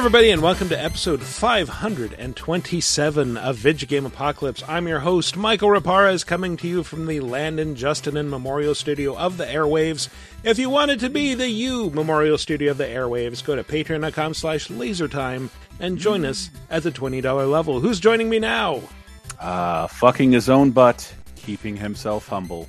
everybody, and welcome to episode 527 of Video Game Apocalypse. I'm your host, Michael Raparez, coming to you from the Landon, Justin, and Memorial Studio of the Airwaves. If you wanted to be the you Memorial Studio of the Airwaves, go to patreon.com slash lasertime and join us at the $20 level. Who's joining me now? Uh, fucking his own butt, keeping himself humble.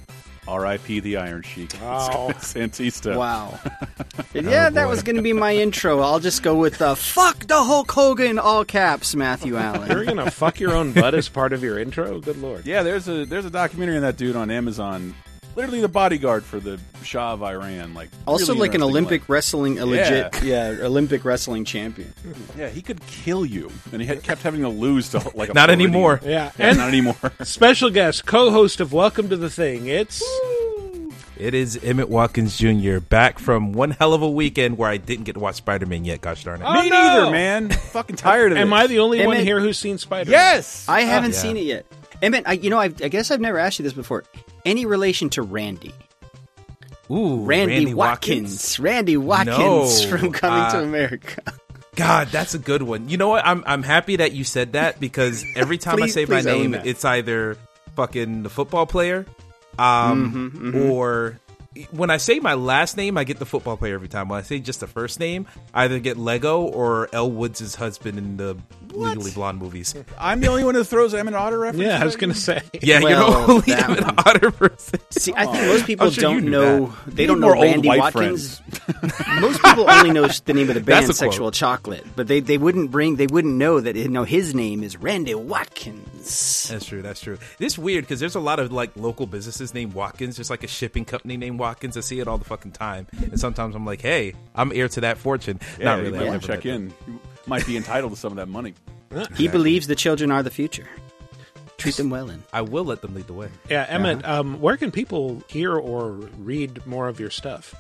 R.I.P. the Iron Sheik. Wow. Santista. Wow. yeah, oh, that was going to be my intro. I'll just go with the fuck the Hulk Hogan, all caps, Matthew Allen. You're going to fuck your own butt as part of your intro? Good lord. Yeah, there's a there's a documentary on that dude on Amazon. Literally the bodyguard for the Shah of Iran. Like Also, really like an Olympic life. wrestling, a legit, yeah, Olympic wrestling champion. Yeah, he could kill you, and he had, kept having to lose to like a Not Floridian. anymore. Yeah. Yeah, And not anymore. special guest, co host of Welcome to the Thing, it's. It is Emmett Watkins Jr. back from one hell of a weekend where I didn't get to watch Spider Man yet. Gosh darn it! Oh, Me no! neither, man. Fucking tired of it. Am I the only one here who's seen Spider man Yes. I haven't yeah. seen it yet. Emmett, I, you know, I, I guess I've never asked you this before. Any relation to Randy? Ooh, Randy, Watkins. Randy Watkins No, from Coming to uh, America. God, that's a good one. You know what? I'm I'm happy that you said that because every time Please- I say my name, it's either fucking the football player, um, Mm-hmm, or when I say my last name, I get the football player every time. When I say just the first name, I either get Lego or Elle Woods' husband in the Legally Blonde movies. I'm the only one who throws Emmett Otter references. Yeah, I was gonna say. Yeah, Well, you're the only that Emmett one. Otter person. See, I think most people sure don't know. that. They You don't need know Randy white Watkins. most people only know the name of the band, That's a quote. Sexual Chocolate, but they, they wouldn't bring. They wouldn't know that you know his name is Randy Watkins. That's true. That's true. It's weird because there's a lot of like local businesses named Watkins. There's like a shipping company named Watkins. I see it all the fucking time. And sometimes I'm like, hey, I'm heir to that fortune. Yeah, Not you really. might I've want to never check in. You might be entitled to some of that money. He believes the children are the future. Treat them well, and I will let them lead the way. Yeah, Emmett, um, where can people hear or read more of your stuff?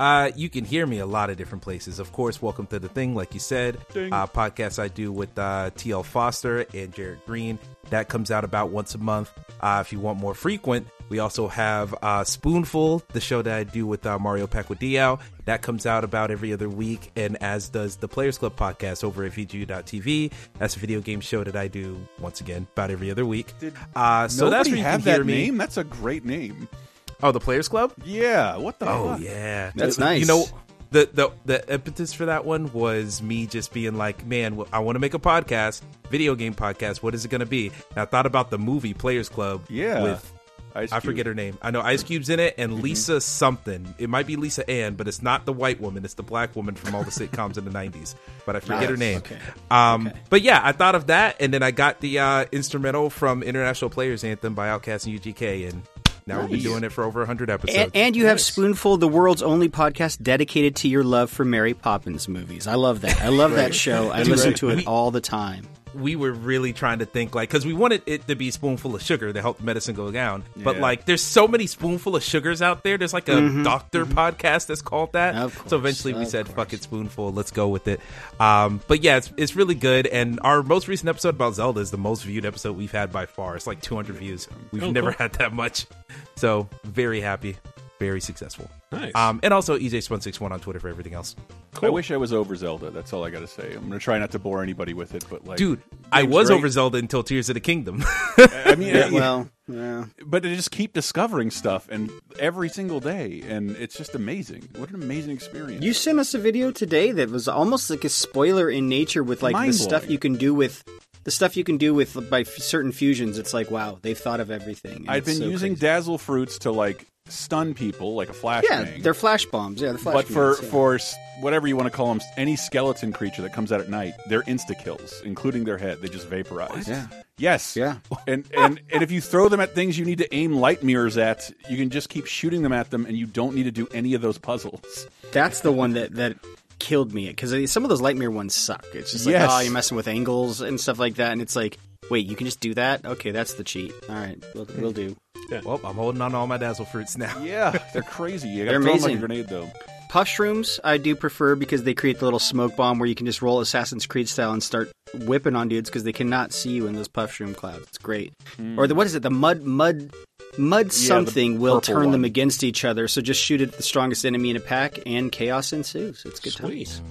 Uh, you can hear me a lot of different places. Of course, welcome to the thing, like you said. Ding. Uh, podcast I do with uh, TL Foster and Jared Green. That comes out about once a month. Uh, if you want more frequent, we also have uh, Spoonful, the show that I do with uh, Mario Pacquiao. That comes out about every other week, and as does the Players Club podcast over at VGU.tv. That's a video game show that I do once again about every other week. uh, so that's where you have can hear that me. name. That's a great name. Oh, the Players Club. Yeah. What the? Oh fuck? yeah, That's You nice. You know, the the the impetus for that one was me just being like, man, I want to make a podcast, video game podcast. What is it going to be? And I thought about the movie Players Club. Yeah. with Ice I forget her name. I know Ice Cube's in it, and Lisa something. It might be Lisa Ann, but it's not the white woman. It's the black woman from all the sitcoms in the '90s. But I forget her name. Okay. Um, Okay. But yeah, I thought of that, and then I got the uh, instrumental from International Players Anthem by Outkast and UGK, and now we've been doing it for over 100 episodes. and, and you have Spoonful, the world's only podcast dedicated to your love for Mary Poppins movies. I love that. I love that show. I listen to it all the time. We were really trying to think like because we wanted it to be spoonful of sugar to help the medicine go down. But Yeah. like there's so many spoonful of sugars out there. There's like a doctor podcast that's called that. Mm-hmm. Course, so eventually we said course. fuck it spoonful. Let's go with it. Um but yeah it's, it's really good. And our most recent episode about zelda is the most viewed episode we've had by far. It's like 200 views. We've Oh, never cool. had that much. So very happy very successful Nice. um and also ej161 on twitter for everything else I wish I was over Zelda. That's all I got to say. I'm gonna try not to bore anybody with it, but like, dude i was great. over zelda until tears of the kingdom I mean, Yeah, yeah, well, yeah. but they just keep discovering stuff and every single day, and it's just amazing. What an amazing experience! You sent us a video today that was almost like a spoiler in nature with like the stuff you can do with the stuff you can do with by f- certain fusions. It's like wow, they've thought of everything. I've been so using crazy. dazzle fruits to like stun people like a flashbang. yeah, they're flash bombs. Yeah, the flash. but for yeah. for whatever you want to call them, any skeleton creature that comes out at night, they're insta kills, including their head. They just vaporize. Yeah. Yes. Yeah. And and and if you throw them at things you need to aim light mirrors at, you can just keep shooting them at them, and you don't need to do any of those puzzles. that's the one that that killed me because some of those light mirror ones suck. It's just like Yes. oh, you're messing with angles and stuff like that, and it's like wait, you can just do that? Okay, that's the cheat. All right, we'll, we'll do. Well i'm holding on to all my dazzle fruits now Yeah, they're crazy. You They're to throw them like a amazing. grenade, though. Puffshrooms, I do prefer because they create the little smoke bomb where you can just roll Assassin's Creed style and start whipping on dudes because they cannot see you in those puffshroom clouds. It's great. Or the what is it? The mud mud mud something will purple turn them against each other. So just shoot at the strongest enemy in a pack, and chaos ensues. It's good Sweet. times.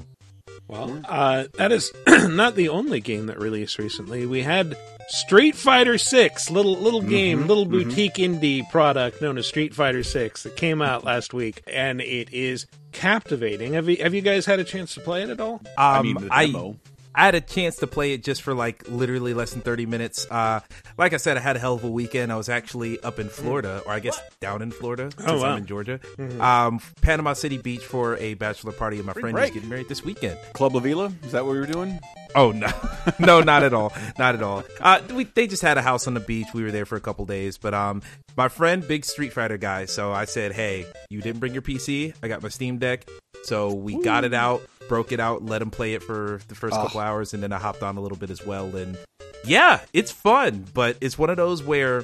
Well, uh, that is not the only game that released recently. We had Street Fighter Six, little little game, little boutique indie product known as Street Fighter Six that came out last week, and it is captivating. Have you have you guys had a chance to play it at all? Um, I mean, the demo. I had a chance to play it just for like literally less than 30 minutes. Uh, like I said, I had a hell of a weekend. I was actually up in Florida, or I guess down in Florida, since wow. I'm in Georgia. Um, Panama City Beach for a bachelor party, and my friend is break. getting married this weekend. Club La Vila? Is that what we were doing? Oh no, no, not at all, not at all. Uh, we they just had a house on the beach. We were there for a couple days, but um, my friend, big Street Fighter guy, so I said, hey, you didn't bring your PC. I got my Steam Deck, so we got it out, broke it out, let him play it for the first ah. couple hours, and then I hopped on a little bit as well. And yeah, it's fun, but it's one of those where.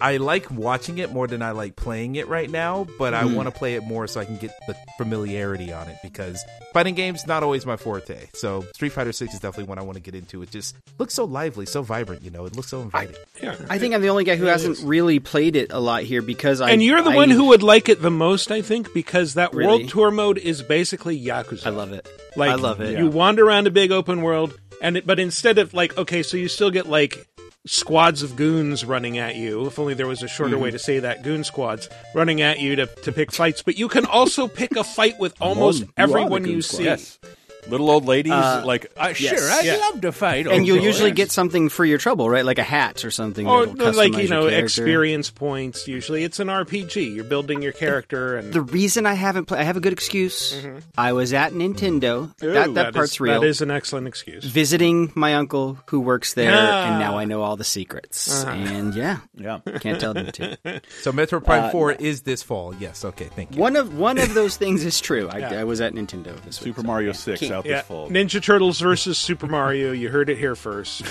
I like watching it more than I like playing it right now, but I hmm. want to play it more so I can get the familiarity on it because fighting games not always my forte. So Street Fighter Six is definitely one I want to get into. It just looks so lively, so vibrant. You know, it looks so inviting. Yeah. I think I'm the only guy who hasn't really played it a lot here because I and you're the I- one who would like it the most, I think, because that Really? world tour mode is basically Yakuza. I love it. Like I love it. You wander around a big open world, and it, but instead of like, okay, so you still get like squads of goons running at you. If only there was a shorter Mm-hmm. way to say that, goon squads running at you to to pick fights. But you can also pick a fight with almost everyone you Goon see. Yes. Little old ladies, Uh, like, I, yes. sure, I'd Yeah. love to fight. and you'll also, usually get something for your trouble, right? Like a hat or something. Or like you know experience points. Usually, it's an RPG. You're building your character, and The reason I haven't played, I have a good excuse. I was at Nintendo. that that, Mm-hmm. That part's is- real. That is an excellent excuse. Visiting my uncle who works there, Ah. and now I know all the secrets. Uh-huh. And yeah, Yeah. can't tell them to. So Metroid Prime Four is this fall. Yes. Okay. Thank you. One of one of those things is true. I, Yeah. I was at Nintendo this week. Super Mario 6 King- out Yeah, this fall. Ninja Turtles versus Super Mario. You heard it here first.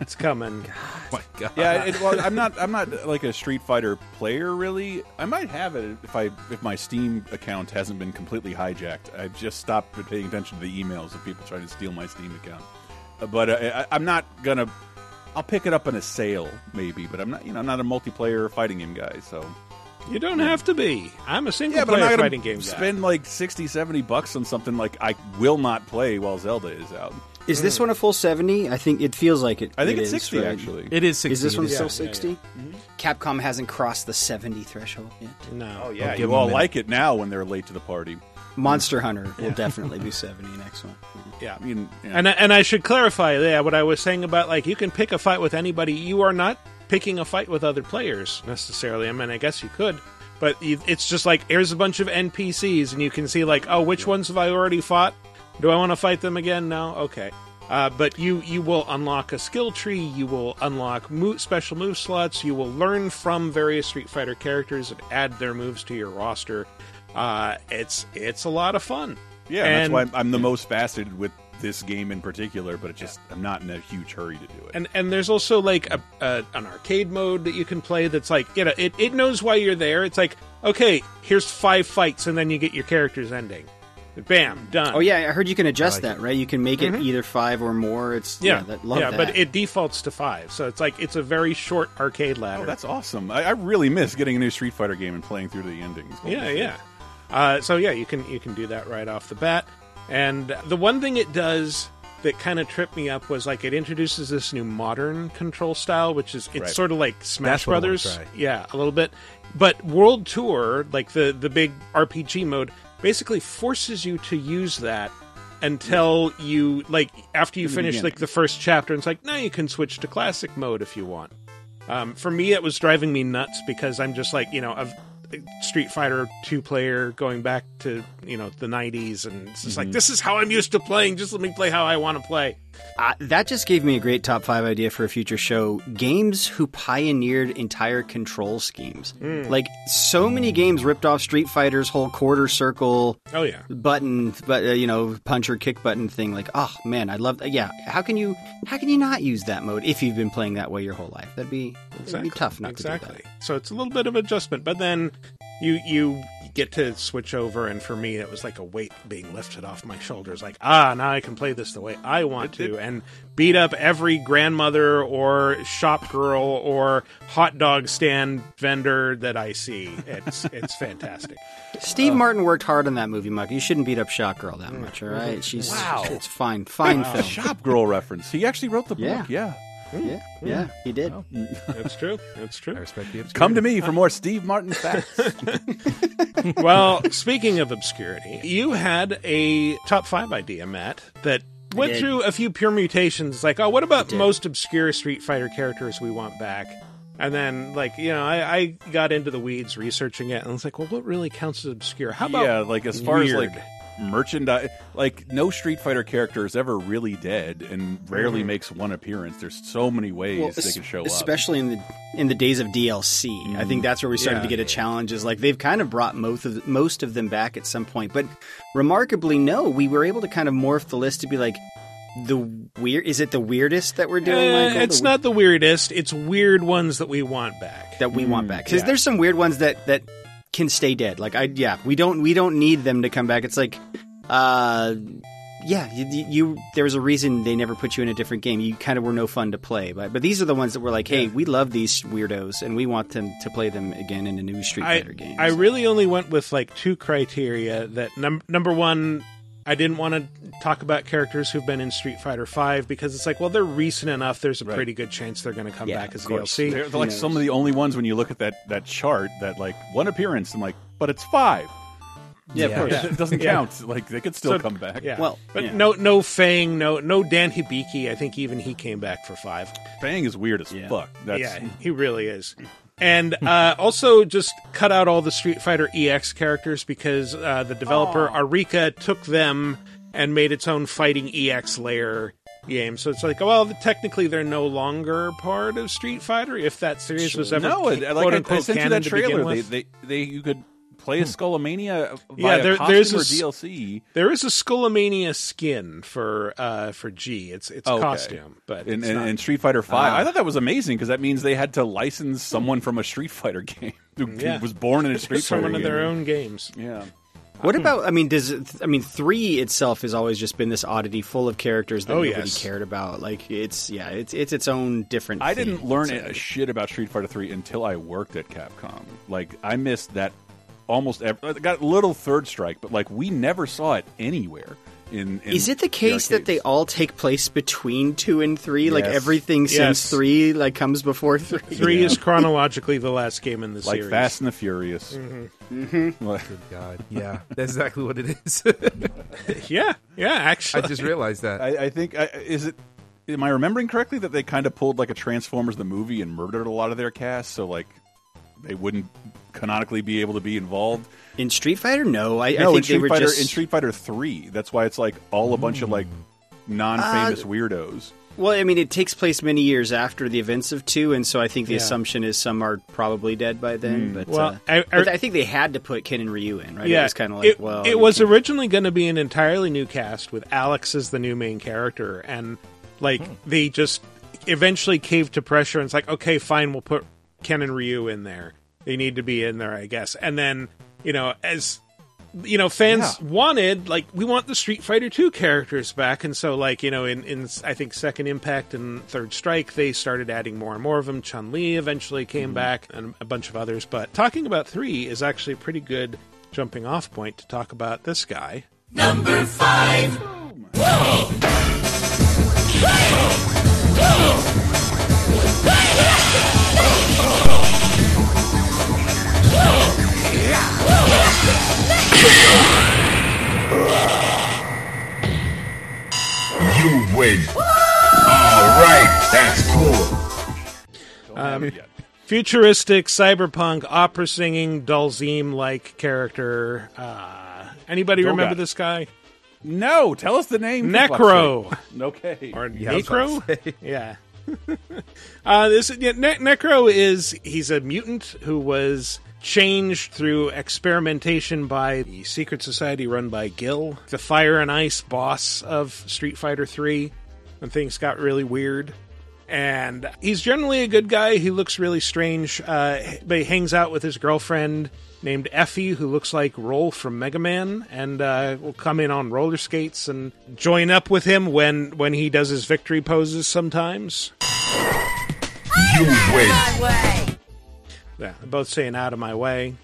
it's coming. Oh my God. Yeah, it, well, I'm not. I'm not like a Street Fighter player, really. I might have it if I if my Steam account hasn't been completely hijacked. I've just stopped paying attention to the emails of people trying to steal my Steam account. Uh, But uh, I, I'm not gonna. I'll pick it up in a sale, maybe. But I'm not. You know, I'm not a multiplayer fighting game guy. So You don't have to be. I'm a single yeah, but I'm player not gonna fighting game guy. spend like 60, 70 bucks on something like I will not play while Zelda is out. Is this mm. one a full seventy? I think it feels like it. I think it it's is, 60 right? actually. It is. 60. Is this one It is. still yeah, yeah. 60 Capcom hasn't crossed the seventy threshold yet. No. Oh yeah, give you 'em a all minute. like it now when they're late to the party. Monster Hunter will definitely be seventy next one. Yeah. I mean, yeah. And I- and I should clarify, yeah, what I was saying about like you can pick a fight with anybody. You are not picking a fight with other players necessarily. I mean, I guess you could, but it's just like here's a bunch of NPCs, and you can see like, oh, which ones have I already fought? Do I want to fight them again? No, okay. Uh, but you you will unlock a skill tree. You will unlock mo- special move slots. You will learn from various Street Fighter characters and add their moves to your roster. Uh, it's it's a lot of fun. Yeah, and that's why I'm, I'm the most fascinated with this game in particular. But it just I'm not in a huge hurry to do it. and and there's also like a, a an arcade mode that you can play that's like you know it, it knows why you're there it's like okay here's five fights and then you get your character's ending bam done Oh yeah, I heard you can adjust like that, right? You can make it either five or more. It's yeah, yeah that, love yeah that. but it defaults to five so it's like it's a very short arcade ladder oh, that's awesome. I, I really miss getting a new Street Fighter game and playing through the endings. yeah yeah uh, so yeah you can you can do that right off the bat and the one thing it does that kind of tripped me up was like it introduces this new modern control style which is it's Right. sort of like smash That's what I wanna brothers. yeah a little bit. But world tour like the the big rpg mode basically forces you to use that until you like after you In finish like the first chapter it's like now you can switch to classic mode if you want. Um, for me, it was driving me nuts because I'm just like, you know, a Street Fighter two player going back to, you know, the 90s. And it's just like, mm-hmm. this is how I'm used to playing. Just let me play how I want to play. Uh, that just gave me a great top five idea for a future show. Games who pioneered entire control schemes. Hmm. Like so many games ripped off Street Fighter's whole quarter circle Oh, yeah. button, but uh, you know, punch or kick button thing. Like, oh man, I love that. Yeah, how can you how can you not use that mode if you've been playing that way your whole life? That'd be that'd be tough not exactly. to do that. So it's a little bit of adjustment, but then you you get to switch over, and for me, it was like a weight being lifted off my shoulders. Like, ah, now I can play this the way I want to, and beat up every grandmother or shop girl or hot dog stand vendor that I see. It's it's fantastic. Steve Martin worked hard on that movie, Mike. You shouldn't beat up Shop Girl that much, all right? She's Wow. it's fine, fine film. Shop Girl reference. He actually wrote the book. Yeah. Yeah. Yeah, yeah, he did. That's true. That's true. I true. respect the obscurity. Come to me for more Steve Martin facts. well, speaking of obscurity, you had a top five idea, Matt, that went through a few permutations. Like, oh, what about most obscure Street Fighter characters we want back? And then, like, you know, I, I got into the weeds researching it, and I was like, well, what really counts as obscure? How about yeah, like as far weird? as like merchandise, like no Street Fighter character is ever really dead and rarely Mm-hmm. makes one appearance. There's so many ways Well, they es- can show up. especially in the in the days of DLC. I think mm-hmm. that's where we started Yeah. to get a challenge. Is like they've kind of brought most of most of them back at some point, but remarkably, no, we were able to kind of morph the list to be like the weird. Is it the weirdest that we're doing? Eh, Michael? it's The- not the weirdest. It's weird ones that we want back. that we want mm. back because yeah. there's some weird ones that that can stay dead. Like I, yeah, we don't we don't need them to come back. It's like, uh, yeah, you, you, there was a reason they never put you in a different game. You kind of were no fun to play, but but these are the ones that were like, hey, we love these weirdos and we want them to play them again in a new Street I, Fighter game. I really only went with like two criteria. That num- number one, I didn't want to talk about characters who've been in Street Fighter Five because it's like, well, they're recent enough. There's a Right. pretty good chance they're going to come Yeah, back as of course. DLC. They're, they're like some of the only ones when you look at that that chart that like one appearance. I'm like, but it's five. yeah, Yeah. of course. It doesn't Yeah. count. Like they could still So- come back. Yeah, Well, but yeah. no, no Fang, no, no Dan Hibiki. I think even he came back for five. Fang is weird as Yeah. fuck. That's, yeah, he really is. And uh, also just cut out all the Street Fighter EX characters because uh, the developer Arika took them and made its own fighting EX layer game. So it's like, well, technically they're no longer part of Street Fighter. If that series was ever no, it, like quote I, I unquote sent you canon that to begin trailer. They, with. they they you could play a Skullomania Yeah, there- there's a DLC. there is a Skullomania skin for uh, for G. It's it's Oh, okay. costume, but in, it's in, not- in Street Fighter Five. Ah. I thought that was amazing because that means they had to license someone from a Street Fighter game who, who Yeah. was born in a Street Fighter. someone Fighter in game. their own games. Yeah, What about? I mean, does I mean three itself has always just been this oddity full of characters that Oh, nobody yes. cared about. Like it's yeah, it's it's its own different. I thing. didn't learn So- a shit about Street Fighter Three until I worked at Capcom. Like I missed that almost. Ever, I got a little Third Strike, but like we never saw it anywhere. In, in Is it the case that they all take place between two and three? Like Yes. everything since three like comes before three. Three is chronologically the last game in the like series. Like Fast and the Furious? Mm-hmm. Like- Good God. Yeah, that's exactly what it is. Yeah, yeah. Actually, I just realized that. I, I think I, is it. Am I remembering correctly that they kind of pulled like a Transformers the movie and murdered a lot of their cast, so like they wouldn't canonically be able to be involved? In Street Fighter, no. I, I no, think in Street were Fighter just in Street Fighter Three, that's why it's like all a bunch of like non-famous Uh, weirdos. well. I mean, it takes place many years after the events of two, and so I think the Yeah. assumption is some are probably dead by then. But, Well, uh, I- I- but I think they had to put Ken and Ryu in, right? yeah, it was kind of like it, well, it was can't- originally going to be an entirely new cast with Alex as the new main character, and like they just eventually caved to pressure and it's like, okay, fine, we'll put Ken and Ryu in there. They need to be in there, I guess. And then you know, as you know, fans wanted like we want the Street Fighter Two characters back, and so like you know, in in I think Second Impact and Third Strike, they started adding more and more of them. Chun Li eventually came mm-hmm. back, and a bunch of others. But talking about three is actually a pretty good jumping off point to talk about this guy. You win. All right, that's cool. Um, futuristic cyberpunk opera singing Dhalsim like character. Uh, anybody Dolgat. remember this guy? No, tell us the name. Necro. Okay. or Yeah, I was about to Necro. yeah. uh, this yeah, ne- Necro is he's a mutant who was changed through experimentation by the secret society run by Gil, the Fire and Ice boss of Street Fighter Three, when things got really weird. and he's generally a good guy. He looks really strange, uh, but he hangs out with his girlfriend named Effie, who looks like Roll from Mega Man, and uh, will come in on roller skates and join up with him when when he does his victory poses. Sometimes, You win. yeah, both saying "out of my way."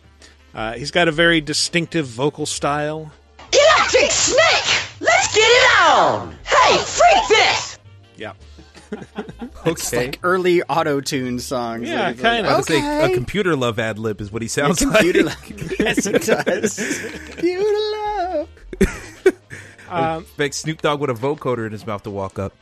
Uh, he's got a very distinctive vocal style. Electric Snake! Let's get it on! Hey, freak this! Yeah, Okay. Like early auto tune songs. Yeah, Like, kinda. I would say a computer love ad lib is what he sounds Computer like. love. yes, it does. Computer love. Expect Snoop Dogg with a vocoder in his mouth to walk up.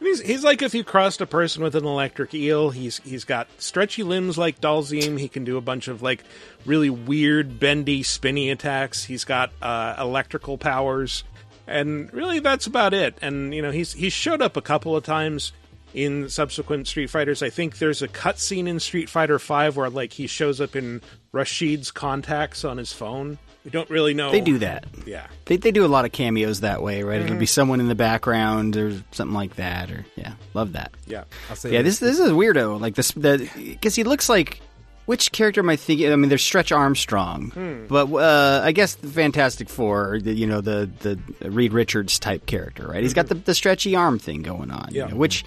He's, he's like if you crossed a person with an electric eel. He's he's got stretchy limbs like Dhalsim. He can do a bunch of like really weird, bendy, spinny attacks. He's got uh, electrical powers, and really that's about it. And you know he's he's showed up a couple of times in subsequent Street Fighters. I think there's a cutscene in Street Fighter Five where like he shows up in Rashid's contacts on his phone. We don't really know. They do that. Yeah. They, they do a lot of cameos that way, right? Mm-hmm. It'll be someone in the background or something like that, or yeah, love that. Yeah. I'll say Yeah, this this is weirdo. Like this, because he looks like which character am I thinking? I mean, there's Stretch Armstrong, Hmm. but uh, I guess the Fantastic Four, the, you know, the the Reed Richards type character, right? He's got the, the stretchy arm thing going on, you Mm-hmm. Yeah. know, which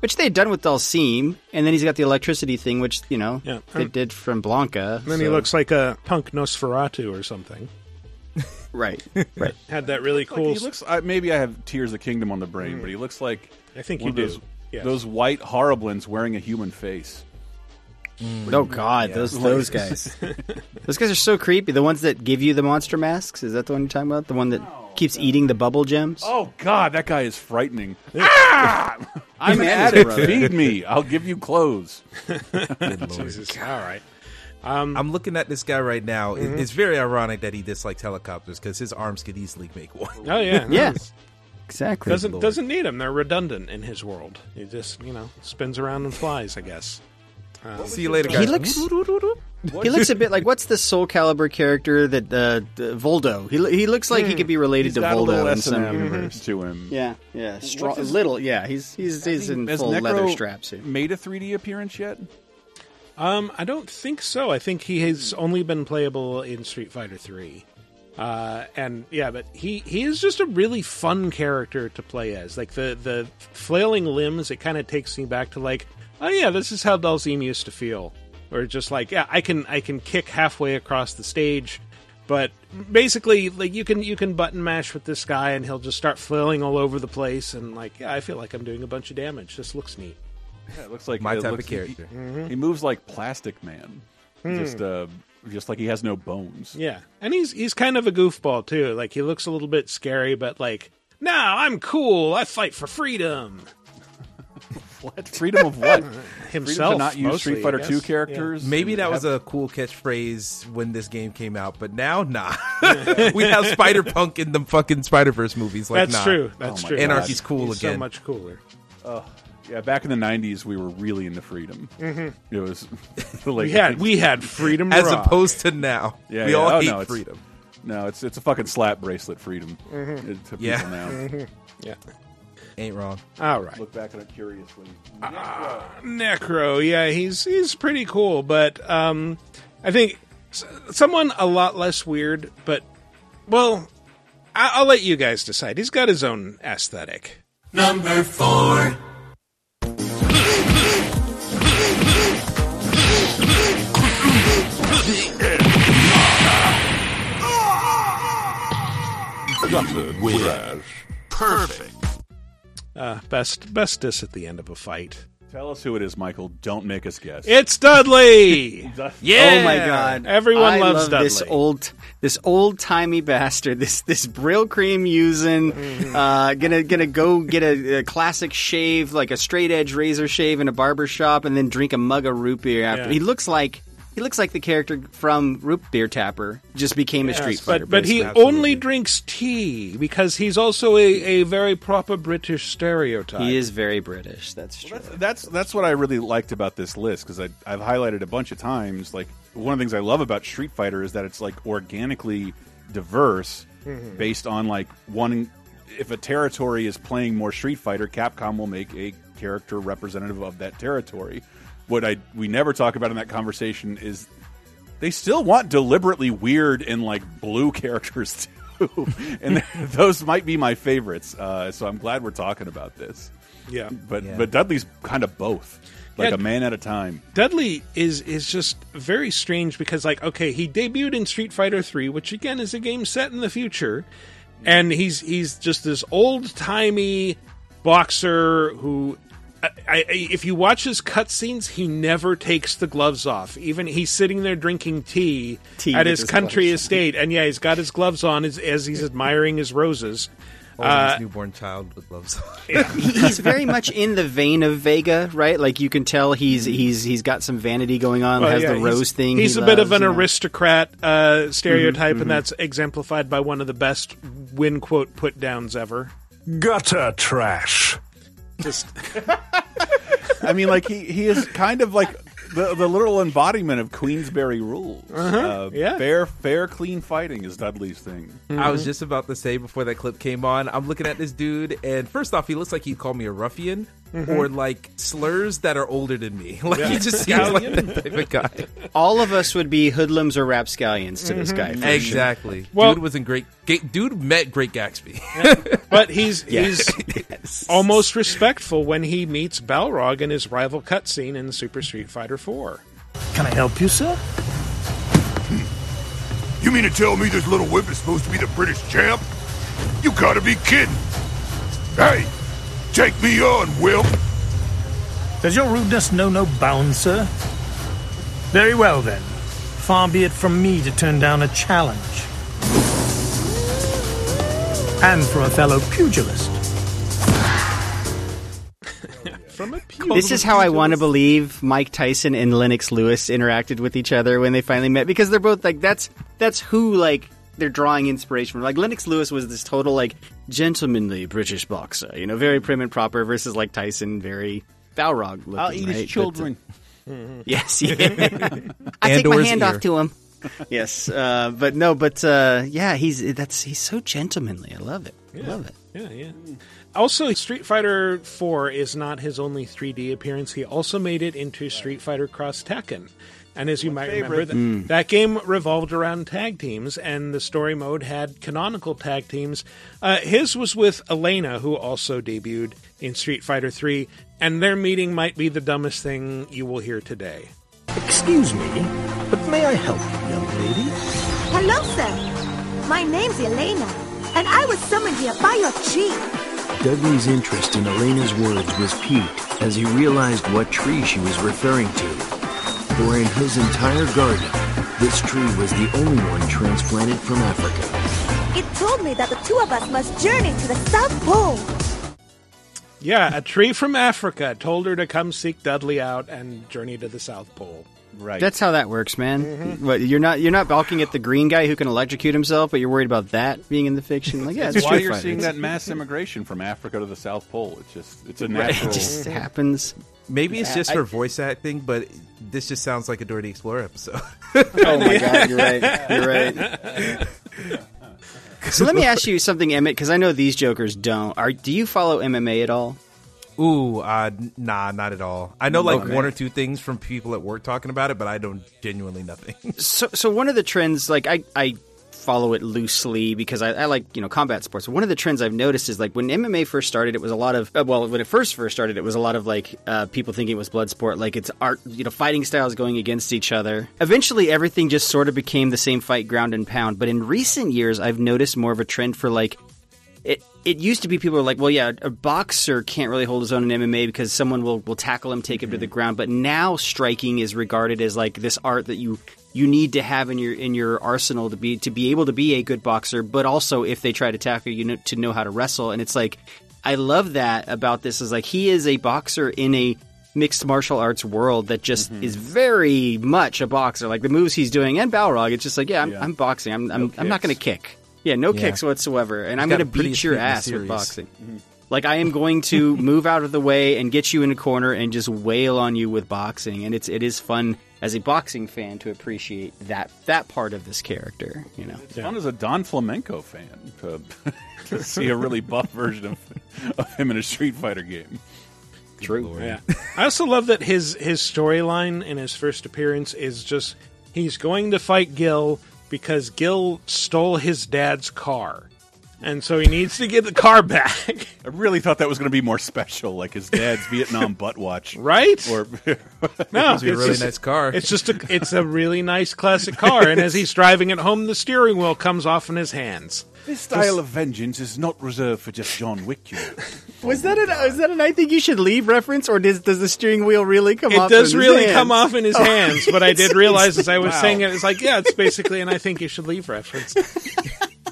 which they had done with Dhalsim, and then he's got the electricity thing, which you know Yeah. they did from Blanka. And then he looks like a punk Nosferatu or something. right, right. Had that really Like, cool. he looks. I, maybe I have Tears of Kingdom on the brain, but he looks like I think one you of do. those, Yes. those white horriblins wearing a human face. Oh God, those those guys. those guys are so creepy. The ones that give you the monster masks. Is that the one you're talking about? The one that keeps eating the bubbul gems. Oh God, that guy is frightening. ah! I'm An an addict, feed me. I'll give you clothes. Jesus. All right. I'm looking at this guy right now. Mm-hmm. It's very ironic that he dislikes helicopters because his arms could easily make one. Oh yeah. Yeah. Nice. Exactly. Doesn't Lord. doesn't need them. They're redundant in his world. He just you know spins around and flies. I guess. See you later, He guys. looks. He looks a bit like what's the Soulcalibur character that uh, uh, Voldo? He he looks like he could be related He's to got a little Voldo in S and some. M to him. Yeah, yeah, strong, his- little. Yeah, he's he's he's in Has full Necro leather straps here. Made a 3D appearance yet? Um, I don't think so. I think he has only been playable in Street Fighter Three. Uh, and yeah, but he he is just a really fun character to play as. Like the the flailing limbs, it kind of takes me back to like, oh yeah, this is how Dhalsim used to feel. Or just like, yeah, I can I can kick halfway across the stage, but basically, like you can you can button mash with this guy, and he'll just start flailing all over the place, and like, yeah, I feel like I'm doing a bunch of damage. This looks neat. Yeah, it looks like My it type of character. He, he moves like Plastic Man, just uh, just like he has no bones. Yeah, and he's he's kind of a goofball too. Like he looks a little bit scary, but like, no, I'm cool. I fight for freedom. What freedom of what? freedom Himself, to not use mostly, Street Fighter. Two characters. Maybe and that was a cool catchphrase when this game came out, but now, nah. we have Spider Punk in the fucking Spider Verse movies. Like, That's nah. true. That's my true. God. Anarchy's cool He's So much cooler. Oh yeah. Back in the '90s, we were really into freedom. It was like We had we had freedom. As raw. opposed to now. Yeah, we yeah. all Oh, hate no, it's- freedom. no, it's it's a fucking slap bracelet freedom uh, to Yeah. people now. yeah. Ain't wrong. All right. Look back at it curiously. Necro, necro yeah, he's he's pretty cool, but um, I think s- someone a lot less weird. But well, I- I'll let you guys decide. He's got his own aesthetic. Number four. Gutted Whereas. Perfect. Uh, best best diss at the end of a fight. Tell us who it is, Michael. Don't make us guess. It's Dudley. yeah. Oh my god! Everyone I loves love Dudley. this old, this old timey bastard. This this Brylcreem using, Mm-hmm. uh, gonna gonna go get a, a classic shave, like a straight edge razor shave in a barber shop, and then drink a mug of root beer after. Yeah. He looks like he looks like the character from Root Beer Tapper. Just became a Street Fighter. but but he basically. only drinks tea because he's also a, a very proper British stereotype. he is very British. That's true. That's, that's that's what I really liked about this list because I've highlighted a bunch of times. Like one of the things I love about Street Fighter is that it's like organically diverse, Mm-hmm. based on like one if a territory is playing more Street Fighter, Capcom will make a character representative of that territory. What I we never talk about in that conversation is they still want deliberately weird and like blue characters too, and those might be my favorites. Uh, so I'm glad we're talking about this. Yeah. But Yeah. but Dudley's kind of both, like Yeah. a man at a time. Dudley is is just very strange because like okay, he debuted in Street Fighter 3, which again is a game set in the future, and he's he's just this old-timey boxer who I, I, if you watch his cutscenes, he never takes the gloves off. Even he's sitting there drinking tea, Tea at his, his country gloves. estate, and yeah, he's got his gloves on as, as he's admiring his roses. Uh, his newborn child with gloves. He- he's very much in the vein of Vega, right? Like you can tell he's he's he's got some vanity going on. Well, has yeah, the rose he's, thing. He's he a bit of an you know. aristocrat uh, stereotype, and that's exemplified by one of the best win quote put downs ever. Gutter trash. Just I mean, like he he is kind of like the the literal embodiment of Queensberry rules. Uh, yeah. fair fair clean fighting is Dudley's thing. I was just about to say before that clip came on, I'm looking at this dude, and first off, he looks like he'd call me a ruffian Mm-hmm. or like slurs that are older than me. Like he just seems like that type of guy. All of us would be hoodlums or rapscallions to this mm-hmm. guy. for sure. Exactly. Well- dude was in great. Ga- dude met Great Gatsby. but he's he's almost respectful when he meets Balrog in his rival cutscene in Super Street Fighter 4. Can I help you, sir? Hmm. You mean to tell me this little whip is supposed to be the British champ? You gotta be kidding. Hey, take me on, Whip. Does your rudeness know no bounds, sir? Very well, then. Far be it from me to turn down a challenge. And for a fellow pugilist. From a This is how I want to believe Mike Tyson and Lennox Lewis interacted with each other when they finally met because they're both like that's that's who like they're drawing inspiration from. Like Lennox Lewis was this total like gentlemanly British boxer, you know, very prim and proper versus like Tyson, very Balrog looking. I'll eat right? his children. But, uh, yes, yeah. I take my hand ear. off to him. yes, uh, but no, but uh, yeah, he's that's he's so gentlemanly. I love it. I love it. Yeah, yeah. Also, Street Fighter 4 is not his only 3D appearance. He also made it into Street Fighter Cross Tekken. And as you might remember, that, that game revolved around tag teams, and the story mode had canonical tag teams. Uh, his was with Elena, who also debuted in Street Fighter 3, and their meeting might be the dumbest thing you will hear today. Excuse me, but may I help you, young lady? Hello, sir. My name's Elena, and I was summoned here by your chief. Dudley's interest in Elena's words was piqued as he realized what tree she was referring to. For in his entire garden, this tree was the only one transplanted from Africa. It told me that the two of us must journey to the South Pole. Yeah, a tree from Africa told her to come seek Dudley out and journey to the South Pole. Right. That's how that works, man. What you're not you're not balking at the green guy who can electrocute himself, but you're worried about that being in the fiction. Like, yeah, it's That's why Street you're Fighter. seeing that mass immigration from Africa to the South Pole. It's just it's a Right, natural. it just happens. Maybe it's just for voice acting, but this just sounds like a Dora the Explorer episode. Oh my god, you're right. You're right. So let me ask you something, Emmett, because I know these jokers don't. Are do you follow MMA at all? Ooh, uh, nah, not at all. I know like Okay. one or two things from people at work talking about it, but I don't genuinely nothing. So, so one of the trends, like I, I follow it loosely because I, I like you know combat sports. One of the trends I've noticed is like when MMA first started, it was a lot of uh, well, when it first first started, it was a lot of like uh, people thinking it was blood sport, like it's art, you know, fighting styles going against each other. Eventually, everything just sort of became the same fight, ground and pound. But in recent years, I've noticed more of a trend for like it it used to be people were like, well, yeah, a boxer can't really hold his own in MMA because someone will, will tackle him, take him to the ground. But now striking is regarded as like this art that you you need to have in your in your arsenal to be to be able to be a good boxer. But also, if they try to tackle you, know, to know how to wrestle. And it's like I love that about this is like he is a boxer in a mixed martial arts world that just is very much a boxer. Like the moves he's doing and Balrog, it's just like yeah, I'm, Yeah. I'm boxing. I'm I'm, I'm not going to kick. Yeah, no Yeah. kicks whatsoever, and I'm going to beat your ass with boxing. Like I am going to move out of the way and get you in a corner and just wail on you with boxing, and it's it is fun as a boxing fan to appreciate that that part of this character. You know, It's fun as a Don Flamenco fan to, to see a really buff version of, of him in a Street Fighter game. True. Yeah. I also love that his his storyline in his first appearance is just he's going to fight Gil because Gil stole his dad's car. And so he needs to get the car back. I really thought that was going to be more special, like his dad's Vietnam butt watch, right? Or No, It's a really just- nice car. It's just a it's a really nice classic car and as he's driving it home the steering wheel comes off in his hands. this style of vengeance is not reserved for just John Wick. You know. Was that an is that an I think you should leave reference, or does does the steering wheel really come off? It does in his really hands? come off in his Oh. hands, but I did realize as I was wow. saying it, it's like, yeah, it's basically an I think you should leave reference.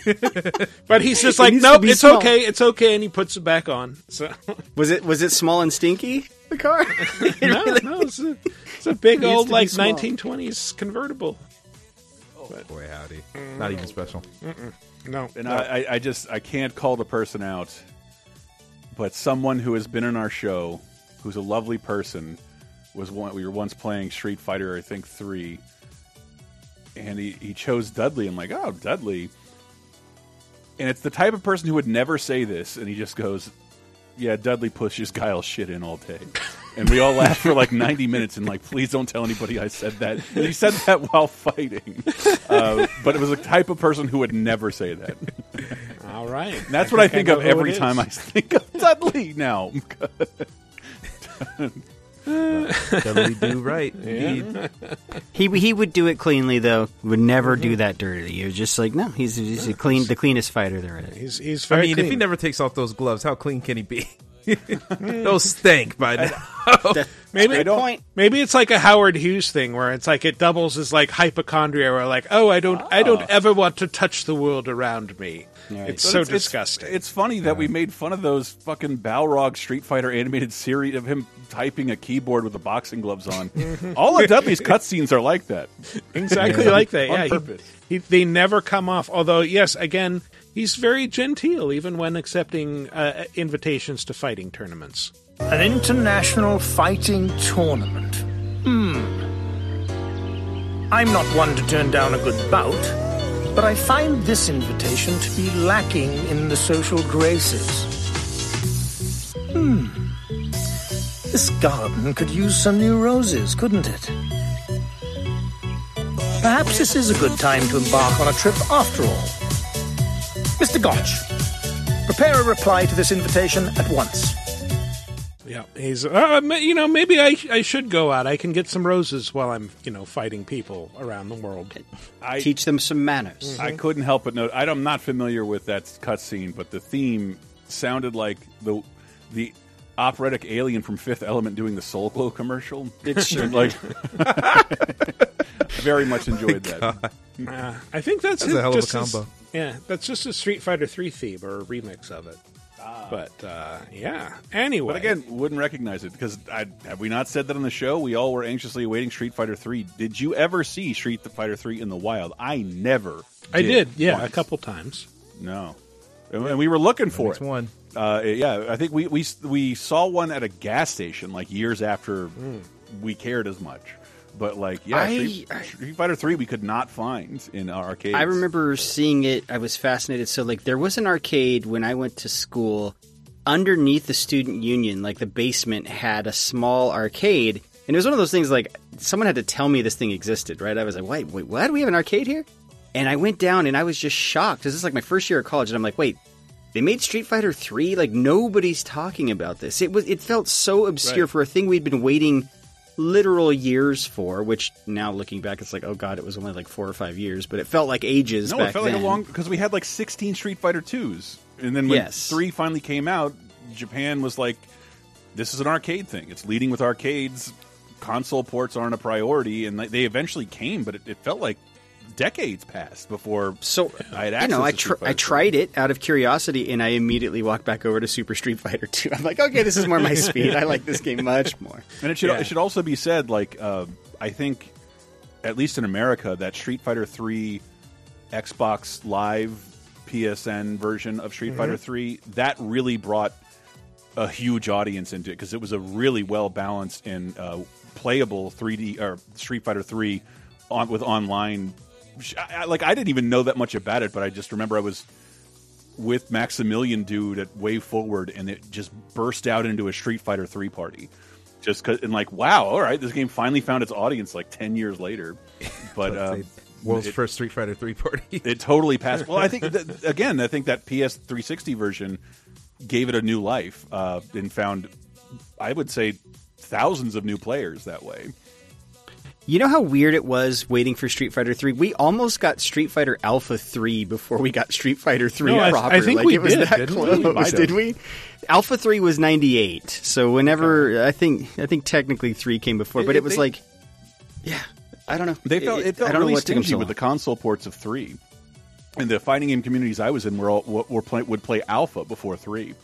but he's just like, needs to nope, it's small." okay, it's okay, and he puts it back on. So Was it was it small and stinky? The car? no, no, it's a, it's a big It old like small. 1920s convertible. Oh, boy, howdy. Mm, Not even special. No, And no. I, I, I just I can't call the person out, but someone who has been in our show, who's a lovely person, was one we were once playing Street Fighter, I think three, and he, he chose Dudley. I'm like, oh, Dudley. And it's the type of person who would never say this, and he just goes, "Yeah, Dudley pushes Guile shit in all day." And we all laughed for like 90 minutes, and like, please don't tell anybody I said that. And he said that while fighting, uh, but it was a type of person who would never say that. All right. And that's what I think know of every time I think of Dudley now. Dudley do right. Indeed. He he would do it cleanly though. Would never do mm-hmm. that dirty. You're just like no. He's he's a clean the cleanest fighter there is. He's he's I very mean, clean. if he never takes off those gloves, how clean can he be? Those stink by now. maybe Good point. maybe it's like a Howard Hughes thing where it's like it doubles as like hypochondria, where like, oh, I don't, I don't ever want to touch the world around me. It's so it's- it's- disgusting. It's, funny that we made fun of those fucking Balrog Street Fighter animated series of him typing a keyboard with the boxing gloves on. All of Dudley's cutscenes are like that. exactly like that. On Yeah, he- He, they never come off. Although, yes, again, he's very genteel, even when accepting uh, invitations to fighting tournaments. An international fighting tournament. Hmm. I'm not one to turn down a good bout, but I find this invitation to be lacking in the social graces. Hmm. This garden could use some new roses, couldn't it? Perhaps this is a good time to embark on a trip after all. Mr. Gotch, prepare a reply to this invitation at once. Yeah, he's. Uh, you know, maybe I I should go out. I can get some roses while I'm you know fighting people around the world. I, Teach them some manners. I couldn't help but note. I'm not familiar with that cutscene, but the theme sounded like the the operatic alien from Fifth Element doing the Soul Glo commercial. It sure like very much enjoyed that. Uh, I think that's, That's it, a hell of a just as- combo. yeah, that's just a Street Fighter Three theme or a remix of it. But uh, yeah. Anyway, But again, wouldn't recognize it because I, have we not said that on the show? We all were anxiously awaiting Street Fighter Three. Did you ever see Street Fighter Three in the wild? I never. I did. Yeah, once. a couple times. No, and and we were looking for Next it. one. Uh, yeah, I think we, we we saw one at a gas station like years after we cared as much. But like, yeah, I- Street, Street Fighter Three we could not find in our arcades. I remember seeing it. I was fascinated. So, like, there was an arcade when I went to school underneath the student union. Like, the basement had a small arcade, and it was one of those things. Like, someone had to tell me this thing existed. Right? I was like, wait, wait, what? We have an arcade here? And I went down, and I was just shocked. This is like my first year of college, and I'm like, wait. They made Street Fighter 3 like nobody's talking about this. It was it felt so obscure Right. for a thing we'd been waiting literal years for, which now looking back it's like, oh god, it was only like 4 or 5 years, but it felt like ages no, it felt then. like a long because we had like sixteen Street Fighter twos, and then when Yes. three finally came out, Japan was like, "This is an arcade thing. It's leading with arcades. Console ports aren't a priority." And they- they eventually came, but it, it felt like decades passed before. So I had you know, I tr- I tried it out of curiosity, and I immediately walked back over to Super Street Fighter 2. I'm like, okay, this is more my speed. I like this game much more. And it should Yeah. it should also be said, like uh, I think, at least in America, that Street Fighter Three, Xbox Live, PSN version of Street Fighter Three that really brought a huge audience into it because it was a really well balanced and uh, playable 3D or Street Fighter 3 on with online. I, I- like I didn't even know that much about it, but I just remember I was with Maximilian dude at Way Forward, and it just burst out into a Street Fighter 3 party. Just cause, and like, wow, all right, this game finally found its audience like ten years later. But uh, world's it- first Street Fighter three party. it totally passed. Well, I think that, again, I think that PS 360 version gave it a new life uh, and found, I would say, thousands of new players that way. You know how weird it was waiting for Street Fighter 3? We almost got Street Fighter Alpha 3 before we got Street Fighter 3 No, I- I think like, we it was did, that didn't we? close. Might. Did we? Alpha 3 was 98. So whenever I think I think technically 3 came before, but It- it was they- like yeah, I don't know. They felt it, felt I don't know really what stingy so with the console ports of three, and the fighting game communities I was in were all were play, would play Alpha before three,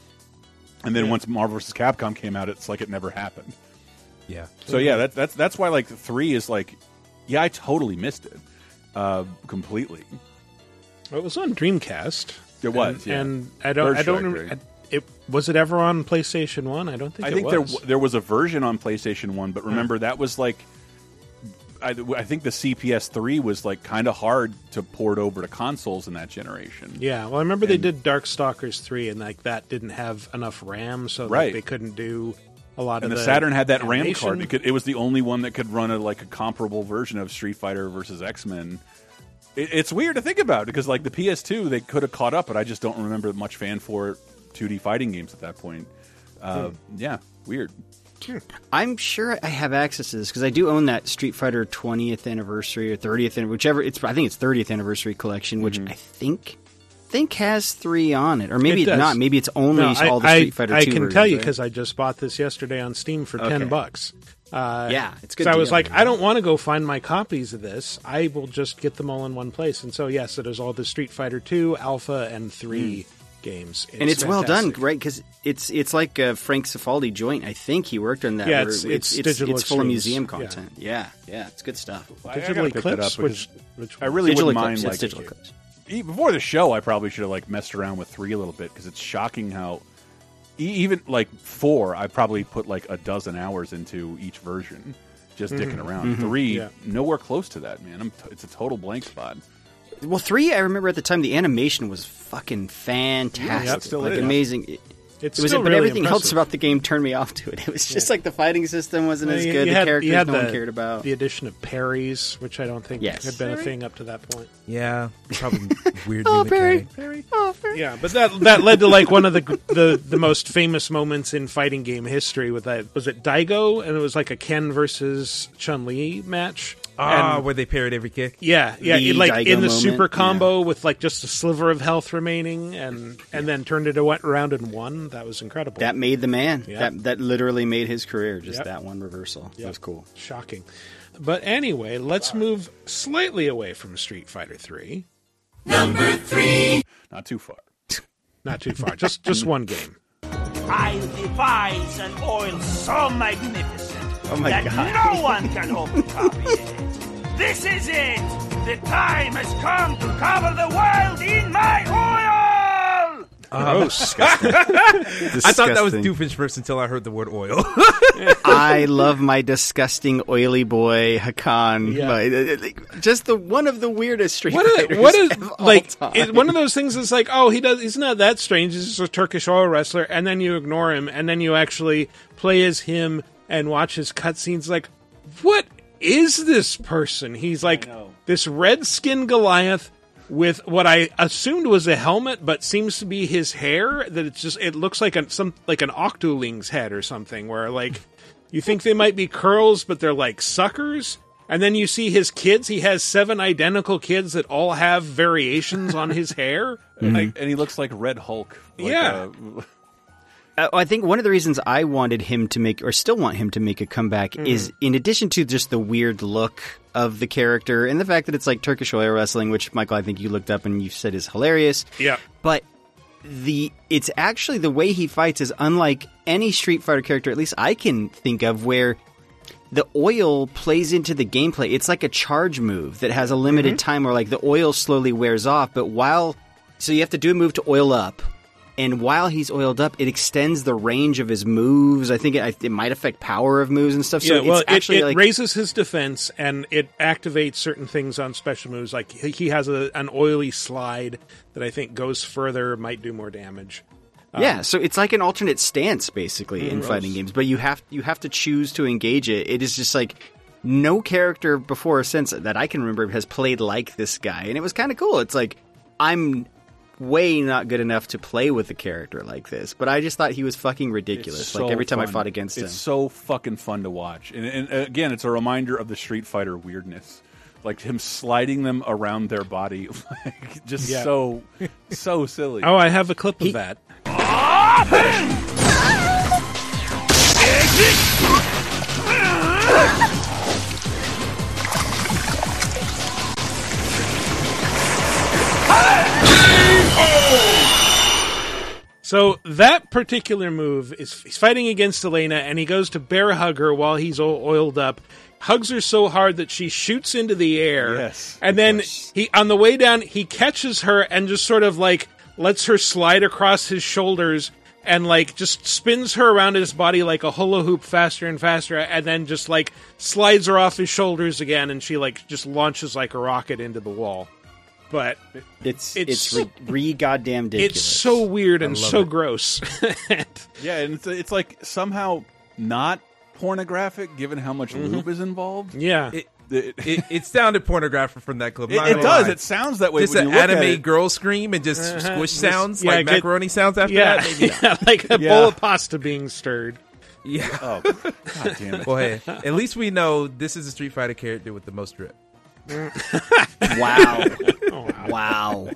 and then once Marvel vs. Capcom came out, it's like it never happened. Yeah. So yeah, that, that's that's why like three is like, yeah, I totally missed it, uh, completely. It was on Dreamcast. It was, and, yeah. and I don't. I don't. Strike, rem- right? It was it ever on PlayStation One? I don't think. I it think was. there w- there was a version on PlayStation One, but remember that was like, I, I think the CPS three was like kind of hard to port over to consoles in that generation. Yeah, well, I remember they And- did Darkstalkers three, and like that didn't have enough RAM, so like, Right. they couldn't do a lot and of the, the Saturn had that RAM card. It, could, it was the only one that could run a like a comparable version of Street Fighter versus X Men. It, it's weird to think about because like the PS2, they could have caught up, but I just don't remember much fan for 2D fighting games at that point. Uh, Yeah, weird. I'm sure I have access to this because I do own that Street Fighter 20th anniversary or 30th, whichever. It's I think it's 30th anniversary collection, which Mm-hmm. I think think has three on it, or maybe It it's not. Maybe it's only No, I, all the I- Street Fighter. I 2 can versions, tell you right? because I just bought this yesterday on Steam for Okay. ten bucks. Uh, Yeah, it's good So I was deal. like, I don't want to go find my copies of this. I will just get them all in one place. And so yes, it is all the Street Fighter Two, Alpha, and Three games, and it's well done, right? Because it's it's like a Frank Cifaldi joint. I think he worked on that. Yeah, where it's- it's it's, digital it's full of museum content. Yeah, yeah, it's good stuff. I- I gotta Digital pick that Eclipse, up which, which I really Digital wouldn't Eclipse, mind like digital Eclipse. E- before the show, I probably should have like messed around with three a little bit because it's shocking how e- even like four, I probably put like a dozen hours into each version, just mm-hmm. dicking around. Mm-hmm. Three, Yeah. nowhere close to that, man. I'm t- it's a total blank spot. Well, three. I remember at the time the animation was fucking fantastic, Yeah, it still like is. amazing. It, it's it was, still but really everything else about the game turned me off to it. It was just like the fighting system wasn't as good. you the had- characters you had no the, one cared about. The addition of parries, which I don't think Yes. had been a thing up to that point. Yeah, probably weird. oh, new Barry, mechanic. Oh, Barry. Yeah, but that that led to like one of the the the most famous moments in fighting game history. With that, was it Daigo, and it was like a Ken versus Chun Li match. Ah, And- where they parried every kick. yeah, yeah, The it, like Daigo in the moment, super combo with like just a sliver of health remaining, and and then turned it a- around and won. That was incredible. That made the man. Yeah. That that literally made his career. Just Yep. that one reversal. That was cool. shocking. But anyway, let's move slightly away from Street Fighter Three. Number three. Not too far. Not too far, just just one game. I'll devise an oil so magnificent Oh my that God. no one can hope to copy it. This is it. The time has come to cover the world in my oil. Gross. I thought that was Disgusting. first until I heard the word oil. I love my disgusting oily boy Hakan. Yeah. My- uh, uh, just the one of the weirdest Street What is, Fighters what is of all like time. it, one of those things is like oh he does he's not that strange he's just a Turkish oil wrestler and then you ignore him and then you actually play as him and watch his cutscenes like what is this person he's like this red skinned Goliath with what I assumed was a helmet but seems to be his hair that it's just it looks like a, some like an octoling's head or something where like you think they might be curls but they're like suckers and then you see his kids. He has seven identical kids that all have variations on his hair. Like, and he looks like Red Hulk. Like, Yeah. Uh, I think one of the reasons I wanted him to make, or still want him to make a comeback, Mm. is in addition to just the weird look of the character and the fact that it's like Turkish oil wrestling, which Michael, I think you looked up and you said is hilarious. Yeah. But the it's actually the way he fights is unlike any Street Fighter character, at least I can think of, where the oil plays into the gameplay. It's like a charge move that has a limited time where like the oil slowly wears off, but while so you have to do a move to oil up, and while he's oiled up, it extends the range of his moves. I think it, it might affect power of moves and stuff. So yeah, well, it's actually it, it like raises his defense and it activates certain things on special moves. Like he has a, an oily slide that I think goes further, might do more damage. Um, yeah, so it's like an alternate stance basically in fighting games, but you have you have to choose to engage it. It is just like no character before or since that I can remember has played like this guy, and it was kind of cool. It's like I'm way not good enough to play with a character like this, but I just thought he was fucking ridiculous. It's like every time I fought against it's him. It's so fucking fun to watch. And, and uh, again, it's a reminder of the Street Fighter weirdness, like him sliding them around their body, like just Yeah. so so silly. Oh, I have a clip of that. So that particular move is he's fighting against Elena, and he goes to bear hug her while he's all oiled up. Hugs her so hard that she shoots into the air. Yes, and then he on the way down he catches her and just sort of like lets her slide across his shoulders and like just spins her around his body like a hula hoop faster and faster, and then just like slides her off his shoulders again, and she like just launches like a rocket into the wall. But It's it's it's, re, re goddamn ridiculous. it's so weird and so it. gross. Yeah, and it's it's like somehow not pornographic given how much lube is involved. Yeah, It, It, it, it sounded pornographic from that clip. It- it does. lie. It sounds that way Just when an you look at anime it. girl scream and just Uh-huh. squish Just- sounds yeah, like get- macaroni sounds after yeah, that. Maybe yeah, like a Yeah. bowl of pasta being stirred. Yeah. Oh, god damn it! Well, hey, at least we know this is a Street Fighter character with the most drip. Wow. wow.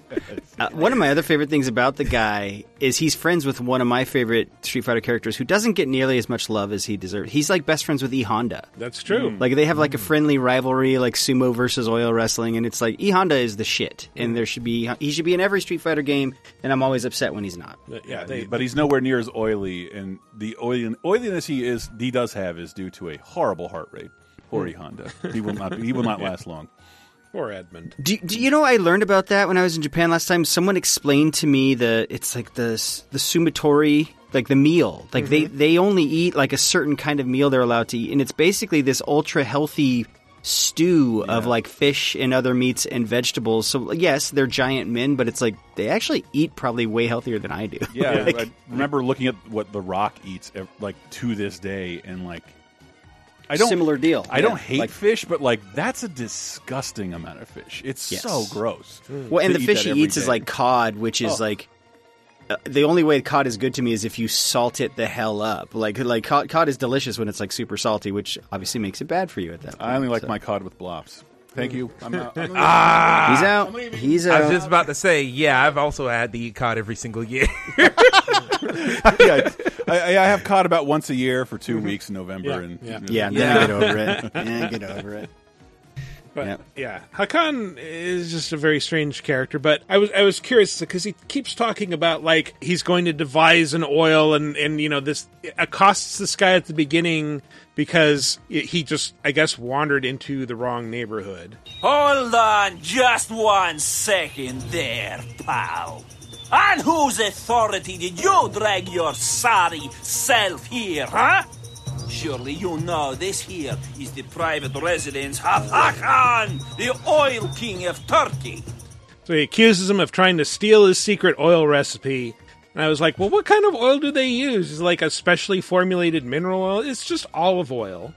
Uh, one of my other favorite things about the guy is he's friends with one of my favorite Street Fighter characters who doesn't get nearly as much love as he deserves. He's like best friends with E Honda. That's true. Mm. Like they have like a mm. friendly rivalry, like sumo versus oil wrestling, and it's like E Honda is the shit, and mm. there should be he should be in every Street Fighter game, and I'm always upset when he's not. But, Yeah, yeah, they, but he's nowhere near as oily, and the oily, oiliness he is he does have is due to a horrible heart rate. Poor hmm. E Honda. He will not. He will not last long. Poor Edmund. Do, do you know I learned about that when I was in Japan last time? Someone explained to me the it's like the the sumatori, like the meal. Like they mm-hmm. they only eat like a certain kind of meal they're allowed to eat, and it's basically this ultra healthy stew of like fish and other meats and vegetables. So yes, they're giant men, but it's like they actually eat probably way healthier than I do. Yeah, Like- I remember looking at what The Rock eats eh, like to this day, and like I don't Similar deal. I Yeah, don't hate like- fish, but like that's a disgusting amount of fish. It's Yes. so gross. Well, and the fish he every eats is like cod, which is Oh. like uh, the only way cod is good to me is if you salt it the hell up. Like like cod, cod is delicious when it's like super salty, which obviously makes it bad for you at that. point. I only like so. my cod with blops. Thank you. I'm out. I'm Ah, He's out. He's I was just about to say, yeah, I've also had to eat cod every single year. yeah, I, I have cod about once a year for 2 weeks in November, Yeah, and yeah. yeah, then Yeah. I get over it. Yeah, get over it. But Yep. yeah, Hakan is just a very strange character. But I was I was curious because he keeps talking about like he's going to devise an oil and and you know this accosts this guy at the beginning because he just I guess wandered into the wrong neighborhood. Hold on just one second there, pal. On whose authority did you drag your sorry self here, huh? Surely you know this here is the private residence of Hakan, the oil king of Turkey. So he accuses him of trying to steal his secret oil recipe. And I was like, well, what kind of oil do they use? Is it like a specially formulated mineral oil? It's just olive oil.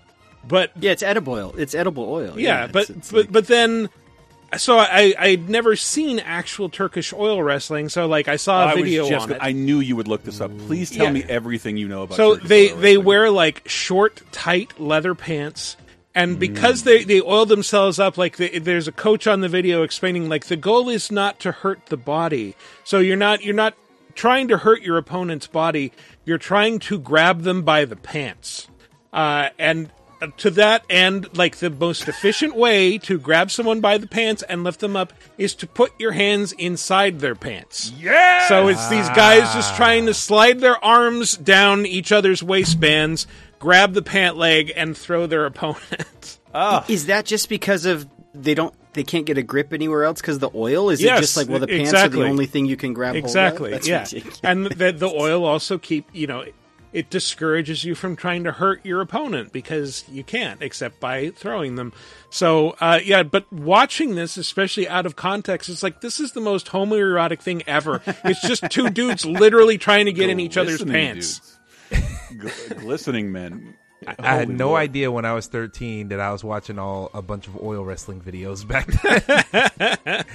But Yeah, it's edible oil. It's edible oil. yeah, it's- but it's but but then so I I'd never seen actual Turkish oil wrestling, so like I saw a I was video just on it. I knew you would look this up. Please tell Yeah. me everything you know about. so Turkish they oil they wear like short, tight leather pants, Mm. and because they they oil themselves up, like the, there's a coach on the video explaining like the goal is not to hurt the body. So you're not you're not trying to hurt your opponent's body. You're trying to grab them by the pants, uh, and. To that end, like the most efficient way to grab someone by the pants and lift them up is to put your hands inside their pants. Yeah! So it's these guys just trying to slide their arms down each other's waistbands, grab the pant leg, and throw their opponent. Is that just because of they don't they can't get a grip anywhere else because the oil? Is Yes, it just like well the pants exactly. are the only thing you can grab exactly hold of? Yeah ridiculous. and the, the oil also keep you know it discourages you from trying to hurt your opponent because you can't except by throwing them so uh, yeah but watching this especially out of context it's like this is the most homoerotic thing ever it's just two dudes literally trying to get in each other's pants dudes. Gl- glistening men. I had no Lord. idea when I was 13 that I was watching all a bunch of oil wrestling videos back then.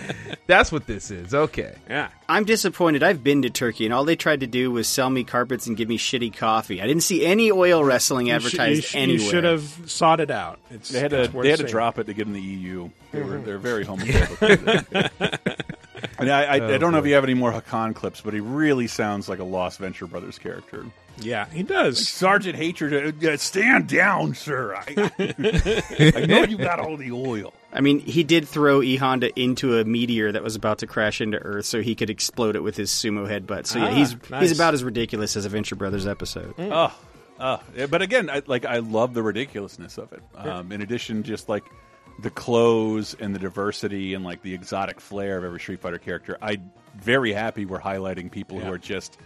That's what this is. Okay. yeah I'm disappointed. I've been to Turkey, and all they tried to do was sell me carpets and give me shitty coffee. I didn't see any oil wrestling You sh- advertised you, sh- you should have sought it out it's, They had to it's they had to drop it to get in the EU. They were they're very Mm-hmm. homophobic. and I, I, I don't know if you have any more Hakan clips, but he really sounds like a Lost Venture Brothers character. Yeah he does Sergeant Hatred, uh, stand down, sir. I, I know you got all the oil. I mean, he did throw E Honda into a meteor that was about to crash into Earth, so he could explode it with his sumo headbutt. So yeah, Ah, he's nice. he's about as ridiculous as a Venture Brothers episode. Oh, oh. Yeah, but again, I, like I love the ridiculousness of it. Um, in addition, just like the clothes and the diversity and like the exotic flair of every Street Fighter character, I'm very happy we're highlighting people who are just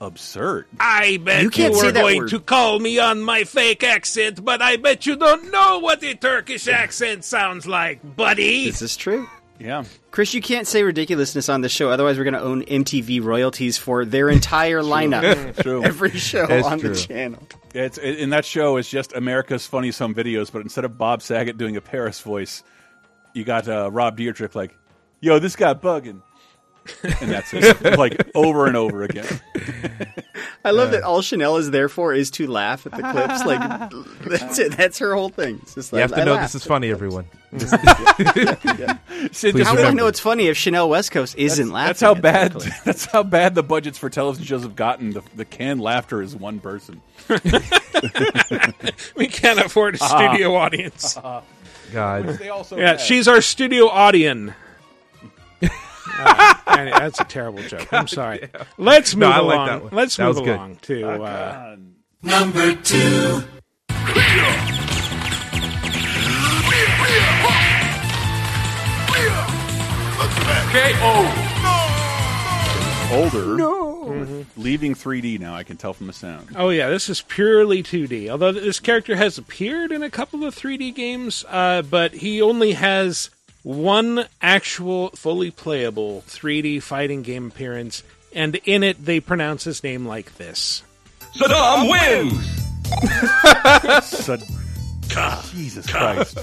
absurd. I bet You you, can't say were going word. to call me on my fake accent, but I bet you don't know what a Turkish accent sounds like, buddy. This is true. Yeah. Chris, you can't say ridiculousness on the show, otherwise we're going to own MTV royalties for their entire lineup. True. Every show That's on true. the channel. It's in that show is just America's Funniest Home Videos, but instead of Bob Saget doing a Paris voice, you got uh, Rob Dyrdek like, "Yo, this guy bugging," and that's it, like over and over again. I love that all Chanel is there for is to laugh at the clips. Like that's it. That's her whole thing. It's just You have to I know laughed. this is funny, everyone. Sid, Please How do I know it's funny if Chanel West Coast isn't laughing? That's how at bad. the clip? That's how bad the budgets for television shows have gotten. The, the canned laughter is one person. we can't afford a Uh-huh. studio audience. God. They also Yeah, have- she's our studio audience. Uh, and that's a terrible joke. I'm sorry. Let's move No, I like along. that one. Let's That move was good. along to uh, Number two. KO. older. No, leaving 3D now. I can tell from the sound. Oh yeah, this is purely 2D. Although this character has appeared in a couple of 3D games, uh, but he only has one actual fully playable 3D fighting game appearance, and in it they pronounce his name like this. Saddam wins! Sud- Jesus Christ!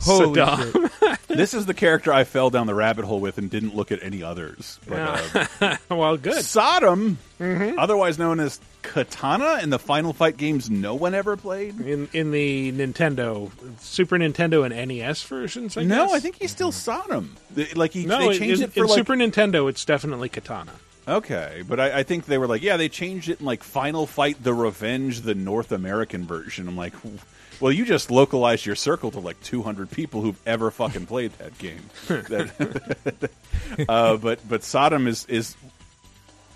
Holy Saddam. shit. this is the character I fell down the rabbit hole with and didn't look at any others. But, uh, well, good. Sodom, otherwise known as Katana, in the Final Fight games no one ever played. In in the Nintendo, Super Nintendo, and NES versions. I no, guess? I think he's still Sodom. They- Like he, no. they changed in, it for in like Super Nintendo, it's definitely Katana. okay, but I, I think they were like, yeah, they changed it in like Final Fight: The Revenge, the North American version. I'm like, well, you just localized your circle to like 200 people who've ever fucking played that game. That- uh, but but Sodom is is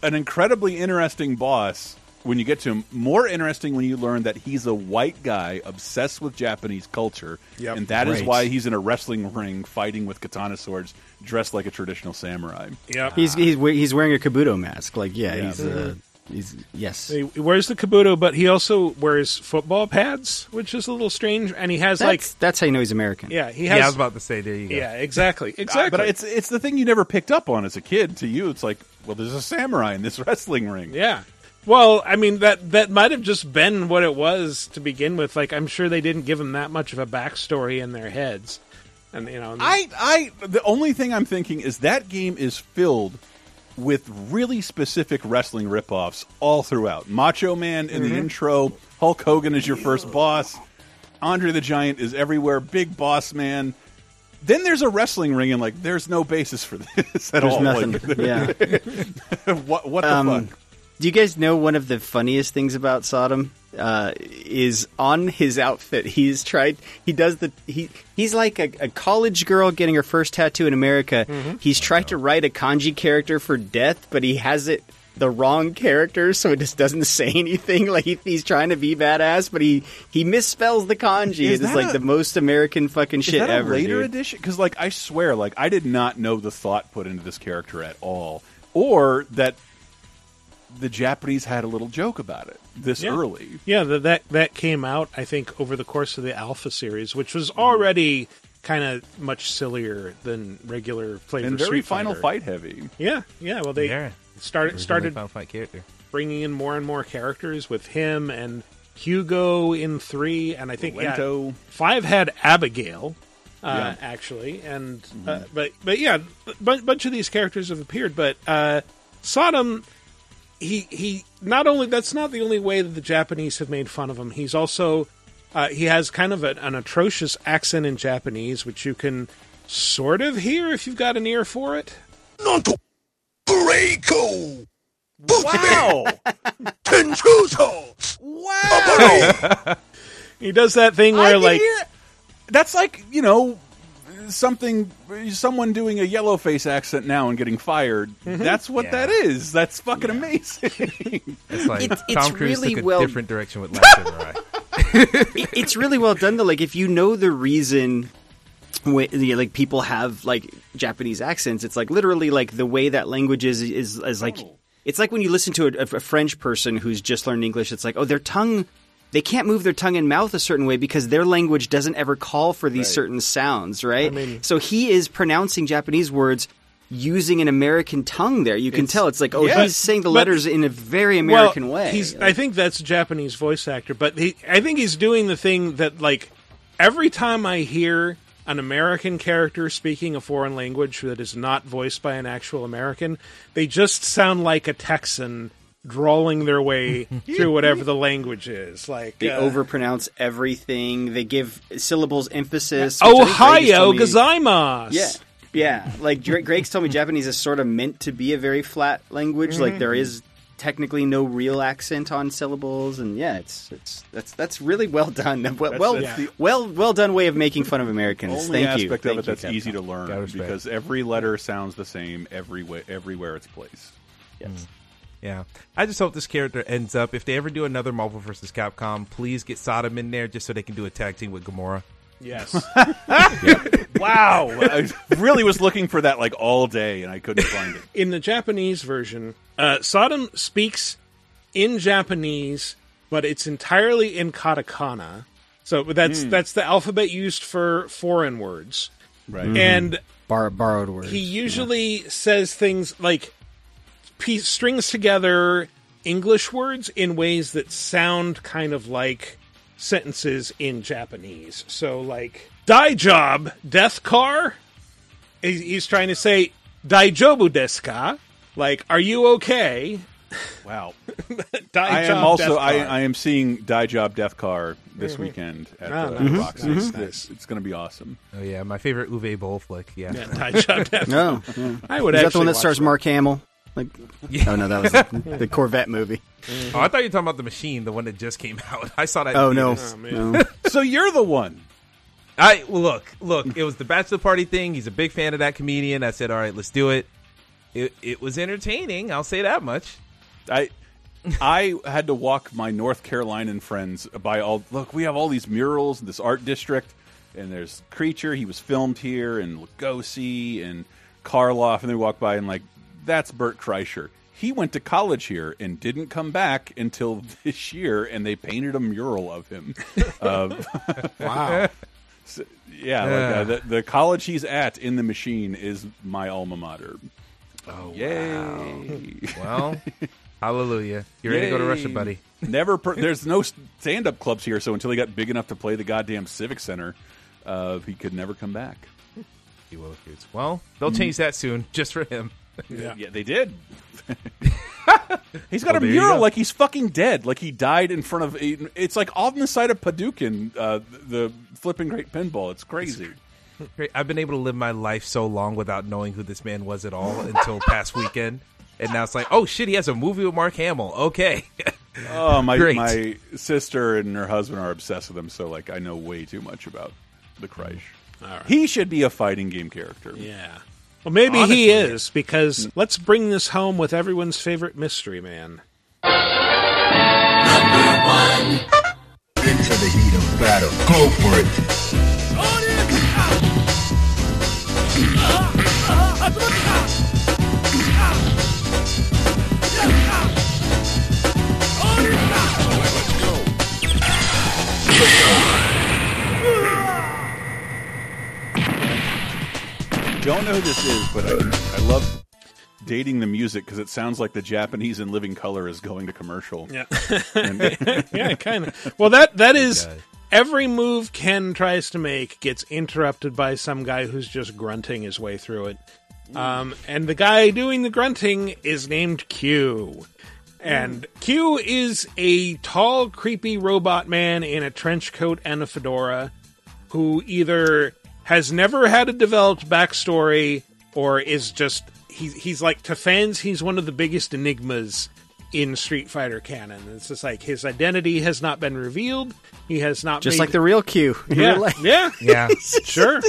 an incredibly interesting boss when you get to him. More interesting when you learn that he's a white guy obsessed with Japanese culture, Yep. and that is Right. why he's in a wrestling ring fighting with katana swords, dressed like a traditional samurai. Yep. He's he's he's wearing a Kabuto mask. Like yeah, Yeah. he's uh, he's yes. He wears the kabuto, but he also wears football pads, which is a little strange. And he has That's like, that's how you know he's American. yeah, he Yeah, I was has, about to say, there you go. yeah, exactly, Uh, exactly. but it's it's the thing you never picked up on as a kid. To you, it's like, well, there's a samurai in this wrestling ring. yeah. Well, I mean that that might have just been what it was to begin with. Like, I'm sure they didn't give him that much of a backstory in their heads, and you know, I, I, the only thing I'm thinking is that game is filled with really specific wrestling ripoffs all throughout. Macho Man in the intro, Hulk Hogan is your first boss, Andre the Giant is everywhere, Big Boss Man. Then there's a wrestling ring, and like, there's no basis for this at There's all. nothing. Like, yeah. what, what the Um, fuck? Do you guys know one of the funniest things about Sodom uh, is on his outfit? He's tried. He does the he. He's like a, a college girl getting her first tattoo in America. Mm-hmm. He's tried to write a kanji character for death, but he has it the wrong character, so it just doesn't say anything. Like he, he's trying to be badass, but he he misspells the kanji. Is It's like a- the most American fucking Is shit that a ever. later dude. edition? Because like I swear, like I did not know the thought put into this character at all, or that the Japanese had a little joke about it this Yeah. early. Yeah, that that that came out I think over the course of the Alpha series, which was already kind of much sillier than regular Flavor and very Street Final Fighter. Fight heavy. Yeah, yeah. Well, they Yeah. started started Final Fight character. bringing in more and more characters with him and Hugo in three, and I think yeah, five had Abigail. Uh, Yeah. Actually, and uh, but but yeah, a bunch of these characters have appeared, but uh, Sodom, he he not only that's not the only way that the Japanese have made fun of him. He's also uh, he has kind of a, an atrocious accent in Japanese, which you can sort of hear if you've got an ear for it. Nanto! Breako! Wow! Tenchuso! wow! He does that thing where can like hear- that's like you know something someone doing a yellow face accent now and getting fired. Mm-hmm. That's what Yeah. that is. That's fucking amazing. It's like It's- it's Tom Cruise really took a well- different direction with Last Samurai. It- it's really well done though. Like if you know the reason, wh- yeah, like people have like Japanese accents. It's like literally like the way that language is is, is like it's like when you listen to a, a French person who's just learned English. It's like oh their tongue. They can't move their tongue and mouth a certain way because their language doesn't ever call for these certain sounds, right? mean- so he is pronouncing Japanese words using an American tongue. There, you can tell it's like oh he's saying the letters in a very American well, way. He's, Like- I think that's a Japanese voice actor, but he, I think he's doing the thing that, like, every time I hear an American character speaking a foreign language that is not voiced by an actual American, they just sound like a Texan drawling their way through whatever the language is. Like, They uh, overpronounce everything. They give syllables emphasis. which I think Greg ohayo told gozaimasu. Yeah, yeah. Like Greg's told me, Japanese is sort of meant to be a very flat language. Like there is technically no real accent on syllables, and yeah, it's it's that's that's really well done. Well, well, that's the- well, well done way of making fun of Americans. Only Thank you. aspect Thank it you, that's Capcom. easy to learn because every letter sounds the same everywhere everywhere it's placed. Yes. Yeah, I just hope this character ends up. If they ever do another Marvel vs. Capcom, please get Sodom in there just so they can do a tag team with Gamora. Yes. Wow, I really was looking for that like all day and I couldn't find it. in the Japanese version, uh, Sodom speaks in Japanese, but it's entirely in katakana. So that's that's the alphabet used for foreign words, Right. and Bar- borrowed words. he usually says things like piece, strings together English words in ways that sound kind of like sentences in Japanese. So, like "die job, death car." He's, he's trying to say "daijobu desu ka?" Like, "Are you okay?" Wow. Die I job, am also death I, car. I am seeing Die Job Death Car this weekend at Ah, the nice. box. Mhm. office. Nice, It's, it's going to be awesome. Oh yeah, my favorite Uwe Boll flick. Yeah, Yeah, die job, death no, I would is that the one that watch stars that. Mark Hamill? Like, oh no, that was the, the Corvette movie. Oh, I thought you were talking about the machine, the one that just came out. I saw that. Oh no, theaters. Oh, man. no. So you're the one. I look, look. It was the bachelor party thing. He's a big fan of that comedian. I said, all right, let's do it. It it was entertaining. I'll say that much. I I had to walk my North Carolinian friends by all. Look, we have all these murals in this art district, and there's Creature. He was filmed here, and Lugosi and Karloff, and they walk by and like, that's Bert Kreischer. He went to college here and didn't come back until this year, and they painted a mural of him. uh, Wow. so- yeah, like, uh, the, the college he's at in the machine is my alma mater. Oh, yay! Well, hallelujah. You're ready to go to Russia, buddy? Never. Per- there's no stand-up clubs here, so until he got big enough to play the goddamn civic center, uh, he could never come back. He will Well, they'll change that soon, just for him. Yeah. Yeah, they did. he's got Well, a mural like he's fucking dead, like he died in front of. It's like on the side of Paducah, uh, the flipping great pinball. It's crazy. Great. I've been able to live my life so long without knowing who this man was at all until past weekend, and now it's like, oh shit, he has a movie with Mark Hamill. Okay, Oh, my Great. my sister and her husband are obsessed with him, so like I know way too much about the Kreis. He should be a fighting game character. Yeah. Well, maybe he is because mm. let's bring this home with everyone's favorite mystery man. Into the heat of battle. Go for it. Know who this is, but I, I love dating the music because it sounds like the Japanese in Living Color is going to commercial. Yeah. Yeah, kind of. Well, that that is every move Ken tries to make gets interrupted by some guy who's just grunting his way through it. Um, and the guy doing the grunting is named Q. And Q is a tall, creepy robot man in a trench coat and a fedora who either has never had a developed backstory or is just he's he's like to fans he's one of the biggest enigmas in Street Fighter canon. It's just like his identity has not been revealed. He has not Just made- like the real Q. yeah real yeah Yeah. sure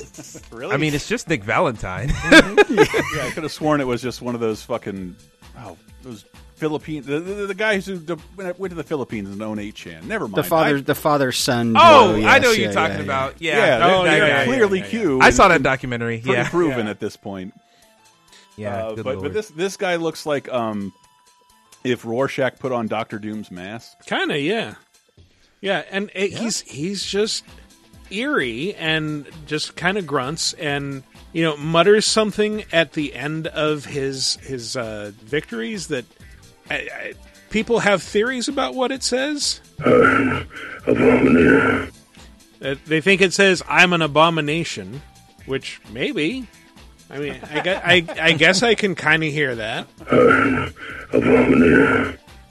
really? I mean, it's just Nick Valentine. yeah, I could have sworn it was just one of those fucking oh those Philippine the, the, the guy who went to the Philippines and owned 8chan. Never mind. The father, I, the father son. oh, duo, I know yes, you're yeah, talking yeah, yeah. about. Yeah. yeah, Oh, that yeah, guy yeah, clearly yeah, yeah. Q. I saw that documentary. Pretty Yeah. proven Yeah. at this point. Yeah. Uh, good but lord. but this this guy looks like um if Rorschach put on Doctor Doom's mask. kind of yeah yeah and it, he's he's just eerie and just kind of grunts and you know mutters something at the end of his his uh, victories that I, I, people have theories about what it says? Uh, they think it says i'm an abomination which maybe. I mean i guess i, I, guess I can kind of hear that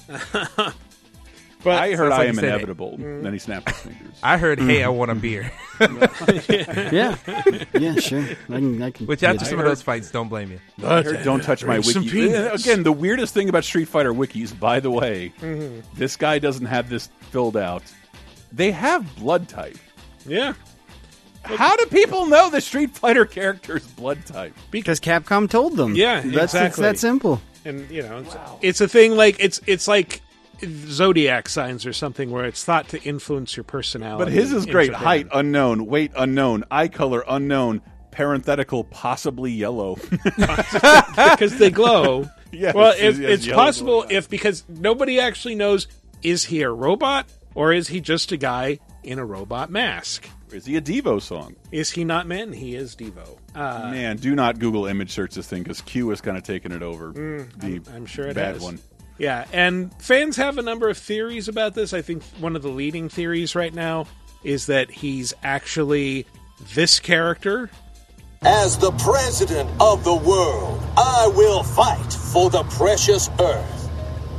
but I heard I like am he said it. inevitable. Eh, then he snapped his fingers. I heard, hey, I mm-hmm. want a beer. Yeah, yeah, sure. I can, I can. Which after some of those fights, don't blame you. I heard, don't touch my wiki. peanuts. Eh, again, the weirdest thing about Street Fighter wikis, by the way, Mm-hmm. this guy doesn't have this filled out. They have blood type. yeah How do people know the Street Fighter character's blood type? because Capcom told them. Yeah, that's it's exactly. that simple. and you know it's, it's a thing like it's it's like zodiac signs or something where it's thought to influence your personality But his is great. Height unknown, weight unknown, eye color unknown, parenthetical possibly yellow. because they glow Yes, well if, has it's possible if because nobody actually knows is he a robot or is he just a guy in a robot mask is he a Devo song? is he not men he is devo uh, Man, do not Google image search this thing because Q has kind of taken it over. the Mm, I'm- I'm sure it bad has. one. Yeah, and fans have a number of theories about this. I think one of the leading theories right now is that he's actually this character. As the president of the world, I will fight for the precious earth.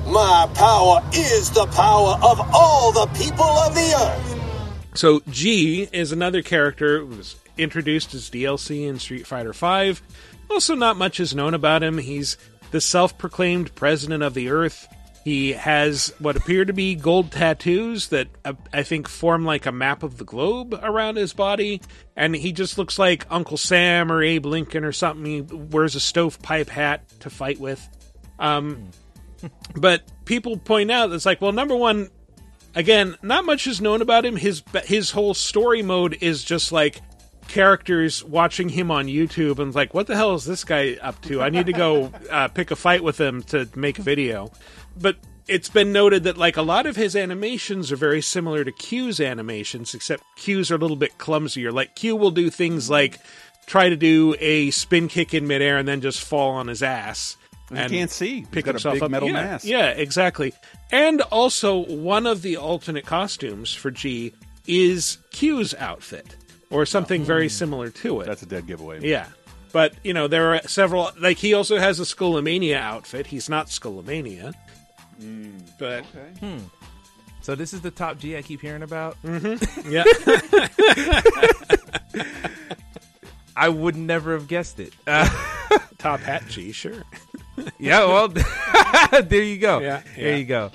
My power is the power of all the people of the earth. So G is another character who was introduced as DLC in Street Fighter V. Also, not much is known about him. He's the self-proclaimed president of the Earth. He has what appear to be gold tattoos that uh, I think form like a map of the globe around his body, and he just looks like Uncle Sam or Abe Lincoln or something. He wears a stovepipe hat to fight with. Um, but people point out it's like, well, number one, again, not much is known about him. His his whole story mode is just like characters watching him on YouTube and like, what the hell is this guy up to? I need to go uh, pick a fight with him to make a video. But it's been noted that like a lot of his animations are very similar to Q's animations, except Q's are a little bit clumsier. Like Q will do things like try to do a spin kick in midair and then just fall on his ass. And you can't see. Pick himself up. metal yeah, mask. Yeah, exactly. And also, one of the alternate costumes for G is Q's outfit, or something mm, very similar to it. That's a dead giveaway. Yeah. But, you know, there are several. Like, he also has a Skullomania outfit. He's not Skullomania. Mm. But, hmm. So this is the top G I keep hearing about. Mm-hmm. yeah. I would never have guessed it. Uh, Top hat G, sure. yeah, well, there you go. Yeah, there you go.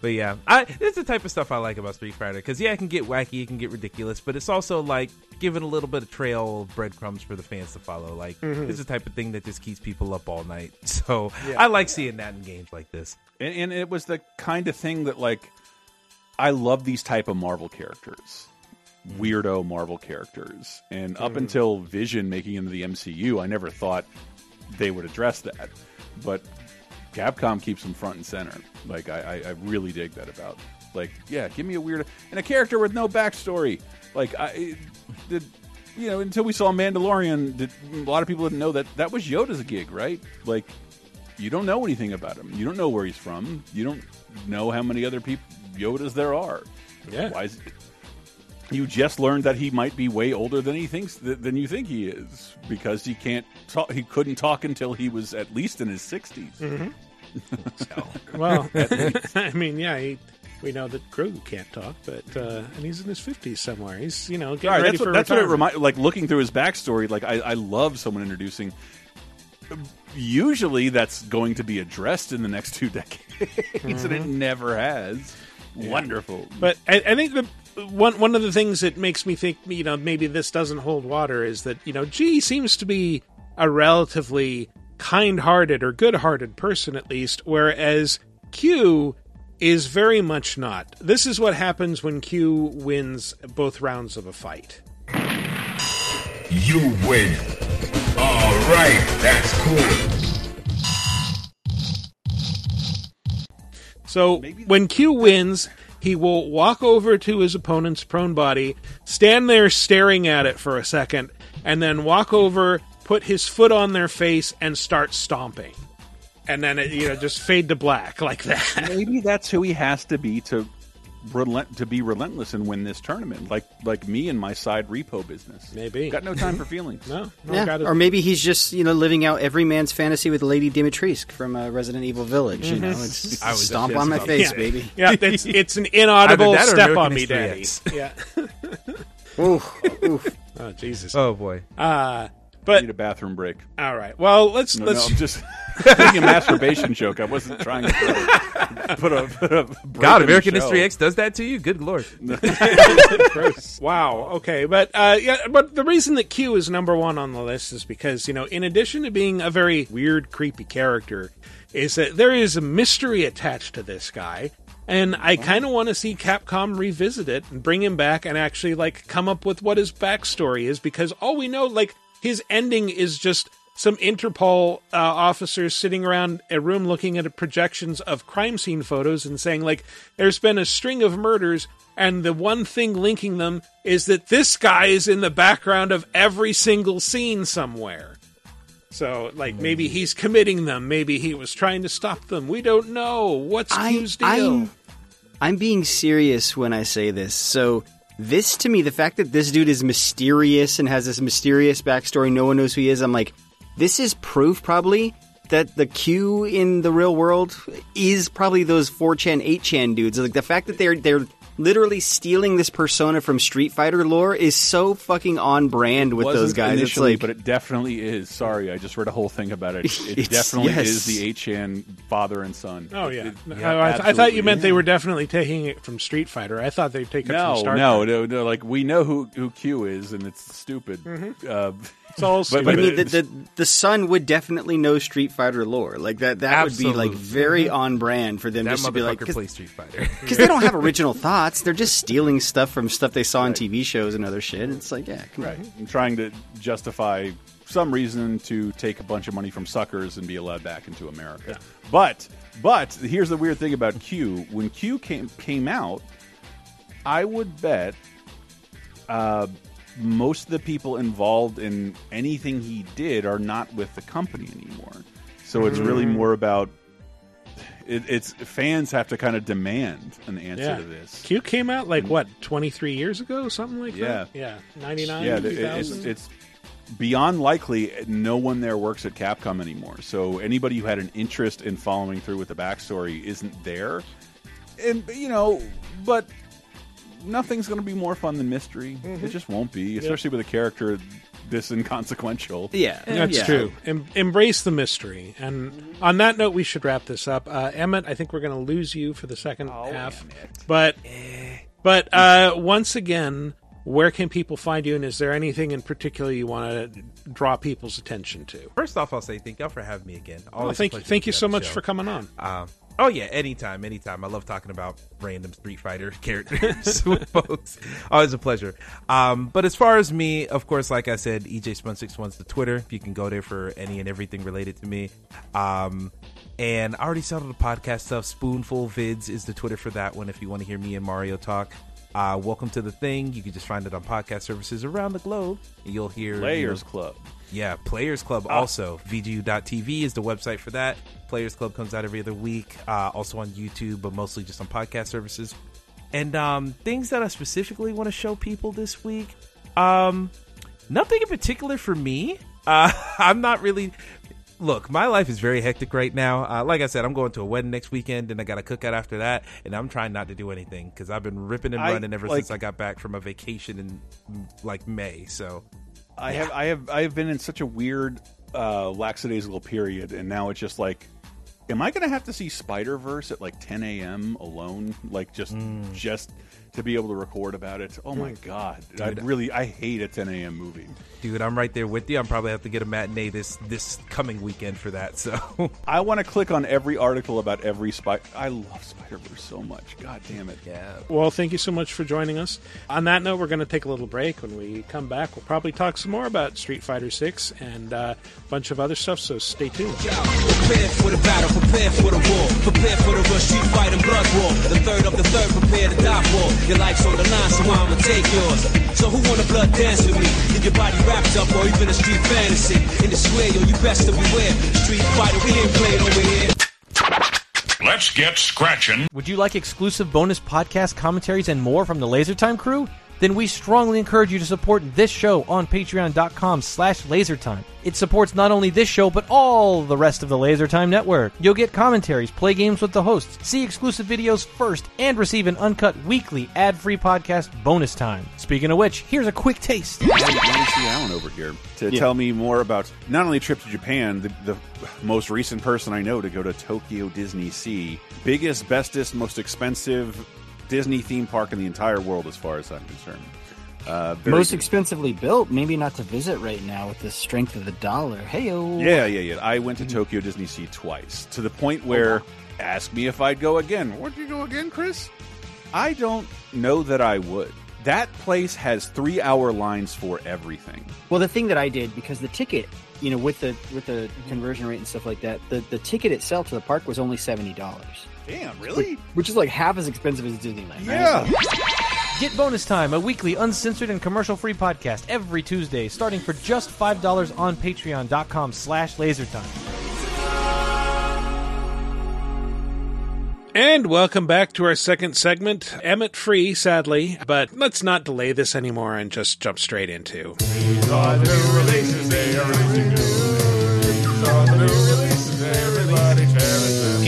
But yeah, I it's the type of stuff I like about Street Fighter because yeah, it can get wacky, it can get ridiculous, but it's also like giving a little bit of trail of breadcrumbs for the fans to follow. Like Mhm. it's the type of thing that just keeps people up all night. So Yeah. I like seeing that in games like this. and, and it was the kind of thing that like I love these type of Marvel characters, weirdo Marvel characters, and up Mhm. until Vision making into the MCU, I never thought they would address that, but Capcom keeps them front and center. Like I, I, I really dig that about. Like, yeah, give me a weird and a character with no backstory. Like I did. You know, until we saw Mandalorian, did, a lot of people didn't know that that was Yoda's gig, right? Like, you don't know anything about him. You don't know where he's from. You don't know how many other people Yodas there are. Yeah. Why is you just learned that he might be way older than he thinks than you think he is because he can't talk. He couldn't talk until he was at least in his 60s Mhm. so, Well. I mean, yeah, he, we know that Grogu can't talk, but uh, and he's in his fifties somewhere. He's you know getting right, ready that's for what, that's what it retirement. remind. Like looking through his backstory, like I, I love someone introducing. Usually, that's going to be addressed in the next two decades, and it never has. Wonderful, But I, I think the one one of the things that makes me think you know maybe this doesn't hold water is that you know G seems to be a relatively kind-hearted or good-hearted person at least, whereas Q is very much not. This is what happens when Q wins both rounds of a fight. You win. All right, that's cool. So when Q wins, he will walk over to his opponent's prone body, stand there staring at it for a second, and then walk over, put his foot on their face, and start stomping. And then it, you know, just fade to black like that. Maybe that's who he has to be to relent to be relentless and win this tournament. Like like me and my side repo business. Maybe got no time for feelings. no, Yeah. Or maybe he's just you know living out every man's fantasy with Lady Dimitrescu from uh, Resident Evil Village. You know, Mhm. it's I was stomp on my face, Yeah. baby. Yeah, it's it's an inaudible Either that or step on me, History daddy. Yeah. oof, oof. Oh Jesus. Oh boy. Uh but need a bathroom break. All right. Well, let's No, let's no, I'm just making a masturbation joke. I wasn't trying to put a, put a, break God, in the American show. History X does that to you? Good lord. Gross. Wow. Okay, but uh, yeah, but the reason that Q is number one on the list is because you know, in addition to being a very weird, creepy character, is that there is a mystery attached to this guy. And I kind of want to see Capcom revisit it and bring him back and actually like come up with what his backstory is because all we know, like his ending, is just some Interpol uh, officers sitting around a room looking at projections of crime scene photos and saying like, "There's been a string of murders." And the one thing linking them is that this guy is in the background of every single scene somewhere. So, like, maybe he's committing them. Maybe he was trying to stop them. We don't know. What's Q's deal? I'm, I'm being serious when I say this. So this to me, the fact that this dude is mysterious and has this mysterious backstory, no one knows who he is. I'm like, this is proof probably that the Q in the real world is probably those 4chan, 8chan dudes. Like the fact that they're they're literally stealing this persona from Street Fighter lore is so fucking on brand with Wasn't those guys. It's like but it definitely is. Sorry, I just read a whole thing about it. It It's- definitely yes. is the 8chan father and son. Oh yeah, it- No, yeah, I, I thought you meant is. they were definitely taking it from Street Fighter. I thought they'd take it from No, Star no, no, no. Like we know who who Q is, and it's stupid. Mhm. Uh, It's all but- stupid. but I mean, the, the the son would definitely know Street Fighter lore. Like that, that would be like very on brand for them That just to be like, motherfucker plays Street Fighter. because they don't have original thoughts. They're just stealing stuff from stuff they saw on TV shows and other shit. It's like, yeah, come right. on. I'm trying to justify some reason to take a bunch of money from suckers and be allowed back into America. But but here's the weird thing about Q. When Q came came out, I would bet uh, most of the people involved in anything he did are not with the company anymore. So it's really Mm. more about it, it's fans have to kind of demand an answer yeah. to this. Q came out like what twenty three years ago, something like Yeah. that. Yeah, ninety nine. yeah, it- it's it's beyond likely no one there works at Capcom anymore. So anybody who had an interest in following through with the backstory isn't there. And you know, but nothing's going to be more fun than mystery. It just won't be, especially with a character this inconsequential. Yeah, That's yeah. true. Em- embrace the mystery. And on that note, we should wrap this up. Uh, Emmett, I think we're going to lose you for the second half. But but uh, once again, where can people find you? And is there anything in particular you want to draw people's attention to? First off, I'll say thank y'all for having me again. Well, Always a thank pleasure thank you so much show. for coming on. Um, oh yeah, anytime, anytime. I love talking about random Street Fighter characters with folks. Always a pleasure. Um, but as far as me, of course, like I said, EJ Spun Six One's the Twitter. If You can go there for any and everything related to me. Um, and I already started the podcast stuff. Spoonful Vids is the Twitter for that one. If you want to hear me and Mario talk. Uh, welcome to the thing. You can just find it on podcast services around the globe. And you'll hear you know, Club. Yeah, Players Club also. VGU.tv is the website for that. Players Club comes out every other week, uh, also on YouTube, but mostly just on podcast services. And um, things that I specifically want to show people this week, um, nothing in particular for me. Uh, I'm not really. Look, my life is very hectic right now. Uh, like I said, I'm going to a wedding next weekend, and I got a cookout after that, and I'm trying not to do anything because I've been ripping and I, running ever like- since I got back from a vacation in like May. So I have I have I have been in such a weird uh, lackadaisical period, and now it's just like, am I going to have to see Spider Verse at like 10 a.m. alone, like just just to be able to record about it? Oh my god, I really I hate a 10 a.m. movie. dude i'm right there with you i'm probably have to get a matinee this this coming weekend for that so I want to click on every article about every Spider. I love Spider Verse so much. God damn it. Yeah. Well, thank you so much for joining us. On that note, we're going to take a little break. When we come back, we'll probably talk some more about Street Fighter Six and uh, a bunch of other stuff. So stay tuned. Prepare for the battle, prepare for the war. Prepare for the rush, street fight and blood war. The third of the third, prepare to die for. Your life's on the line, so I'ma take yours. So who wanna blood dance with me? Get your body wrapped up or even a street fantasy. In the square, yo, you best to beware. Street fighter, we ain't played over here. Let's get scratching. Would you like exclusive bonus podcast commentaries and more from the LaserTime crew? Then we strongly encourage you to support this show on patreon.com slash lasertime. It supports not only this show, but all the rest of the LaserTime network. You'll get commentaries, play games with the hosts, see exclusive videos first, and receive an uncut weekly ad-free podcast bonus time. Speaking of which, here's a quick taste. Nancy Allen over here to Yeah. tell me more about not only a trip to Japan, the, the most recent person I know to go to Tokyo Disney Sea, biggest, bestest, most expensive Disney theme park in the entire world, as far as I'm concerned. Uh, Most good. expensively built, maybe not to visit right now with the strength of the dollar. Heyo. Yeah, yeah, yeah. I went to Tokyo Disney Sea twice to the point where ask me if I'd go again. Would you go again, Chris? I don't know that I would. That place has three hour lines for everything. Well, the thing that I did because the ticket, you know, with the with the conversion rate and stuff like that, the the ticket itself to the park was only seventy dollars. Damn, really? Which, which is like half as expensive as Disneyland. right? Yeah. Get Bonus Time, a weekly uncensored and commercial-free podcast every Tuesday, starting for just $5 on patreon.com slash lasertime. And welcome back to our second segment. Emmett free, sadly, but let's not delay this anymore and just jump straight into.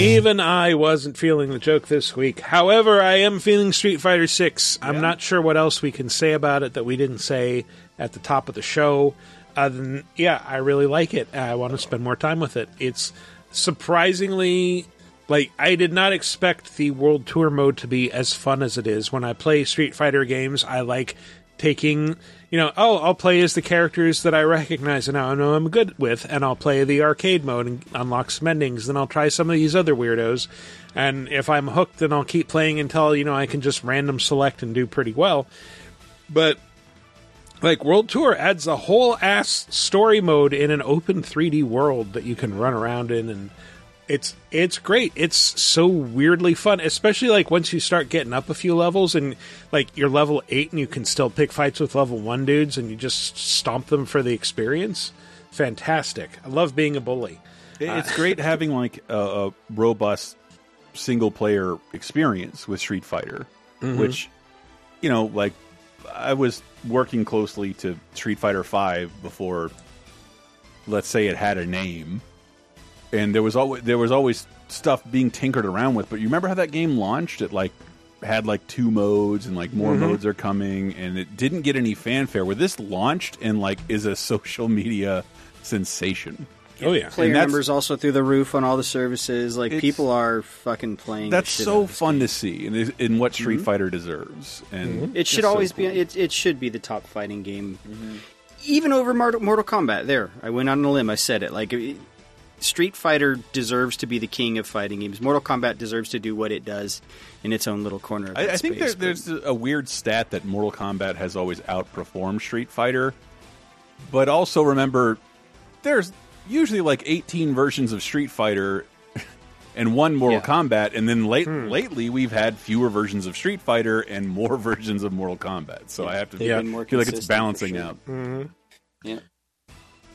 Even I wasn't feeling the joke this week. However, I am feeling Street Fighter 6. I'm not sure what else we can say about it that we didn't say at the top of the show. Other than, yeah, I really like it. I want to spend more time with it. It's surprisingly like I did not expect the World Tour mode to be as fun as it is. When I play Street Fighter games, I like taking, you know, oh, I'll play as the characters that I recognize and I know I'm good with, and I'll play the arcade mode and unlock some endings. Then I'll try some of these other weirdos, and if I'm hooked, then I'll keep playing until you know I can just random select and do pretty well. But like World Tour adds a whole ass story mode in an open 3D world that you can run around in and it's it's great. It's so weirdly fun, especially like once you start getting up a few levels and like you're level 8 and you can still pick fights with level 1 dudes and you just stomp them for the experience. Fantastic. I love being a bully. It's great having like a, a robust single player experience with Street Fighter, Mhm. which you know, like I was working closely to Street Fighter Five before, let's say it had a name, and there was always there was always stuff being tinkered around with. But you remember how that game launched It like had like two modes and like more Mhm. modes are coming, and it didn't get any fanfare. Where this launched and like is a social media sensation. Oh yeah, Player And that's- numbers also through the roof on all the services. Like people are fucking playing. the That's so out of fun to see, and is- in what Street Mhm. Fighter deserves. And It should it's so always cool. be. It, it should be the top fighting game, even over Mortal, Mortal Kombat. There, I went on a limb. I said it. Like it- Street Fighter deserves to be the king of fighting games. Mortal Kombat deserves to do what it does in its own little corner. Of I, that I think space, there, there's a weird stat that Mortal Kombat has always outperformed Street Fighter, but also remember there's usually like 18 versions of Street Fighter and one Mortal Kombat, and then late, Hmm. lately we've had fewer versions of Street Fighter and more versions of Mortal Kombat. So I have to They've feel, more feel like it's balancing sure. out. Mm-hmm. Yeah.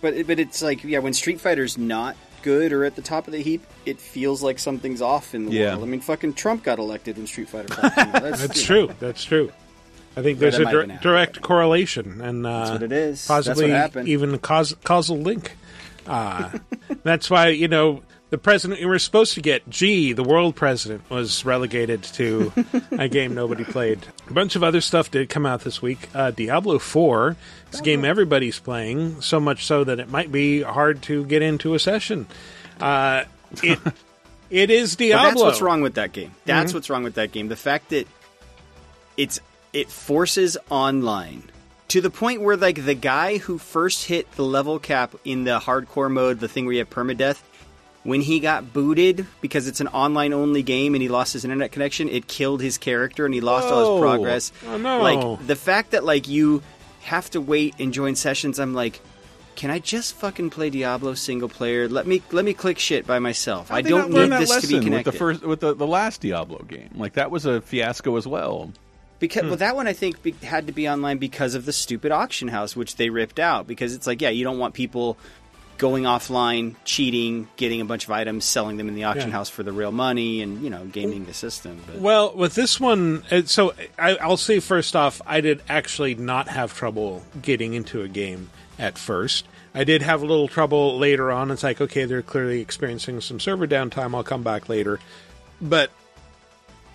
But but it's like yeah, when Street Fighter's not good or at the top of the heap, it feels like something's off in the Yeah. world. I mean, fucking Trump got elected when Street Fighter. Five came out. That's, That's you know. true. That's true. I think there's that a dir- direct correlation, and uh, That's what it is. That's Possibly what happened. even caus- causal link. Uh, that's why you know the president we were supposed to get. G, the world president, was relegated to a game nobody played. A bunch of other stuff did come out this week. Uh, Diablo Four is a game everybody's playing, so much so that it might be hard to get into a session. Uh, it it is But Diablo. that's what's wrong with that game. That's Mhm. what's wrong with that game. The fact that it's it forces online to the point where like the guy who first hit the level cap in the hardcore mode, the thing where you have permadeath, when he got booted because it's an online only game and he lost his internet connection, it killed his character and he lost all his progress. Oh, no. Like the fact that like you have to wait and join sessions, I'm like can I just fucking play Diablo single player? Let me let me click shit by myself. I don't need this to be connected. with the first with the, the last Diablo game. Like that was a fiasco as well. Because Hmm. well, that one I think be, had to be online because of the stupid auction house, which they ripped out. Because it's like, yeah, you don't want people going offline, cheating, getting a bunch of items, selling them in the auction Yeah. house for the real money, and you know, gaming the system. But Well, with this one, uh, so I, I'll say first off, I did actually not have trouble getting into a game at first. I did have a little trouble later on. It's like, okay, they're clearly experiencing some server downtime. I'll come back later. But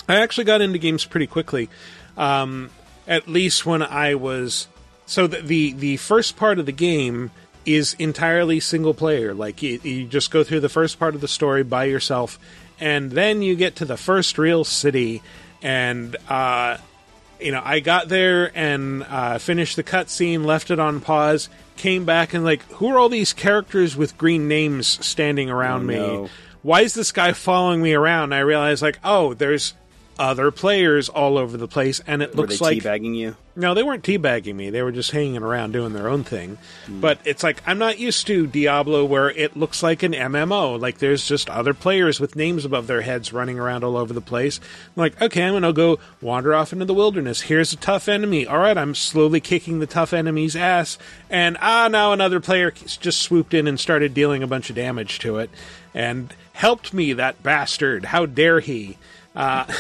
I actually got into games pretty quickly. Um, at least when I was so the, the the first part of the game is entirely single player. Like you, you just go through the first part of the story by yourself, and then you get to the first real city, and uh, you know I got there and uh, finished the cutscene, left it on pause, came back and like, who are all these characters with green names standing around Oh, me? no. Why is this guy following me around? I realized like, oh, there's other players all over the place, and it were looks they like teabagging you? no, they weren't teabagging me. They were just hanging around doing their own thing. Hmm. But it's like I'm not used to Diablo where it looks like an MMO. Like there's just other players with names above their heads running around all over the place. I'm like, okay, I'm gonna go wander off into the wilderness. Here's a tough enemy. All right, I'm slowly kicking the tough enemy's ass, and ah, now another player just swooped in and started dealing a bunch of damage to it, and helped me. That bastard! How dare he? Uh,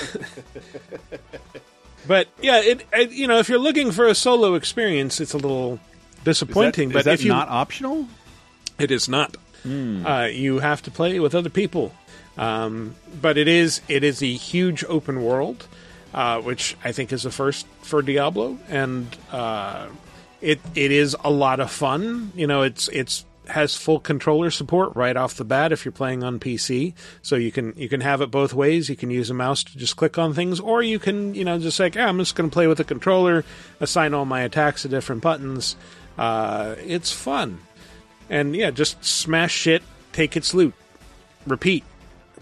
But yeah, it, it you know if you're looking for a solo experience, it's a little disappointing. Is that- but is that if you not optional, it is not. Hmm. Uh, you have to play with other people. Um, but it is it is a huge open world, uh, which I think is a first for Diablo, and uh, it it is a lot of fun. You know, it's it's has full controller support right off the bat if you're playing on PC. So you can you can have it both ways. You can use a mouse to just click on things, or you can you know just like ah, I'm just going to play with a controller, assign all my attacks to different buttons. Uh, it's fun, and yeah, just smash shit, take its loot, repeat,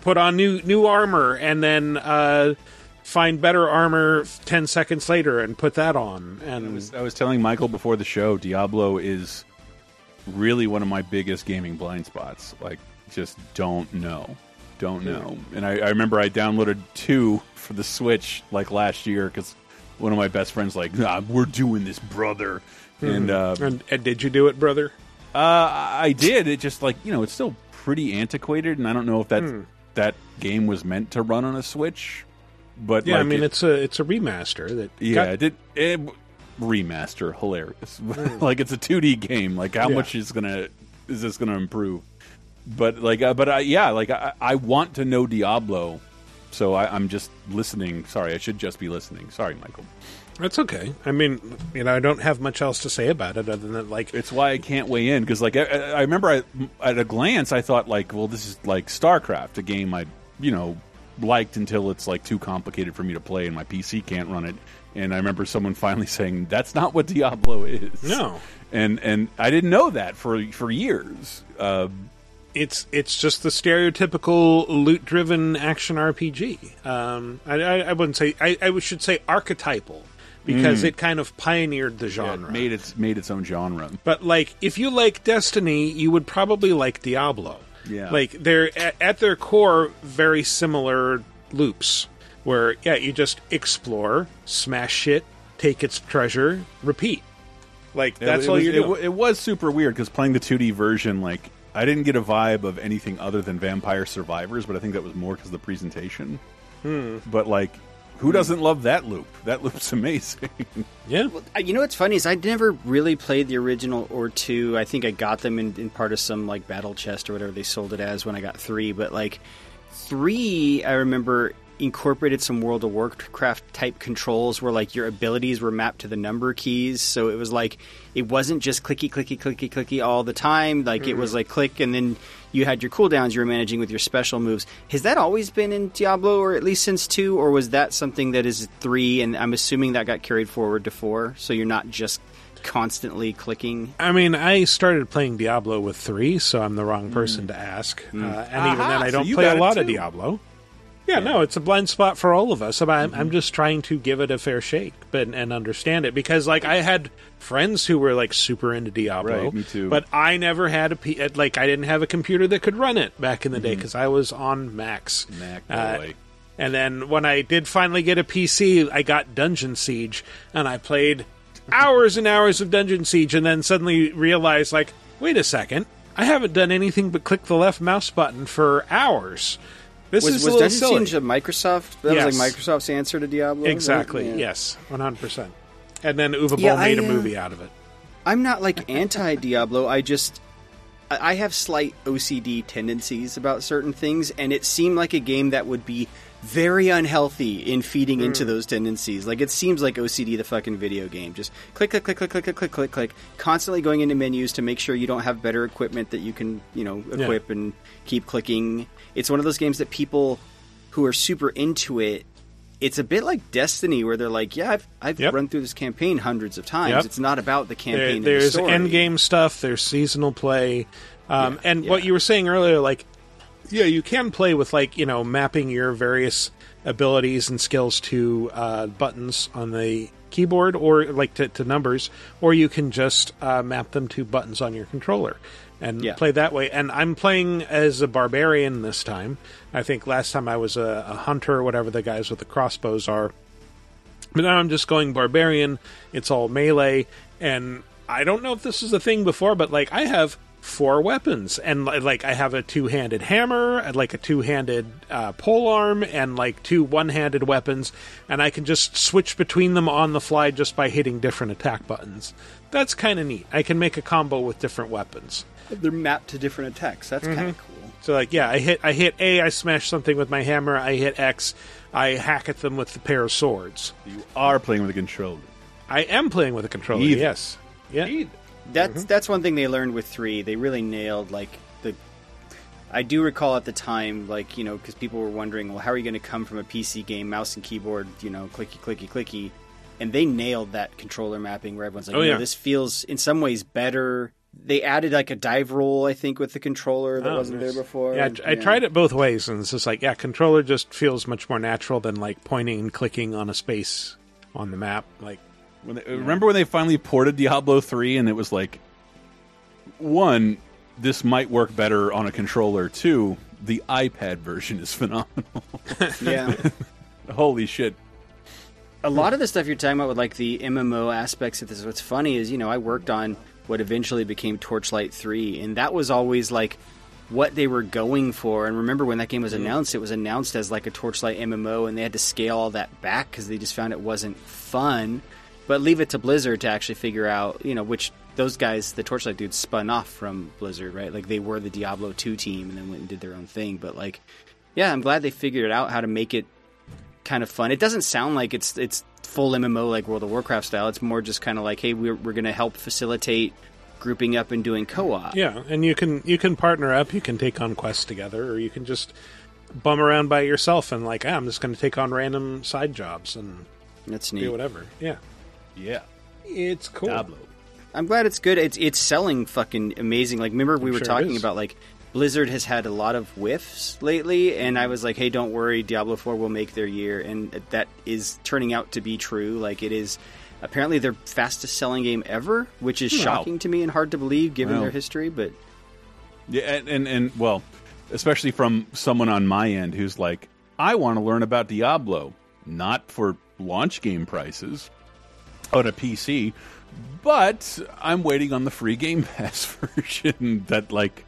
put on new new armor, and then uh, find better armor ten seconds later and put that on. And I was, I was telling Michael before the show, Diablo is really one of my biggest gaming blind spots. Like, just don't know, don't know. And I, I remember I downloaded two for the Switch like last year because one of my best friends like, nah, we're doing this, brother. And, uh, and and did you do it, brother? Uh, I did. It just like you know, it's still pretty antiquated, and I don't know if that Hmm. that game was meant to run on a Switch. But yeah, I mean it- it's a it's a remaster that yeah, got- it did it, remaster hilarious. like it's a 2D game. Like how Yeah. much is gonna is this gonna improve? But like, uh, but I, yeah, like I, I want to know Diablo So I, I'm just listening. Sorry, I should just be listening. Sorry, Michael. That's okay. I mean, you know, I don't have much else to say about it other than like It's why I can't weigh in because, like, I, I remember I, at a glance, I thought, like, well, this is like StarCraft, a game I, you know, liked until it's like too complicated for me to play and my PC can't run it. And I remember someone finally saying, "That's not what Diablo is." No. and and I didn't know that for for years. Uh, it's it's just the stereotypical loot-driven action RPG. Um, I, I, I wouldn't say I, I should say archetypal because Mm. it kind of pioneered the yeah, genre. it made its made its own genre. But like, if you like Destiny, you would probably like Diablo. Yeah. Like they're at, at their core very similar loops, where yeah, you just explore, smash shit, take its treasure, repeat. Like that's it all was, you're it, doing. it was super weird because playing the 2D version, like, I didn't get a vibe of anything other than Vampire Survivors, but I think that was more because of the presentation. Hmm. But like, who doesn't love that loop? That loop's amazing. yeah. Uh, You know what's funny is I never really played the original or two. I think I got them in, in part of some like battle chest or whatever they sold it as when I got three. But like three, I remember incorporated some World of Warcraft type controls where like your abilities were mapped to the number keys. So it was like it wasn't just clicky clicky clicky clicky all the time. Like it was Mhm. like click and then you had your cooldowns you were managing with your special moves. Has that always been in Diablo or at least since 2 or was that something that is 3 and I'm assuming that got carried forward to 4 so you're not just constantly clicking? I mean, I started playing Diablo with three, so I'm the wrong person to ask. Uh, and even then, I don't you play a it lot of. Diablo. Yeah, no, it's a blind spot for all of us. I'm, I'm mm-hmm. just trying to give it a fair shake, but and understand it because, like, I had friends who were like super into Diablo. Right, me too. But I never had a P- uh, like I didn't have a computer that could run it back in the day mm-hmm. because I was on Macs. Mac Uh, boy. and then when I did finally get a PC, I got Dungeon Siege, and I played hours and hours of Dungeon Siege, and then suddenly realized, like, wait a second, I haven't done anything but click the left mouse button for hours. This was, is was a little Dungeon silly. Siege a Microsoft? That was like Microsoft's answer to Diablo? right? Exactly. Yeah. Yes, one hundred percent. And then Uwe Boll Yeah, I, made a uh, movie out of it. I'm not like anti Diablo. I just I I have slight OCD tendencies about certain things, and it seemed like a game that would be very unhealthy in feeding into Hmm. those tendencies. Like it seems like OCD, the fucking video game. Just click, click, click, click, click, click, click, click, click. Constantly going into menus to make sure you don't have better equipment that you can, you know, Yeah. equip and keep clicking. It's one of those games that people who are super into it. It's a bit like Destiny, where they're like, "Yeah, I've, I've Yep. run through this campaign hundreds of times. Yep. It's not about the There, campaign. and the there's story. end game stuff. There's seasonal play, um, and what you were saying earlier, like, yeah, you can play with like you know mapping your various abilities and skills to uh, buttons on the keyboard or like to, to numbers, or you can just uh, map them to buttons on your controller and Yeah. play that way. And I'm playing as a barbarian this time. I think last time I was a, a hunter, or whatever the guys with the crossbows are. But now I'm just going barbarian. It's all melee, and I don't know if this is a thing before, but like I have four weapons, and like I have a two-handed hammer, and like a two-handed uh, pole arm, and like two one-handed weapons, and I can just switch between them on the fly just by hitting different attack buttons. That's kind of neat. I can make a combo with different weapons. They're mapped to different attacks. That's kind Mhm. of cool. So like yeah, I hit I hit A, I smash something with my hammer. I hit X, I hack at them with the pair of swords. You are playing with a controller. I am playing with a controller. Either. Yes. Yeah. That's mm-hmm. that's one thing they learned with three. They really nailed like the. I do recall at the time, like you know, because people were wondering, well, how are you going to come from a PC game, mouse and keyboard, you know, clicky clicky clicky, and they nailed that controller mapping where everyone's like, Oh, "No, yeah. this feels in some ways better. They added like a dive roll, I think, with the controller that Oh, wasn't nice. there before. Yeah, I, I tried it both ways, and it's just like, yeah, controller just feels much more natural than like pointing and clicking on a space on the map. Like, When they, Remember when they finally ported Diablo 3 and it was like, one, this might work better on a controller. Two, the iPad version is phenomenal. Yeah. Holy shit. a lot of the stuff you're talking about with like the MMO aspects of this, what's funny is, you know, I worked on what eventually became Torchlight 3, and that was always like what they were going for. And remember when that game was mm-hmm. announced, it was announced as like a Torchlight MMO, and they had to scale all that back because they just found it wasn't fun. But leave it to Blizzard to actually figure out, you know, which those guys, the Torchlight dudes, spun off from Blizzard, right? Like they were the Diablo 2 team and then went and did their own thing. But like, yeah, I'm glad they figured out how to make it kind of fun. It doesn't sound like it's it's full MMO like World of Warcraft style. It's more just kind of like, hey, we're we're going to help facilitate grouping up and doing co-op. Yeah, and you can you can partner up. You can take on quests together, or you can just bum around by yourself and like, ah, I'm just going to take on random side jobs and That's neat. do whatever. Yeah, Yeah. it's cool. Diablo. I'm glad it's good. It's it's selling fucking amazing. Like remember we I'm were sure talking about like Blizzard has had a lot of whiffs lately, and I was like, hey, don't worry, Diablo 4 will make their year, and that is turning out to be true. Like it is apparently their fastest selling game ever, which is hmm. Wow. shocking to me and hard to believe given Wow. their history. But Yeah, and, and and well, especially from someone on my end who's like, I want to learn about Diablo, not for launch game prices on a PC, but I'm waiting on the free Game Pass version. That like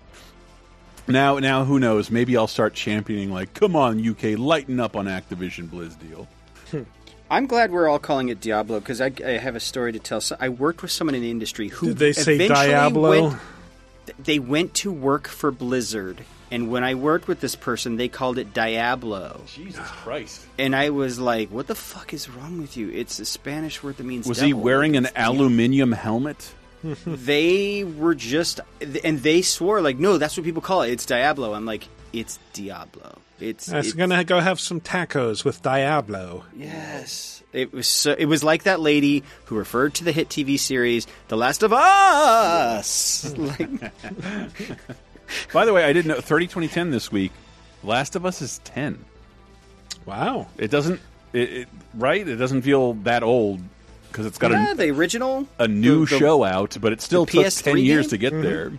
now now who knows? Maybe I'll start championing like, come on UK, lighten up on Activision Blizz deal. Hmm. I'm glad we're all calling it Diablo because I, I have a story to tell. So I worked with someone in the industry who Did they say Diablo? Went, they went to work for Blizzard, and when I worked with this person, they called it Diablo. Jesus Christ! And I was like, "What the fuck is wrong with you? It's a Spanish word that means." Was he wearing an It's aluminium helmet? they were just, and they swore like, "No, that's what people call it. It's Diablo." I'm like, "It's Diablo. It's." I was it's- gonna go have some tacos with Diablo. Yes. It was so, it was like that lady who referred to the hit TV series The Last of Us. like, By the way, I didn't know 30 2010 this week. Last of Us is 10. Wow. It doesn't it, it right? It doesn't feel that old because it's got yeah, a, the original. a new the- the- show out, but it still took PS3 10 years to get Mhm. there.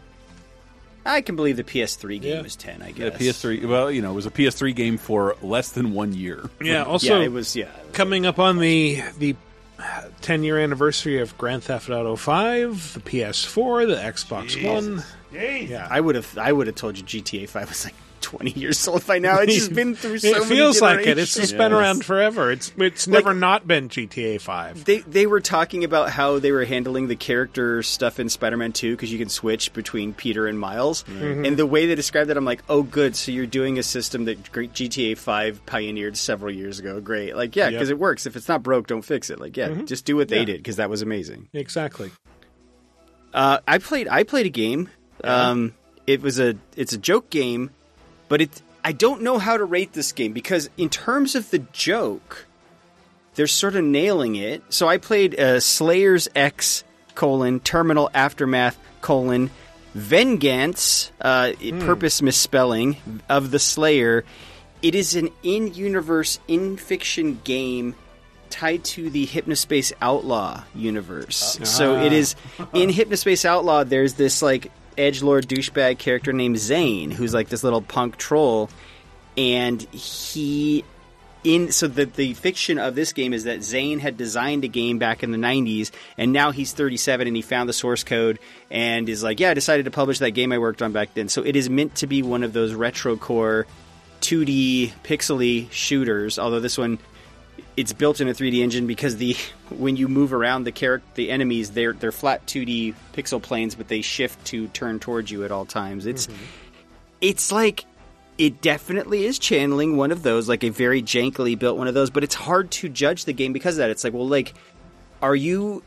I can believe the PS3 game was 10, I Yeah, guess. PS3. Well, you know, it was a PS3 game for less than one year. Yeah. Also, Yeah, it was- yeah. coming up on the the 10 year anniversary of Grand Theft Auto 5, the PS4, the Xbox One. Yeah. I would have I would have told you GTA 5 was like 20 years old by now. It's just been through so it many feels like it. It's just been around forever. It's it's Like- never not been GTA 5. They they were talking about how they were handling the character stuff in Spider-Man 2 because you can switch between Peter and Miles. Mhm. And the way they described it, I'm like, oh, good. So you're doing a system that great GTA 5 pioneered several years ago. Great. Like, yeah, Yep. because it works. If it's not broke, don't fix it. Like, yeah, Mhm. just do what they Yeah. did because that was amazing. Exactly. Uh, I played I played a game. Um, it was a it's a joke game, but it I don't know how to rate this game because in terms of the joke, they're sort of nailing it. So I played uh, Slayers X colon Terminal Aftermath colon Vengeance, uh, purpose misspelling of the Slayer. It is an in-universe, in-fiction game tied to the Hypnospace Outlaw universe. So it is in Hypnospace Outlaw. There's this like edge lord douchebag character named Zane, who's like this little punk troll, and he in so the the fiction of this game is that Zane had designed a game back in the 90s and now he's 37 and he found the source code and is like yeah I decided to publish that game I worked on back then. So it is meant to be one of those retro core 2D pixely shooters although this one it's built in a 3D engine because the when you move around the character the enemies they're they're flat 2D pixel planes but they shift to turn towards you at all times it's mm-hmm. it's like it definitely is channeling one of those, like a very jankily built one of those, but it's hard to judge the game because of that. It's like, well, like, are you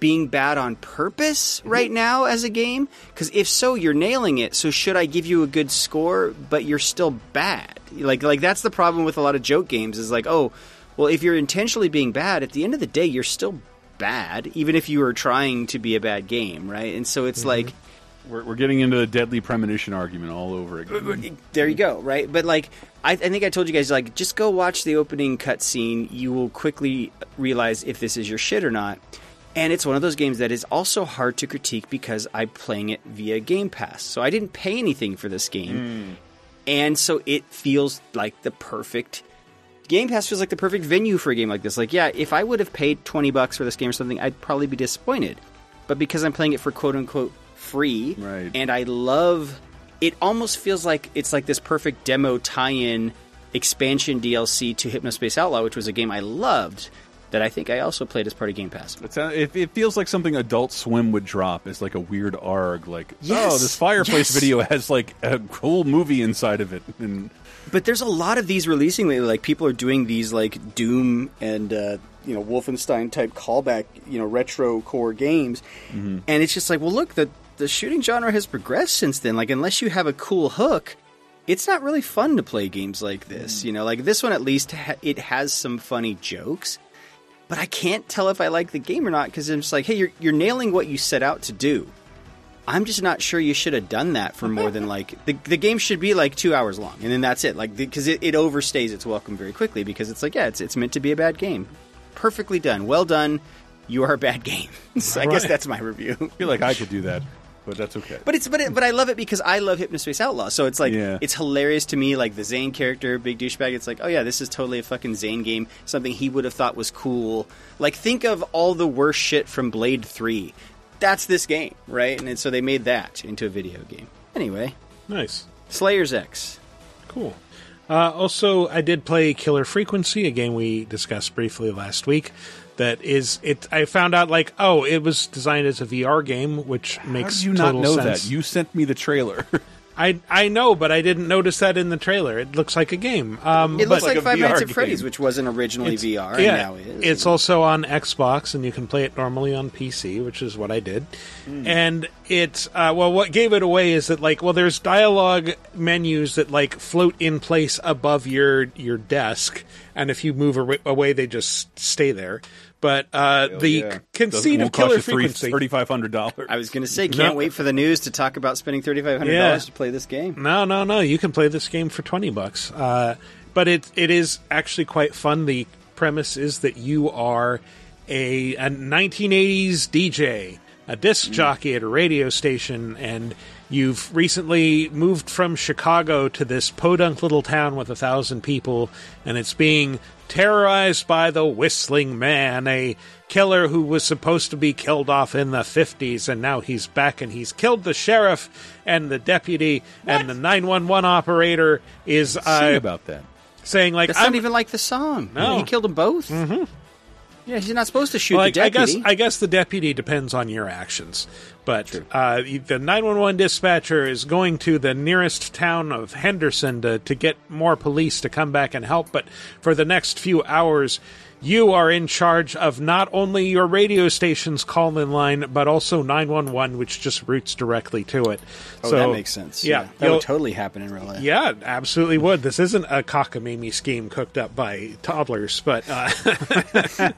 being bad on purpose mm-hmm. right now as a game? Because if so, you're nailing it. So should I give you a good score, but you're still bad? Like, like that's the problem with a lot of joke games. Is like, oh, well, if you're intentionally being bad, at the end of the day, you're still bad, even if you are trying to be a bad game, right? And so it's mm-hmm. like. We're, we're getting into the deadly premonition argument all over again. there you go, right? But like, I, I think I told you guys, like, just go watch the opening cutscene. You will quickly realize if this is your shit or not. And it's one of those games that is also hard to critique because I'm playing it via Game Pass. So I didn't pay anything for this game. Hmm. And so it feels like the perfect Game Pass feels like the perfect venue for a game like this. Like, yeah, if I would have paid 20 bucks for this game or something, I'd probably be disappointed. But because I'm playing it for quote unquote free, Right. and I love it almost feels like it's like this perfect demo tie-in expansion DLC to Hypnospace Outlaw, which was a game I loved. That I think I also played as part of Game Pass. It's, uh, it, it feels like something Adult Swim would drop as like a weird arg, like Yes, oh, this fireplace yes. video has like a cool movie inside of it, and But there's a lot of these releasing lately. Like people are doing these like Doom and uh, you know Wolfenstein type callback, you know retro core games, and it's just like, well, look, the the shooting genre has progressed since then. Like unless you have a cool hook, it's not really fun to play games like this. You know, like this one at least ha- it has some funny jokes. But I can't tell if I like the game or not because I'm just like, hey, you're you're nailing what you set out to do. I'm just not sure you should have done that for more than like the the game should be like two hours long, and then that's it. Like because it, it overstays its welcome very quickly because it's like yeah, it's it's meant to be a bad game. Perfectly done, well done. You are a bad game. so I guess that's my review. I feel like I could do that, but that's okay. But it's but it, but I love it because I love Hypnospace Outlaw. So it's like Yeah. it's hilarious to me. Like the Zane character, big douchebag. It's like oh yeah, this is totally a fucking Zane game. Something he would have thought was cool. Like think of all the worst shit from Blade Three. That's this game, right? And then- so they made that into a video game. Anyway, Nice. Slayers X. Cool. Uh, also, I did play Killer Frequency, a game we discussed briefly last week. That is, it. I found out like, oh, it was designed as a VR game, which How makes did you not know sense. that? You sent me the trailer. I I know, but I didn't notice that in the trailer. It looks like a game. Um, It looks but- like, Five Nights at Freddy's, which wasn't originally It's- VR, yeah, and now is. It's also on Xbox, and you can play it normally on PC, which is what I did. Hmm. And it's uh, well, what gave it away is that like, well, there's dialogue menus that like float in place above your your desk, and if you move away, they just stay there. But uh, the yeah. conceit of won't cost Killer you three- Frequency, $3,500. I was going to say, can't No. wait for the news to talk about spending thirty five hundred Yeah. dollars to play this game. No, no, no. You can play this game for twenty bucks. Uh, but it it is actually quite fun. The premise is that you are a, a 1980s DJ, a disc jockey at a radio station, and you've recently moved from Chicago to this podunk little town with a thousand people, and it's being terrorized by the Whistling Man, a killer who was supposed to be killed off in the 50s, and now he's back and he's killed the sheriff and the deputy, and the 911 operator is I uh, Sing about that. saying, like, I'm not even like the song. No. he killed them both. Mm-hmm. Yeah, he's not supposed to shoot Well, the I, I guess deputy. I guess the deputy depends on your actions, but uh, the nine one one dispatcher is going to the nearest town of Henderson to to get more police to come back and help. But for the next few hours, you are in charge of not only your radio station's call in line, but also nine one one, which just routes directly to it. oh, so, that makes sense. Yeah, that you'll- would totally happen in real life. yeah, absolutely would. This isn't a cockamamie scheme cooked up by toddlers, but uh,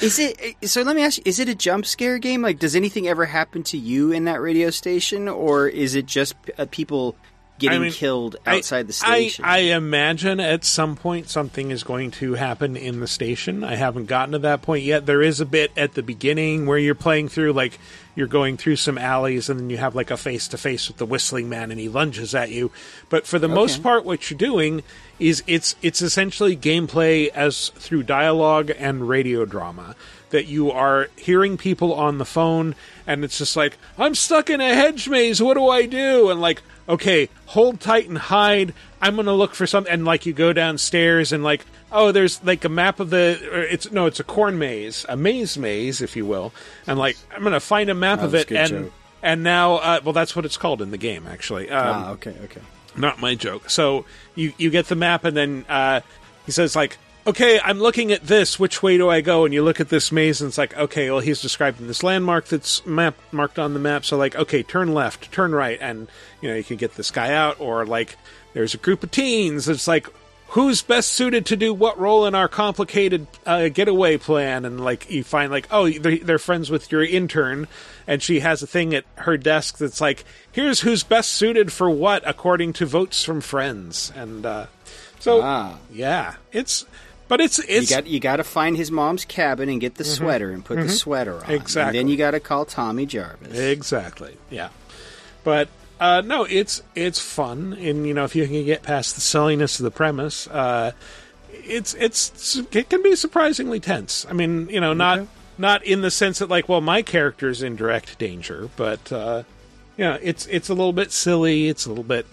Is it? So let me ask you: Is it a jump scare game? Like, does anything ever happen to you in that radio station, or is it just uh, people getting I mean, killed I- outside the station? I, imagine at some point something is going to happen in the station. I haven't gotten to that point yet. There is a bit at the beginning where you're playing through like you're going through some alleys and then you have like a face to face with the whistling man and he lunges at you. But for the most part what you're doing is it's it's essentially gameplay as through dialogue and radio drama that you are hearing people on the phone and it's just like i'm stuck in a hedge maze what do i do and like okay hold tight and hide i'm gonna look for something and like you go downstairs and like oh there's like a map of the or it's no it's a corn maze a maze maze if you will and like i'm gonna find a map Oh, of it and joke. and now uh, well that's what it's called in the game actually um, ah, okay, okay. not my joke. So you you get the map, and then uh, he says like, "Okay, I'm looking at this. Which way do I go?" And you look at this maze, and it's like, "Okay, well, he's describing this landmark that's map marked on the map. So like, okay, turn left, turn right, and you know you can get this guy out, or like there's a group of teens. It's like." Who's best suited to do what role in our complicated uh, getaway plan? And like you find, like, oh, they're, they're friends with your intern, and she has a thing at her desk that's like, here's who's best suited for what according to votes from friends. And uh, so, Ah. yeah, it's, but it's You got you got to find his mom's cabin and get the Mhm. sweater and put the Mhm. sweater on. Exactly. And then you got to call Tommy Jarvis. exactly, yeah. But uh, no, it's it's fun, and you know if you can get past the silliness of the premise, uh, it's it's it can be surprisingly tense. I mean, you know, not not in the sense that like, well, my character is in direct danger, but uh, you know, it's it's a little bit silly, it's a little bit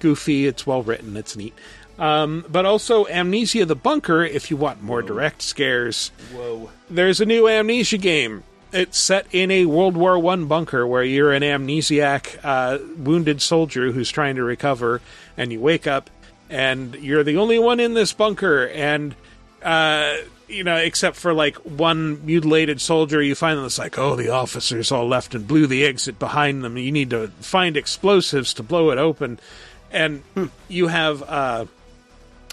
goofy, it's well written, it's neat. Um, but also Amnesia the Bunker if you want more direct scares. Whoa. There's a new Amnesia game. It's set in a World War One bunker where you're an amnesiac, uh, wounded soldier who's trying to recover, and you wake up, and you're the only one in this bunker, and uh, you know, except for like one mutilated soldier, you find them. It's like, oh, the officers all left and blew the exit behind them. You need to find explosives to blow it open, and you have uh,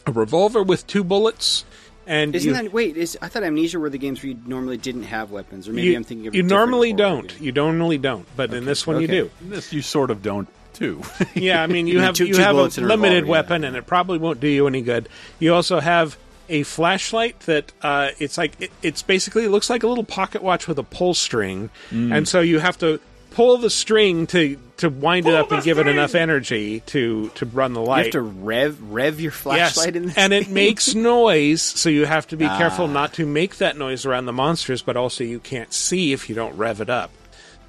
a revolver with two bullets. And Isn't you, that wait? Is I thought Amnesia were the games where you normally didn't have weapons, or maybe you, I'm thinking of a you normally don't. game. You normally don't, but in this one you Okay. do. This you sort of don't too. Yeah, I mean you have Two- you two have a bullets a limited revolver, yeah. weapon, and it probably won't do you any good. You also have a flashlight that uh, it's like it, it's basically it looks like a little pocket watch with a pull string, Mm. and so you have to pull the string to to wind it up and give it enough energy to to run the light. You light. have to rev rev your Yes, flashlight in this, and it makes noise, so you have to be Ah. careful not to make that noise around the monsters. But also, you can't see if you don't rev it up.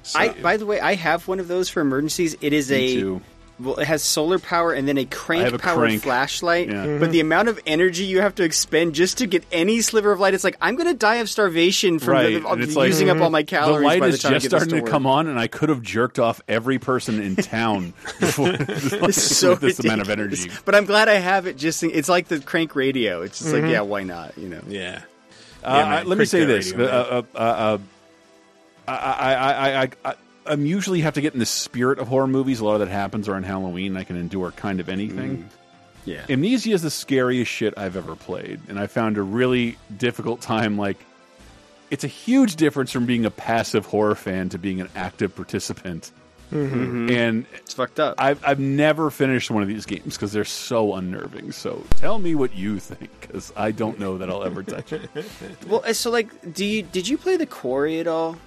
So- I, by the way, I have one of those for emergencies. It is Me a too. Well, it has solar power and then a crank a powered crank. flashlight. Yeah. Mm-hmm. But the amount of energy you have to expend just to get any sliver of light, it's like I'm going to die of starvation from right. the, and of it's like using up all my calories. The light by the is time I just starting to, work. come on, and I could have jerked off every person in town before It's so with this amount of energy. But I'm glad I have it. Just in- it's like the crank radio. It's just Mhm. like yeah, why not? You know. Yeah. Uh, Yeah, man, I- let me say this: radio, uh, uh, uh, uh, I, I, I, I, I, I usually have to get in the spirit of horror movies. A lot of that happens around Halloween. I can endure kind of anything. Yeah. Amnesia is the scariest shit I've ever played, and I found a really difficult time. Like, it's a huge difference from being a passive horror fan to being an active participant. Mhm. And it's fucked up. I've I've never finished one of these games because they're so unnerving. So tell me what you think, because I don't know that I'll ever touch it. Well, uh, so like, do you did you play the Quarry at all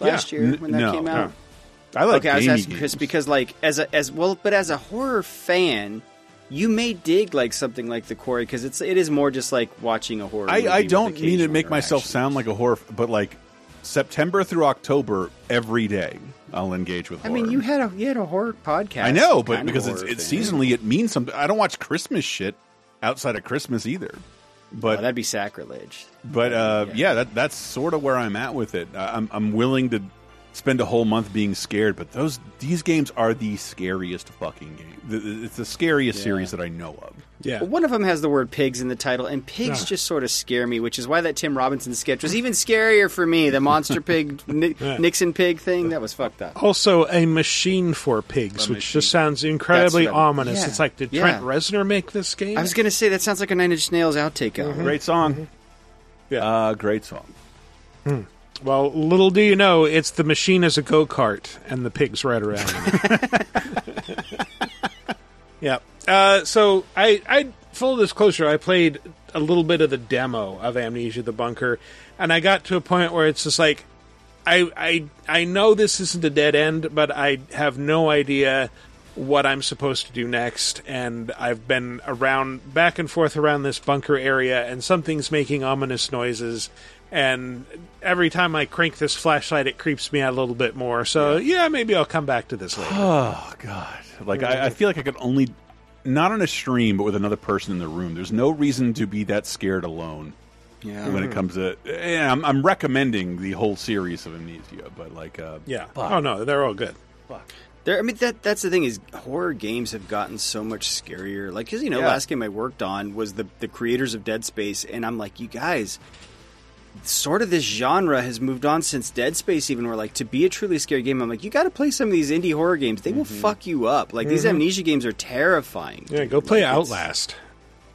last Yeah. year when that no, came out? no. I like okay, I was gamey asking Chris games. because like as a as well, but as a horror fan, you may dig like something like the Quarry because it's it is more just like watching a horror. movie I, I don't mean to make myself sound like a horror, but like September through October, every day I'll engage with I mean, you had a you had a horror podcast. I know, but because it's, it's seasonally, it means something. I don't watch Christmas shit outside of Christmas either. But Oh, that'd be sacrilege. But uh, yeah, that that's sort of where I'm at with it. I'm I'm willing to spend a whole month being scared, but those these games are the scariest fucking game. It's the scariest Yeah. series that I know of. Yeah. Well, one of them has the word pigs in the title, and pigs Ah. just sort of scare me, which is why that Tim Robinson sketch was even scarier for me. The monster pig, Ni- Yeah. Nixon pig thing, that was fucked up. Also, a machine for pigs, which just sounds incredibly That's what I- ominous. yeah. It's like, did Yeah. Trent Reznor make this game? I was going to say, that sounds like a Nine Inch Nails outtake album. Great song. Yeah, uh, great song. Hmm. Well, little do you know, it's the machine as a go kart, and the pigs right around. yeah. Uh, so I, I full disclosure, I played a little bit of the demo of Amnesia: The Bunker, and I got to a point where it's just like, I, I, I know this isn't a dead end, but I have no idea what I'm supposed to do next, and I've been around back and forth around this bunker area, and something's making ominous noises, and every time I crank this flashlight, it creeps me out a little bit more. So yeah, maybe I'll come back to this later. Oh god! Like I, I feel like I could only, not on a stream, but with another person in the room. There's no reason to be that scared alone. Yeah. When it comes to, yeah, I'm, I'm recommending the whole series of Amnesia, but like, uh, yeah. fuck. Oh no, they're all good. Fuck. There, I mean that that's the thing is horror games have gotten so much scarier. Like, cause you know, Yeah. last game I worked on was the the creators of Dead Space, and I'm like, you guys, sort of this genre has moved on since Dead Space. Even where like to be a truly scary game, I'm like, you got to play some of these indie horror games. They will fuck you up. Like these Mhm. amnesia games are terrifying. Yeah, go play Like, Outlast.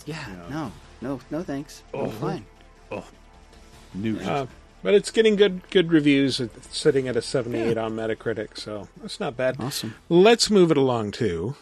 Yeah, no, no, no, thanks. Oh. I'm fine. Oh, news. Uh, but it's getting good good reviews. It's sitting at a 78 on Metacritic, so that's not bad. Awesome. Let's move it along to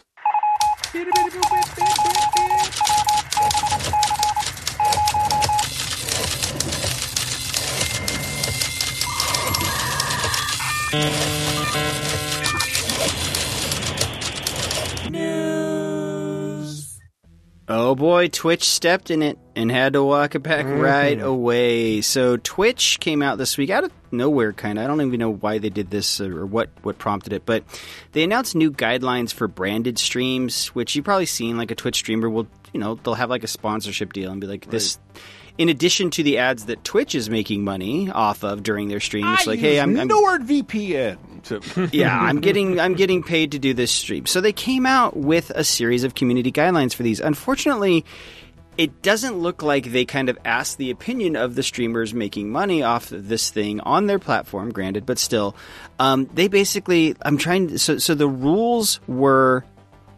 Oh boy, Twitch stepped in it and had to walk it back Mm-hmm. right away. So Twitch came out this week out of nowhere, kind of. I don't even know why they did this or what what prompted it, but they announced new guidelines for branded streams, which you've probably seen. Like a Twitch streamer will, you know, they'll have like a sponsorship deal and be like this. In addition to the ads that Twitch is making money off of during their streams, like, hey, I'm, I'm NordVPN. To yeah, I'm getting I'm getting paid to do this stream. So they came out with a series of community guidelines for these. Unfortunately, it doesn't look like they kind of asked the opinion of the streamers making money off of this thing on their platform. Granted, but still, um, they basically I'm trying. To, so so the rules were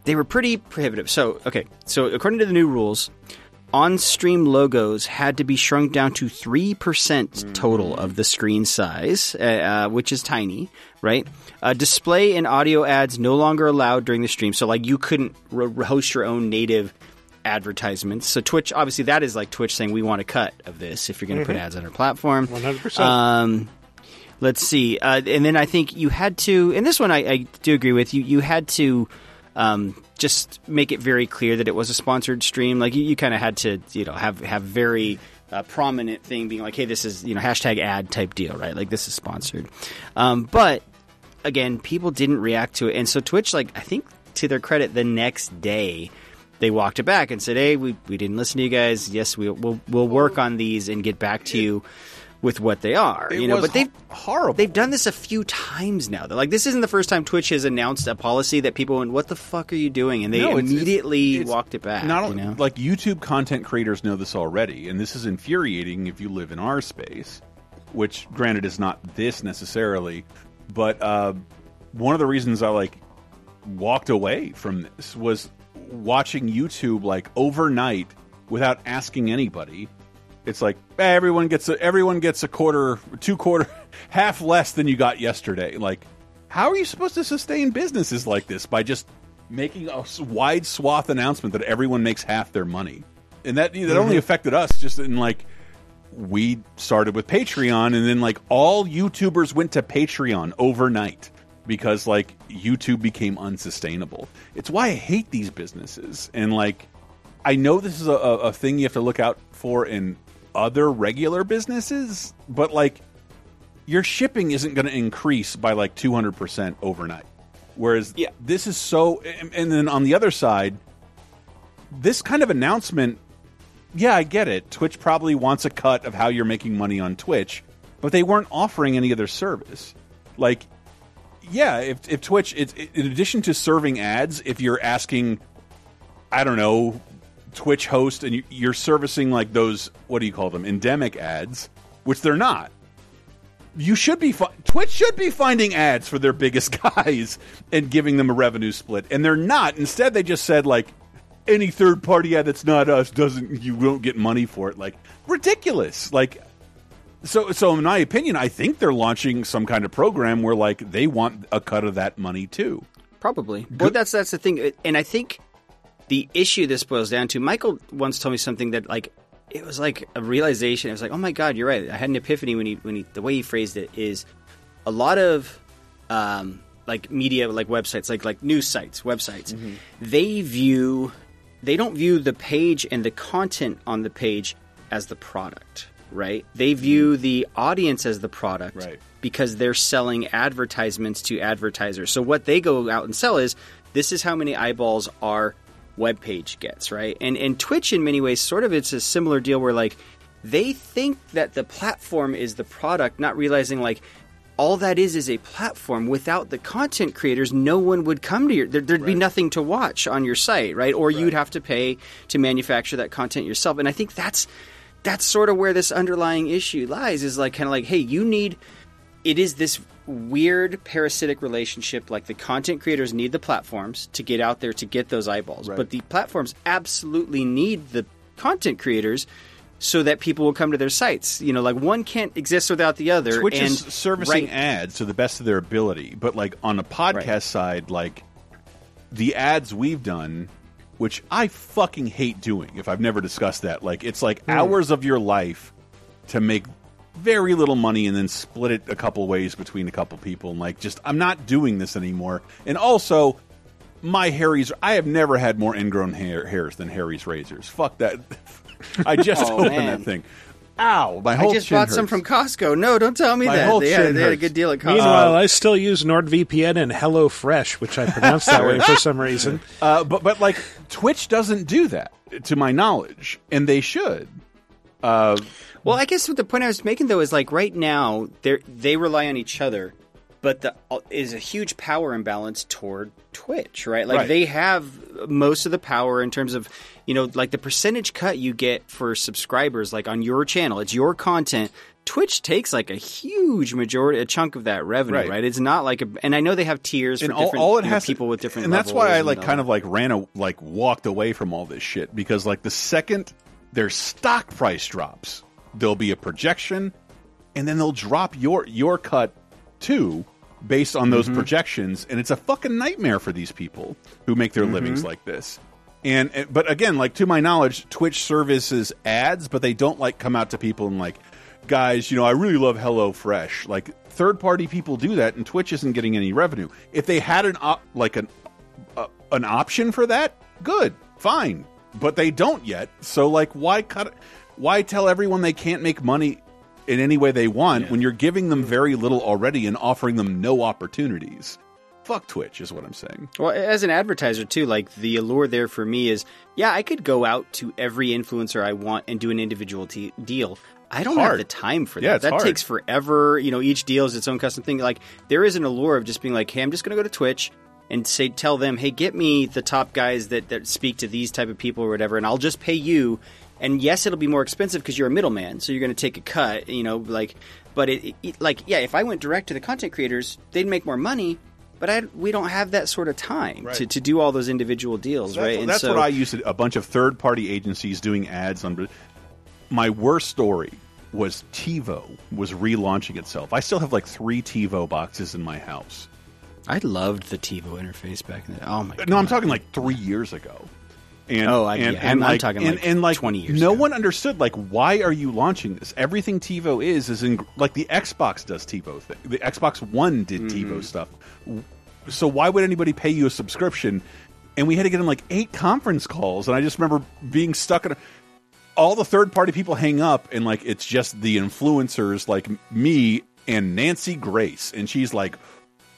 they were pretty prohibitive. So okay, so according to the new rules. On stream logos had to be shrunk down to 3% total of the screen size, uh, uh, which is tiny, right? Uh, display and audio ads no longer allowed during the stream. So, like, you couldn't re- host your own native advertisements. So, Twitch, obviously, that is like Twitch saying, we want a cut of this if you're going to put Mhm. ads on our platform. 100%. Um, let's see. Uh, and then I think you had to, and this one I, I do agree with you, you had to um, just make it very clear that it was a sponsored stream. Like you, you kind of had to, you know, have have very uh, prominent thing being like, hey, this is you know hashtag ad type deal, right? Like this is sponsored. Um, but again, people didn't react to it, and so Twitch, like I think to their credit, the next day. They walked it back and said, "Hey, we, we didn't listen to you guys. Yes, we, we'll we'll work on these and get back to you with what they are." It you know, but they've horrible. They've done this a few times now. They're like, this isn't the first time Twitch has announced a policy that people went, "What the fuck are you doing?" and they No, it's- it's- immediately it's walked it back. Not you only know? like YouTube content creators know this already, and this is infuriating if you live in our space, which granted is not this necessarily, but uh, one of the reasons I like walked away from this was watching YouTube like overnight without asking anybody. It's like eh, everyone gets a everyone gets a quarter, two quarter, half less than you got yesterday. Like, how are you supposed to sustain businesses like this by just making a wide swath announcement that everyone makes half their money? And that that only Mhm. affected us just in like we started with Patreon, and then like all YouTubers went to Patreon overnight because like YouTube became unsustainable. It's why I hate these businesses, and like I know this is a, a a thing you have to look out for in other regular businesses, but like your shipping isn't going to increase by like 200% overnight. Whereas yeah. this is so, and, and then on the other side, this kind of announcement, yeah, I get it. Twitch probably wants a cut of how you're making money on Twitch, but they weren't offering any other service. Like, yeah, if, if Twitch, it's, in addition to serving ads, if you're asking, I don't know, Twitch host and you- you're servicing like those, what do you call them, endemic ads, which they're not. You should be Twitch should be finding ads for their biggest guys and giving them a revenue split, and they're not. Instead, they just said like any third party ad that's not us doesn't you won't get money for it. Like ridiculous. Like so so in my opinion, I think they're launching some kind of program where like they want a cut of that money too. Probably. But that's that's the thing, and I think the issue this boils down to. Michael once told me something that like it was like a realization. It was like, oh my god, you're right. I had an epiphany when he when he the way he phrased it is a lot of um, like media, like websites, like like news sites, websites. They view they don't view the page and the content on the page as the product, right? They view the audience as the product, Right. Because they're selling advertisements to advertisers. So what they go out and sell is this is how many eyeballs our web page gets, right? And and Twitch in many ways sort of it's a similar deal where like they think that the platform is the product, not realizing like all that is is a platform. Without the content creators, no one would come to your. There, there'd be nothing to watch on your site, right? Or you'd have to pay to manufacture that content yourself. And I think that's that's sort of where this underlying issue lies. Is like kind of like, hey, you need. It is this weird parasitic relationship. Like the content creators need the platforms to get out there to get those eyeballs, but the platforms absolutely need the content creators so that people will come to their sites. You know, like one can't exist without the other. Twitch and is servicing right- ads to the best of their ability, but like on a podcast side, like the ads we've done, which I fucking hate doing. If I've never discussed that, like it's like Hmm. hours of your life to make very little money and then split it a couple ways between a couple people. And like, just I'm not doing this anymore. And also, my Harry's. I have never had more ingrown hair, hairs than Harry's razors. Fuck that. I just Oh, opened man. that thing. Ow! My whole I just chin bought some from Costco. No, don't tell me My that. whole They had, chin they had a good deal at Costco. Meanwhile, I still use NordVPN and HelloFresh, which I pronounce that way for some reason. Uh, but but like Twitch doesn't do that, to my knowledge, and they should. Uh, Well, I guess what the point I was making though is like right now they they rely on each other, but the uh, is a huge power imbalance toward Twitch, right? Like Right. they have most of the power in terms of you know like the percentage cut you get for subscribers, like on your channel, it's your content. Twitch takes like a huge majority, a chunk of that revenue, Right. right? It's not like a, and I know they have tiers and for all, different all it know, has to- people with different, and that's why I like kind of like ran a like walked away from all this shit because like the second their stock price drops, there'll be a projection, and then they'll drop your your cut too based on Mm-hmm. those projections, and it's a fucking nightmare for these people who make their livings Mhm. like this. And but again, like to my knowledge, Twitch services ads, but they don't like come out to people and like, guys, you know, I really love HelloFresh. Like third party people do that, and Twitch isn't getting any revenue. If they had an op like an uh, an option for that, good, fine. But they don't yet. So like, why cut? Why tell everyone they can't make money in any way they want when you're giving them very little already and offering them no opportunities? Fuck Twitch is what I'm saying. Well, as an advertiser too, like the allure there for me is, yeah, I could go out to every influencer I want and do an individual t- deal. I don't have the time for that. Yeah, that hard. takes forever. You know, each deal is its own custom thing. Like there is an allure of just being like, hey, I'm just going to go to Twitch and say, tell them, hey, get me the top guys that that speak to these type of people or whatever, and I'll just pay you. And yes, it'll be more expensive because you're a middleman, so you're going to take a cut. You know, like, but it, it like yeah, if I went direct to the content creators, they'd make more money. But I, we don't have that sort of time Right. to, to do all those individual deals, That's, right? And that's so, what I used to, a bunch of third party agencies doing ads on. My worst story was TiVo was relaunching itself. I still have like three TiVo boxes in my house. I loved the TiVo interface back then. Oh my! No, I'm talking like three years ago. And, Oh, I- and, yeah, and I'm- I'm talking and, like and like 20 years No one understood like why are you launching this? Everything TiVo is is in like the Xbox does TiVo thing. The Xbox One did Mm-hmm. TiVo stuff. So why would anybody pay you a subscription? And we had to get in like eight conference calls, and I just remember being stuck in. A, all the third party people hang up, and like it's just the influencers like me and Nancy Grace, and she's like,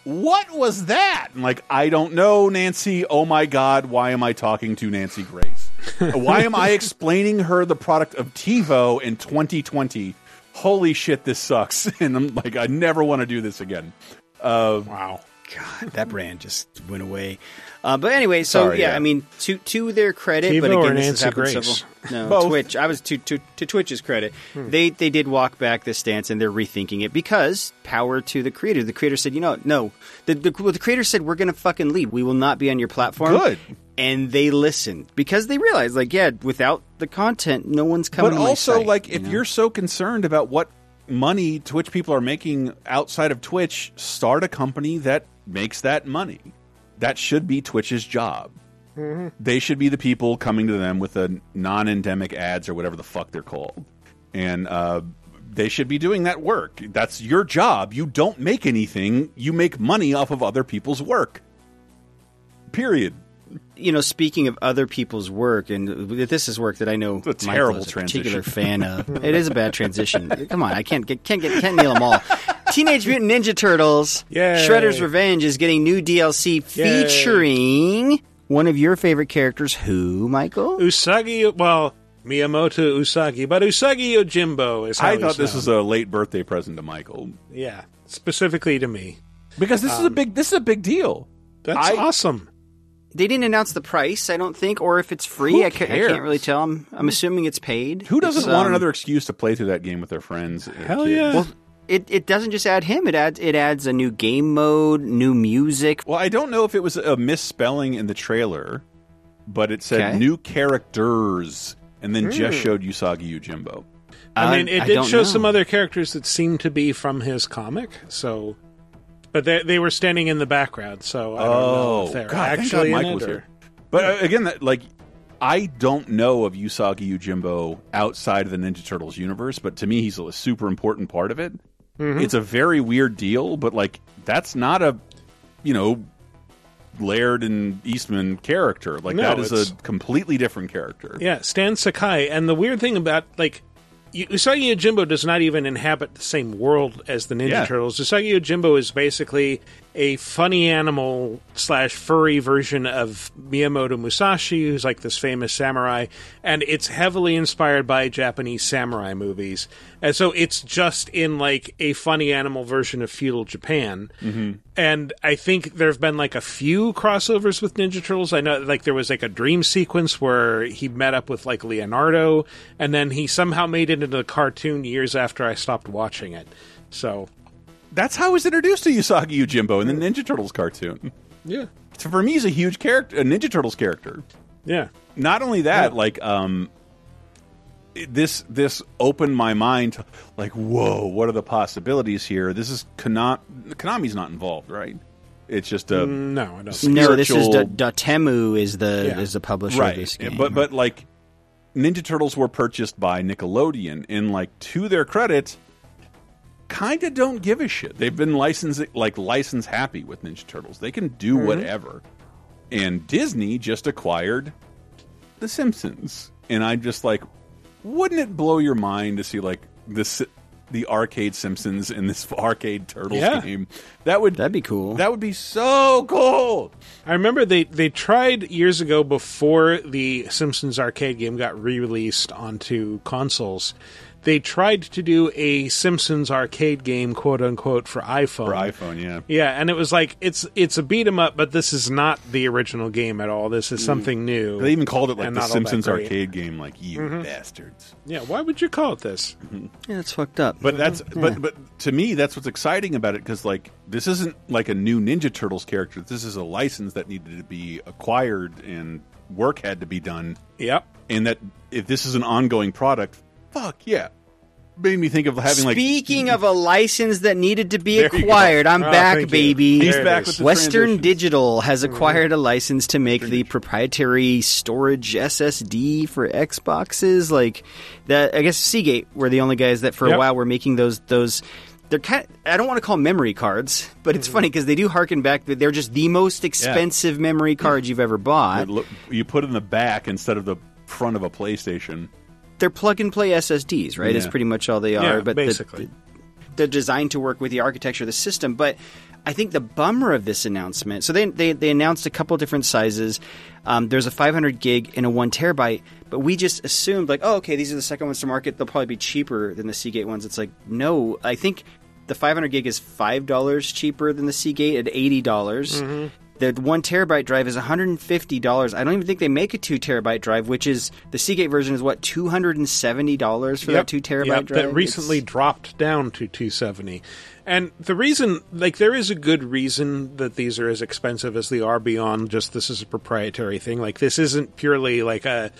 what was that? Like, I don't know, Nancy. Oh my God, why am I talking to Nancy Grace? why am I explaining her the product of TiVo in 2020? Holy shit, this sucks. And I'm like, I never want to do this again. Uh, wow. God, that brand just went away. Uh, but anyway, so Sorry, yeah, yeah. I mean, to to their credit, but TiVo or again, this has Nancy happened Grace? several. No, Both. Twitch. I was to, to to Twitch's credit, Hmm. they they did walk back this stance and they're rethinking it because power to the creator. The creator said, you know, no, the the, well, the creator said we're going to fucking leave. We will not be on your platform. Good. And they listened because they realized, like, yeah, without the content, no one's coming. but also, site, like, you if know? you're so concerned about what money Twitch people are making outside of Twitch, start a company that makes that money. That should be Twitch's job. They should be the people coming to them with the non-endemic ads or whatever the fuck they're called, and uh, they should be doing that work. That's your job. You don't make anything. You make money off of other people's work. Period. you know, speaking of other people's work, and this is work that I know a Michael terrible is a particular fan of. it is a bad transition. Come on, I can't get can't get can't nail them all. Teenage Mutant Ninja Turtles: Yay. Shredder's Revenge is getting new DLC Yay. featuring one of your favorite characters. Who, Michael? Usagi, well, Miyamoto Usagi, but Usagi Yojimbo is how I thought this known. was a late birthday present to Michael yeah, specifically to me. because this is a Um, big this is a big deal. That's I- awesome. They didn't announce the price, I don't think, or if it's free. I, ca- I can't really tell. I'm, I'm assuming it's paid. Who doesn't It's, want um, another excuse to play through that game with their friends? Hell kids? yeah. Well, it, it doesn't just add him. It adds it adds a new game mode, new music. Well, I don't know if it was a misspelling in the trailer, but it said Okay. new characters and then just Hmm. showed Usagi Yojimbo. I mean, it I did show know. some other characters that seemed to be from his comic, so. But they, they were standing in the background, so I don't know if they're Oh, God, actually God in Mike it was or- here. But uh, again, that like I don't know of Usagi Yojimbo outside of the Ninja Turtles universe, but to me, he's a super important part of it. Mhm. It's a very weird deal, but like that's not a you know Laird and Eastman character. Like No, that is it's- a completely different character. Yeah, Stan Sakai. And the weird thing about like Usagi Yojimbo does not even inhabit the same world as the Ninja Yeah. Turtles. Usagi Yojimbo is basically a funny animal slash furry version of Miyamoto Musashi, who's like this famous samurai, and it's heavily inspired by Japanese samurai movies. And so it's just in like a funny animal version of feudal Japan. Mhm. And I think there have been like a few crossovers with Ninja Turtles. I know like there was like a dream sequence where he met up with like Leonardo, and then he somehow made it into the cartoon years after I stopped watching it. So That's how I was introduced to Usagi Yojimbo in the Ninja Turtles cartoon. Yeah. So for me, he's a huge character, a Ninja Turtles character. Yeah. Not only that, like um, this this opened my mind. To, like, whoa, what are the possibilities here? This is Konami. Konami's not involved, right? It's just a no, I don't. No, this is spiritual- Da- Dotemu is the Yeah. is the publisher right. of this game. But but like Ninja Turtles were purchased by Nickelodeon, and like to their credit, kind of don't give a shit. They've been licensed like license happy with Ninja Turtles. They can do Mhm. whatever. And Disney just acquired The Simpsons, and I'm just like, wouldn't it blow your mind to see like this? The arcade Simpsons in this arcade Turtles Yeah. game. That would that'd be cool. That would be so cool. I remember they, they tried years ago before the Simpsons arcade game got re released onto consoles. They tried to do a Simpsons arcade game, quote unquote, for iPhone. For iPhone, yeah. Yeah, and it was like it's it's a beat 'em up, but this is not the original game at all. This is something new. They even called it like and the not all that Simpsons great. arcade game. Like you Mhm. bastards. Yeah, why would you call it this? Yeah, that's fucked up. But that's Yeah. but but to me that's what's exciting about it because like this isn't like a new Ninja Turtles character. This is a license that needed to be acquired and work had to be done. Yep. And that if this is an ongoing product, fuck yeah. Made me think of having like Speaking of a license that needed to be There you go. acquired, I'm Oh, back, thank you. baby. He's There it back is. with the Western transitions. Digital has acquired a license to make the proprietary storage SSD for Xboxes. Like that, I guess Seagate were the only guys that for a Yep. while were making those those. They're kind. I don't want to call them memory cards, but it's hmm. funny because they do harken back. that They're just the most expensive memory cards you've ever bought. Look, you put it in the back instead of the front of a PlayStation. They're plug and play SSDs, right? Is pretty much all they Yeah, are. but the- basically. they're designed to work with the architecture of the system. But I think the bummer of this announcement. So they they, they announced a couple different sizes. Um, there's a 500 gig and a one terabyte, but we just assumed like, oh, okay, these are the second ones to market. They'll probably be cheaper than the Seagate ones. It's like, no, I think the 500 gig is five dollars cheaper than the Seagate at eighty dollars. Mm-hmm. The one terabyte drive is $150. I don't even think they make a two terabyte drive, which is the Seagate version is what $270 for Yep. that two terabyte Yep, drive. That recently dropped down to 270. And the reason, like, there is a good reason that these are as expensive as they are beyond just this is a proprietary thing. Like, this isn't purely like a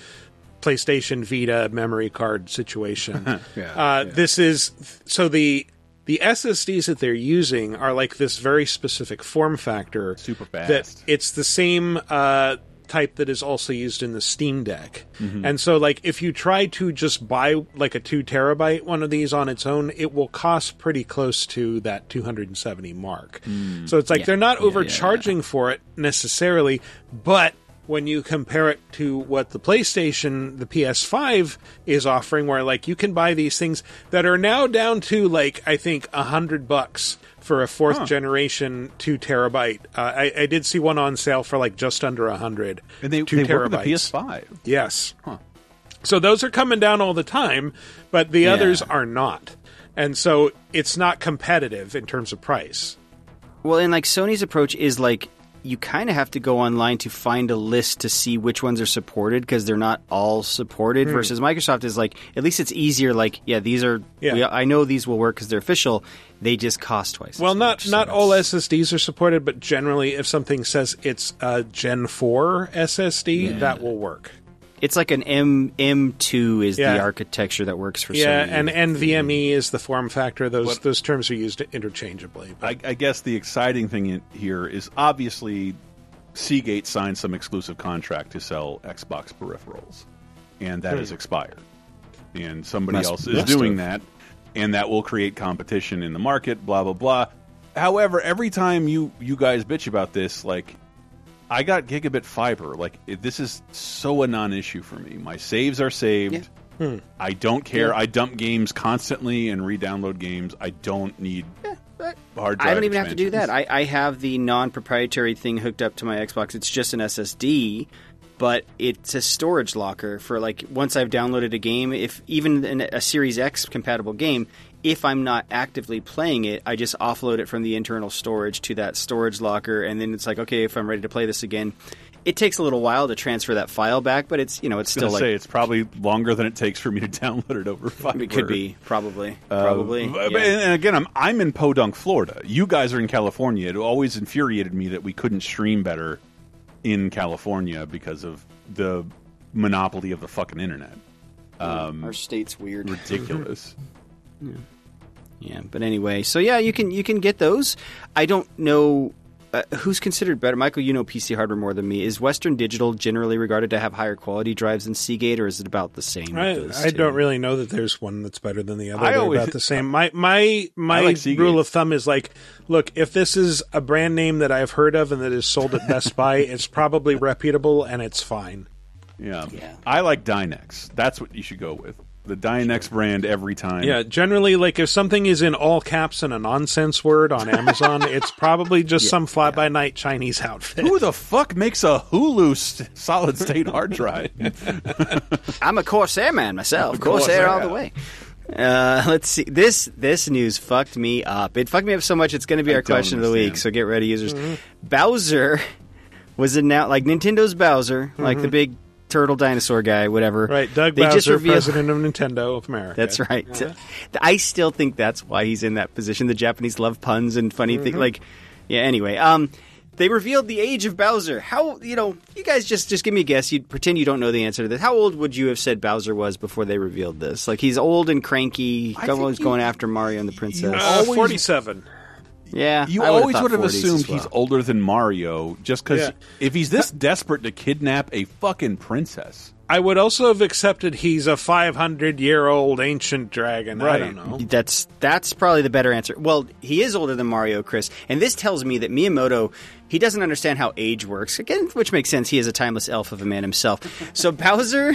PlayStation Vita memory card situation. Yeah, uh, This is so the the SSDs that they're using are like this very specific form factor. Super fast. That it's the same uh, type that is also used in the Steam Deck. Mhm. And so, like, if you try to just buy like a two terabyte one of these on its own, it will cost pretty close to that 270 mark. Mm. So it's like Yeah. they're not Yeah, yeah, overcharging for it necessarily, but when you compare it to what the PlayStation, the PS5 is offering, where like you can buy these things that are now down to like I think a hundred bucks for a fourth Huh. generation two terabyte. Uh, I, I did see one on sale for like just under a hundred. And they, two they work with the. PS5. Yes. Huh. So those are coming down all the time, but the Yeah. others are not. And so it's not competitive in terms of price. Well, and like Sony's approach is like you kind of have to go online to find a list to see which ones are supported because they're not all supported. Hmm. Versus Microsoft is like at least it's easier. Like yeah, these are. Yeah. we- I know these will work because they're official. They just cost twice. Well, not not all SSDs are supported, but generally, if something says it's a Gen 4 SSD, Yeah. that will work. It's like an M M two is Yeah. the architecture that works for yeah, Sony. and NVMe is the form factor. Those those terms are used interchangeably. I, I guess the exciting thing in- here is obviously Seagate signed some exclusive contract to sell Xbox peripherals, and that Hmm. has expired. And somebody Must- else is must doing have. that, and that will create competition in the market. Blah blah blah. However, every time you you guys bitch about this, like I got gigabit fiber. Like it, this is so a non-issue for me. My saves are saved. Hmm. I don't care. Yeah. I dump games constantly and re-download games. I don't need hard drive. I don't even have to do that. I, I have the non-proprietary thing hooked up to my Xbox. It's just an SSD, but it's a storage locker for like once I've downloaded a game. If even in a Series X compatible game, if I'm not actively playing it, I just offload it from the internal storage to that storage locker, and then it's like, okay, if I'm ready to play this again. It takes a little while to transfer that file back, but it's you know it's I was still gonna like say it's probably longer than it takes for me to download it over fiber. it could be probably Uh, probably. but- yeah. And again, I'm I'm in Podunk, Florida. You guys are in California. It always infuriated me that we couldn't stream better in California because of the monopoly of the fucking internet. Um, Our state's weird, ridiculous. Yeah. Yeah, but anyway, so yeah, you can you can get those. I don't know uh, who's considered better. Michael, you know PC hardware more than me. Is Western Digital generally regarded to have higher quality drives than Seagate, or is it about the same? I, I don't really know that there's one that's better than the other. I They're always- about the same. My my my like rule of thumb is like, look, if this is a brand name that I've heard of and that is sold at Best Buy, it's probably reputable and it's fine. Yeah. I like Dynex. That's what you should go with. The Dynex brand every time. Yeah, generally, like if something is in all caps and a nonsense word on Amazon, it's probably just some fly by night Chinese outfit. Who the fuck makes a Hulu st- solid state hard drive? I'm a Corsair man myself. Corsair. Corsair all the way. Uh, let's see. This this news fucked me up. It fucked me up so much. It's going to be I our don't question of the week. So get ready, users. Mm-hmm. Bowser was announced like Nintendo's Bowser, like the big turtle dinosaur guy, whatever. Mm-hmm. Right, Doug They Bowser, just revealed- president of Nintendo of America. That's right. Uh-huh. I still think that's why he's in that position. The Japanese love puns and funny things. Mhm. Like, yeah. Anyway, um, they revealed the age of Bowser. How you know? You guys just just give me a guess. You pretend you don't know the answer to this. How old would you have said Bowser was before they revealed this? Like he's old and cranky. Always going after Mario and the princess. Uh, Forty-seven. Yeah, You I always would have assumed well. he's older than Mario just because Yeah. if he's this desperate to kidnap a fucking princess. I would also have accepted he's a 500 year old ancient dragon. I don't know. That's that's probably the better answer. Well, he is older than Mario, Chris, and this tells me that Miyamoto he doesn't understand how age works. Again, which makes sense. He is a timeless elf of a man himself. So Bowser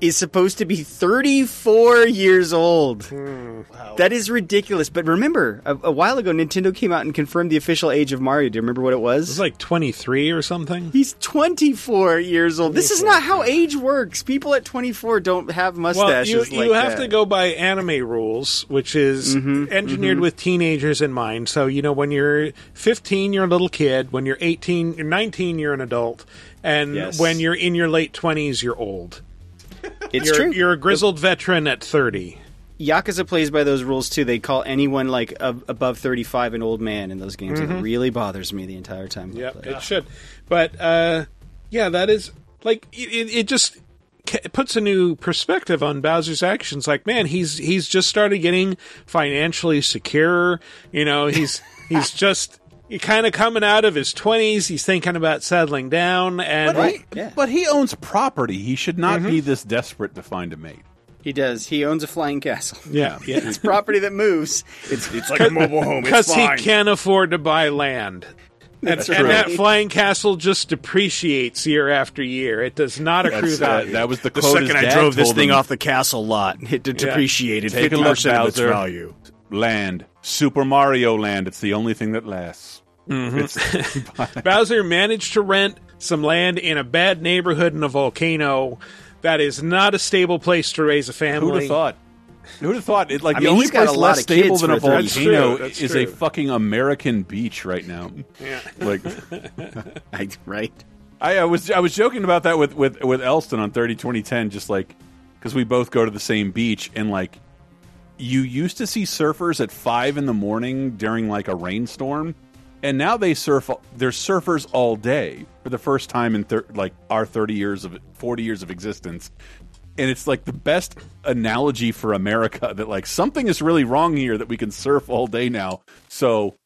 is supposed to be 34 years old. Wow, That is ridiculous. But remember, a, a while ago, Nintendo came out and confirmed the official age of Mario. Do you remember what it was? It was like 23 or something. He's 24 years old. This is not how age works. People at 24 don't have Well, mustaches you, like you have that. to go by anime rules, which is Mhm, engineered mhm. with teenagers in mind. So, you know, when you're 15, you're a little kid. When you're 18, you're 19, you're an adult. And Yes. when you're in your late 20s, you're old. It's you're, true. You're a grizzled veteran at 30. Yakuza plays by those rules too. They call anyone like ab- above thirty five an old man in those games. Mhm. It really bothers me the entire time. Yeah, it should. But uh, yeah, that is like it, it just puts a new perspective on Bowser's actions. Like, man, he's he's just started getting financially secure. You know, he's he's just kind of coming out of his twenties. He's thinking about settling down, and But, he, but he owns property. He should not Mm-hmm. be this desperate to find a mate. He does. He owns a flying castle. yeah, yeah. it's property that moves. It's it's like a mobile home. Because he can't afford to buy land. And, That's and true. that flying castle just depreciates year after year. It does not accrue That's, uh, value. that was the The second his I drove this thing him. off the castle lot, it d- depreciated Take a fifty look, percent of its value. Land, Super Mario Land. It's the only thing that lasts. Mm-hmm. Bowser managed to rent some land in a bad neighborhood in a volcano. That is not a stable place to raise a family. Who'd have thought? Who'd have thought? It, like I the mean, only place less stable than a for a 30. volcano That's is true. a fucking American beach right now. Yeah. Like, I, right? I, I was I was joking about that with with with Elston on thirty twenty ten, just like because we both go to the same beach and like you used to see surfers at five in the morning during like a rainstorm, and now they surf. There's surfers all day for the first time in thir like our thirty years of forty years of existence. And it's like the best analogy for America that like something is really wrong here that we can surf all day now. So,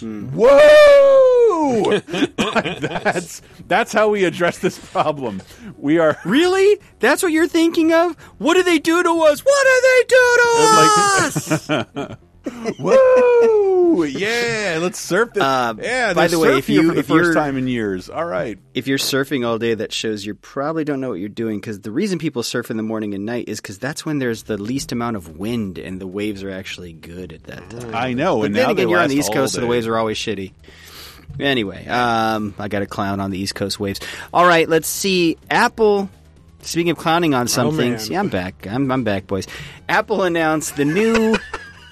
hmm. whoa! that's that's how we address this problem. We are Really? That's what you're thinking of? What do they do to us? What do they do to us? Woo! Woo! Yeah, let's surf this. Uh, yeah, by the way, if here you- for the if first you're- time in years. All right. If you're surfing all day, that shows you probably don't know what you're doing because the reason people surf in the morning and night is because that's when there's the least amount of wind and the waves are actually good at that time. I know, But and then now again, you're on the East Coast, so the waves are always shitty. Anyway, um, I got a clown on the East Coast waves. All right, let's see. Apple. Speaking of clowning on some Oh, man. yeah, I'm back. I'm, I'm back, boys. Apple announced the new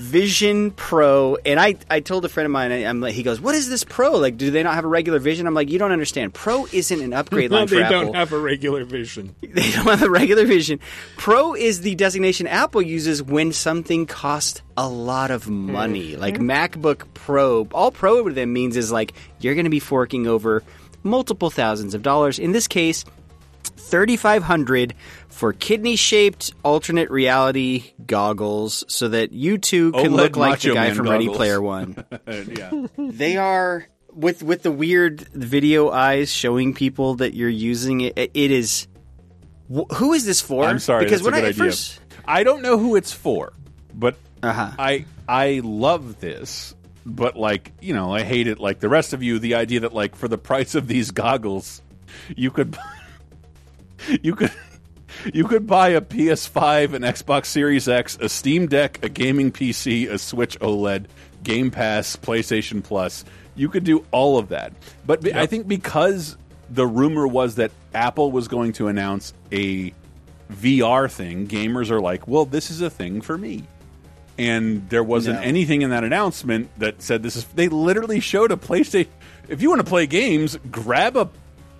Vision Pro, and I, I told a friend of mine, I- I'm like, he goes, "What is this Pro? Like, do they not have a regular Vision?" I'm like, "You don't understand. Pro isn't an upgrade No, line for they don't have a regular vision. They don't have a regular vision. Pro is the designation Apple uses when something costs a lot of money. Mm-hmm. Like MacBook Pro. All Pro with them means is like you're going to be forking over multiple thousands of dollars. In this case, 3500 for kidney-shaped alternate reality goggles so that you too can OLED look like the guy Man from Ready. Player 1. yeah. They are with with the weird video eyes showing people that you're using it. It is. wh- Who is this for? I'm sorry. because that's when a good I idea. first I don't know who it's for, but Uh-huh. I I love this. But like you know, I hate it. Like the rest of you, the idea that like for the price of these goggles, you could you could you could buy a PS5, an Xbox Series X, a Steam Deck, a gaming PC, a Switch OLED, Game Pass, PlayStation Plus. You could do all of that. But be- I think because the rumor was that Apple was going to announce a VR thing, gamers are like, "Well, this is a thing for me." And there wasn't No. anything in that announcement that said this is. They literally showed a PlayStation. If you want to play games, grab a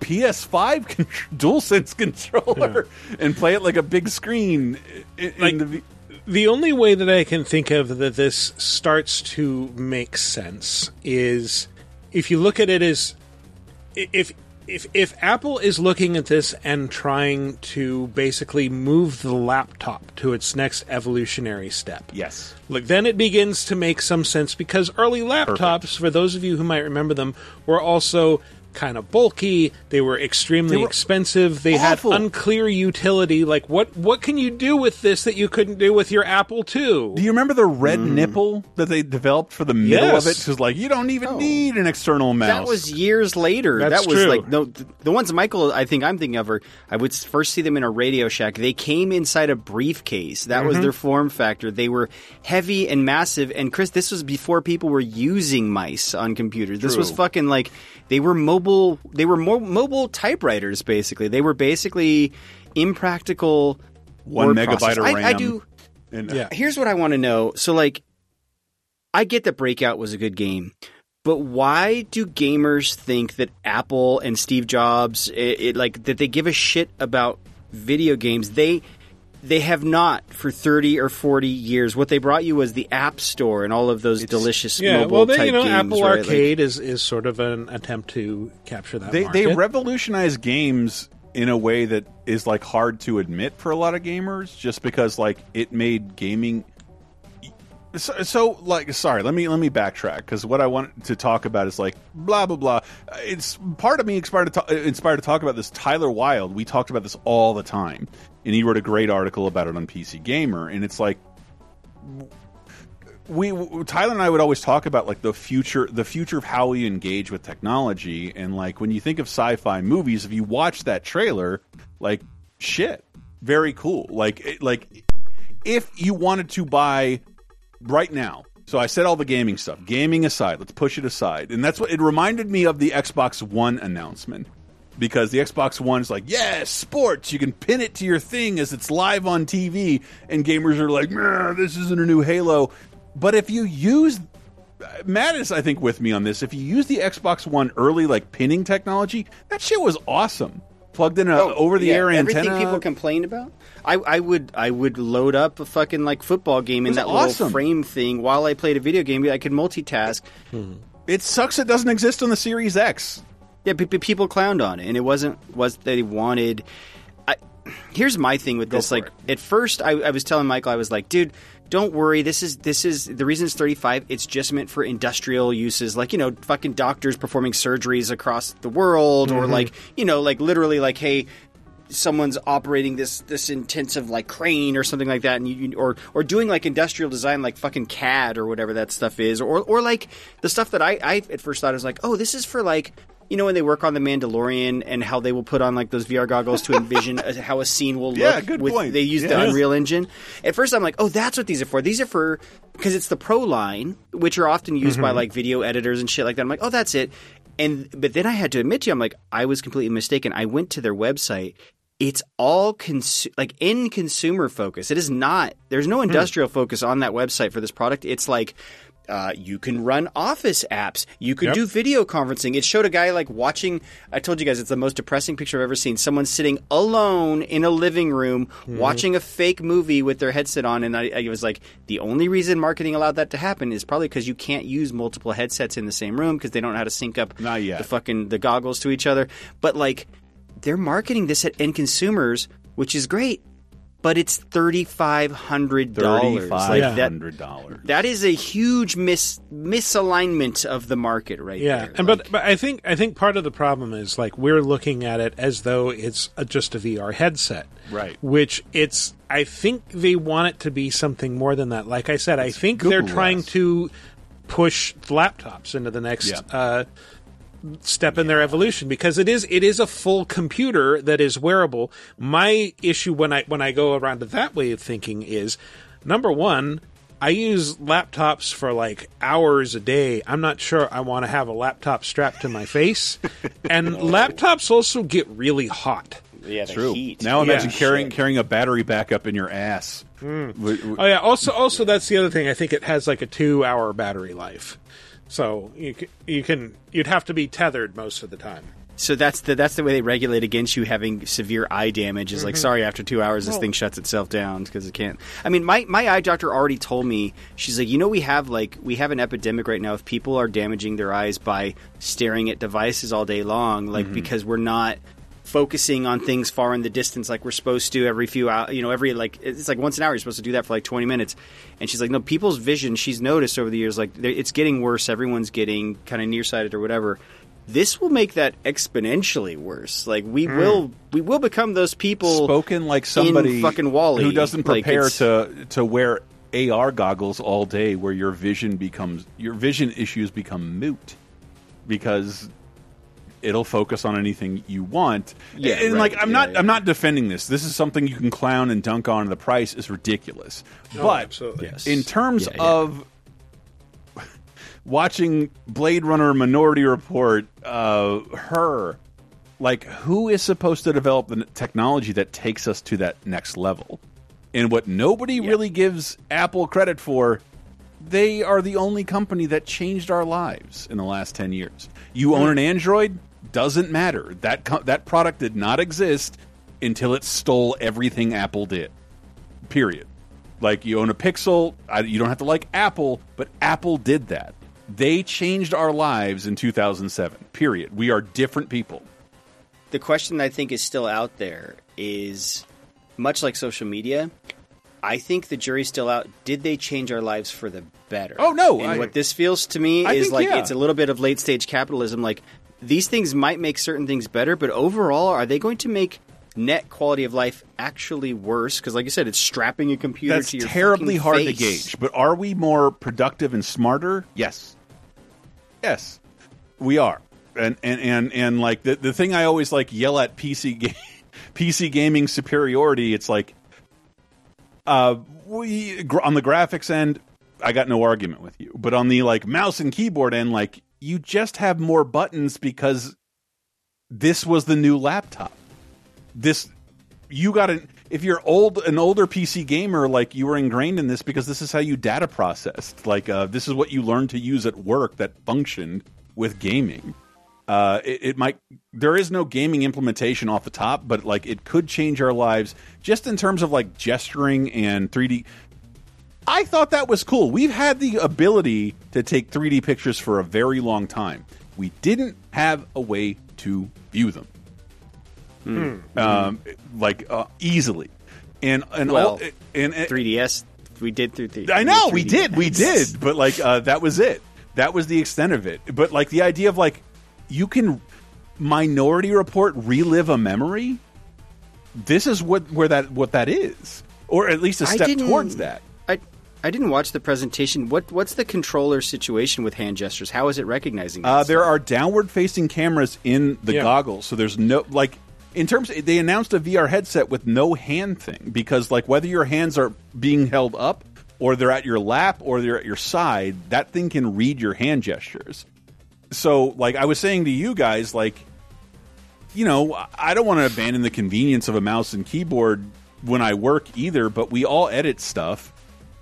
PS5 con- DualSense controller and play it like a big screen. in- in Like- the V- The only way that I can think of that this starts to make sense is if you look at it as if if if Apple is looking at this and trying to basically move the laptop to its next evolutionary step. Yes. Like then it begins to make some sense because early laptops, for those of you who might remember them, were also kind of bulky. They were extremely They were expensive. They awful. had unclear utility. Like what what can you do with this that you couldn't do with your Apple II? Do you remember the red nipple that they developed for the middle Yes. of it? Because like you don't even need an external mouse. that was years later. That's that was true. like no. th- The ones Michael, I think I'm thinking of are. I would first see them in a Radio Shack. They came inside a briefcase. That Mm-hmm. was their form factor. They were heavy and massive. And Chris, this was before people were using mice on computers. This was fucking like they were mobile. They were mo- mobile typewriters. Basically, they were basically impractical. one word megabyte processors. of I- RAM. I do And, Yeah. Uh, here's what I want to know. So, like, I get that Breakout was a good game, but why do gamers think that Apple and Steve Jobs, it, it, like, that they give a shit about video games? They they have not for 30 or 40 years. What they brought you was the App Store and all of those delicious Yeah, mobile well, they, type you know, games. Apple right? Like- Arcade is, is sort of an attempt to capture that. they market. they revolutionized games in a way that is like hard to admit for a lot of gamers, just because like it made gaming. So, so like sorry let me let me backtrack because what i want to talk about is like blah blah blah it's part of me inspired to, talk, inspired to talk about this Tyler Wilde we talked about this all the time and he wrote a great article about it on pc gamer. And it's like we Tyler and I would always talk about like the future the future of how we engage with technology. And like when you think of sci-fi movies if you watch that trailer like shit. Very cool. Like like if you wanted to buy right now so I said all the gaming stuff gaming aside let's push it aside. And that's what it reminded me of the Xbox 1 announcement because the Xbox One is like, yes, sports. You can pin it to your thing as it's live on TV, and gamers are like, "Meh, this isn't a new Halo. But if you use, Matt is I think with me on this. If you use the Xbox One early like pinning technology, that shit was awesome. Plugged in a over the air Oh, yeah, everything antenna. people complained about. I, I would I would load up a fucking like football game in that awesome. little frame thing while I played a video game. I could multitask. Hmm. it sucks it doesn't exist on the Series X. Yeah, pe- pe- people clowned on it, and it wasn't was that they wanted. I, here's my thing with this. Like it. at first, I, I was telling Michael, I was like, dude. Don't worry. This is this is the reason it's 35. It's just meant for industrial uses, like you know, fucking doctors performing surgeries across the world, or Mm-hmm. like you know, like literally, like hey, someone's operating this this intensive like crane or something like that, and you, you- or or doing like industrial design like fucking CAD or whatever that stuff is, or or like the stuff that I I at first thought was like, oh, this is for like. You know when they work on the Mandalorian and how they will put on like those VR goggles to envision a, how a scene will look. Yeah, good with, point. They use the Unreal Engine. At first, I'm like, oh, that's what these are for. These are for because it's the Pro line, which are often used by Mhm. like video editors and shit like that. I'm like, oh, that's it. And but then I had to admit to you, I'm like, I was completely mistaken. I went to their website. It's all consu- like in consumer focus. It is not. There's no industrial focus on that website for this product. It's like. Uh, you can run Office apps. You could Yep. do video conferencing. It showed a guy like watching. I told you guys it's the most depressing picture I've ever seen. Someone sitting alone in a living room Mhm. watching a fake movie with their headset on, and I, I was like, the only reason marketing allowed that to happen is probably because you can't use multiple headsets in the same room because they don't know how to sync up Not yet. the fucking the goggles to each other. But like, they're marketing this at end consumers, which is great. But it's thirty five hundred dollars. Like that, hundred dollars. that is a huge mis misalignment of the market, right yeah, there. and but but I think I think part of the problem is like we're looking at it as though it's a, just a VR headset, Right. Which it's I think they want it to be something more than that. Like I said, I think they're Google trying to push laptops into the next Yeah. uh, step in their evolution because it is it is a full computer that is wearable. My issue when I when I go around to that way of thinking is number one. I use laptops for like hours a day. I'm not sure I want to have a laptop strapped to my face. and laptops also get really hot. Yeah, True. Now imagine Yeah. carrying carrying a battery backup in your ass. Hmm. W- w- Oh yeah. Also, also that's the other thing. I think it has like a two-hour battery life, so you you can you'd have to be tethered most of the time. So that's the that's the way they regulate against you having severe eye damage. Is like, Mhm. sorry, after two hours, this thing shuts itself down because it can't. I mean, my my eye doctor already told me she's like, you know, we have like we have an epidemic right now of people are damaging their eyes by staring at devices all day long, like Mhm. because we're not focusing on things far in the distance like we're supposed to every few hours you know every like it's like once an hour you're supposed to do that for like 20 minutes. And she's like no people's vision she's noticed over the years like it's getting worse everyone's getting kind of nearsighted or whatever. This will make that exponentially worse. Like we Mm. will we will become those people spoken like somebody in fucking WALL-E who doesn't prepare it's- to to wear AR goggles all day, where your vision becomes your vision issues become moot because it'll focus on anything you want. Yeah, and right. like I'm Yeah, not yeah. I'm not defending this. This is something you can clown and dunk on. and The price is ridiculous, Oh, but absolutely. in terms Yeah, yeah. of watching Blade Runner Minority Report, uh, her, like, who is supposed to develop the technology that takes us to that next level? And what nobody really gives Apple credit for, they are the only company that changed our lives in the last 10 years. You own an Android, doesn't matter. That co- that product did not exist until it stole everything Apple did. Period. Like you own a Pixel, I, you don't have to like Apple, but Apple did that. They changed our lives in 2007. Period. We are different people. the question I think is still out there is much like social media. I think the jury's still out. Did they change our lives for the better? Oh, no, And I- what this feels to me I is think, like yeah. it's a little bit of late stage capitalism. Like these things might make certain things better, but overall, are they going to make net quality of life actually worse? Because, like you said, it's strapping a computer That's to your terribly hard to gauge. But are we more productive and smarter? Yes. Yes, we are. And and and, and like the the thing I always like yell at PC ga- PC gaming superiority. It's like, uh, we on the graphics end, I got no argument with you. But on the like mouse and keyboard end, like you just have more buttons because this was the new laptop. This you got an if you're old an older PC gamer, like you were ingrained in this because this is how you data processed. Like uh, this is what you learned to use at work that functioned with gaming. Uh, it, it might there is no gaming implementation off the top, but like it could change our lives just in terms of like gesturing and 3D. I thought that was cool. We've had the ability to take 3D pictures for a very long time. We didn't have a way to view them Hmm. um, like uh, easily, and and Well, all, and, and 3DS we did through the. I know we 3D. did, we did, but like uh, that was it. That was the extent of it. But like the idea of like you can Minority Report relive a memory. this is what where that what that is, or at least a step towards that. I I didn't watch the presentation. What what's the controller situation with hand gestures? How is it recognizing? Uh, there are downward facing cameras in the Yeah. goggles, so there's no like in terms. They announced a VR headset with no hand thing because like whether your hands are being held up or they're at your lap or they're at your side, that thing can read your hand gestures. So like I was saying to you guys, like you know, I don't want to abandon the convenience of a mouse and keyboard when I work either, but we all edit stuff.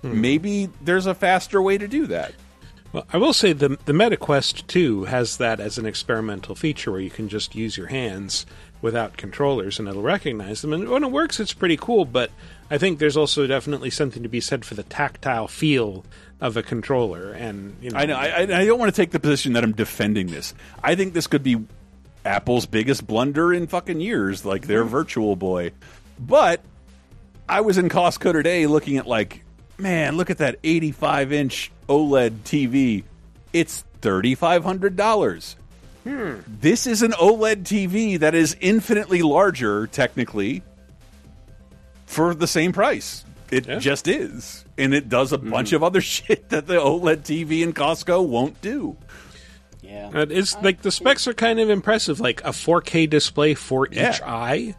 Hmm. Maybe there's a faster way to do that. Well, I will say the the MetaQuest 2 has that as an experimental feature where you can just use your hands without controllers and it'll recognize them. And when it works, it's pretty cool. But I think there's also definitely something to be said for the tactile feel of a controller. And you know, I know. I, I I don't want to take the position that I'm defending this. I think this could be Apple's biggest blunder in fucking years, like their hmm. Virtual Boy. But I was in Costco today looking at like, man, look at that 85 inch OLED TV. It's thirty five hundred dollars. Hmm. This is an OLED TV that is infinitely larger, technically, for the same price. It just is, and it does a bunch of other shit that the OLED TV in Costco won't do. Yeah, it's like the specs are kind of impressive, like a 4K display for each eye.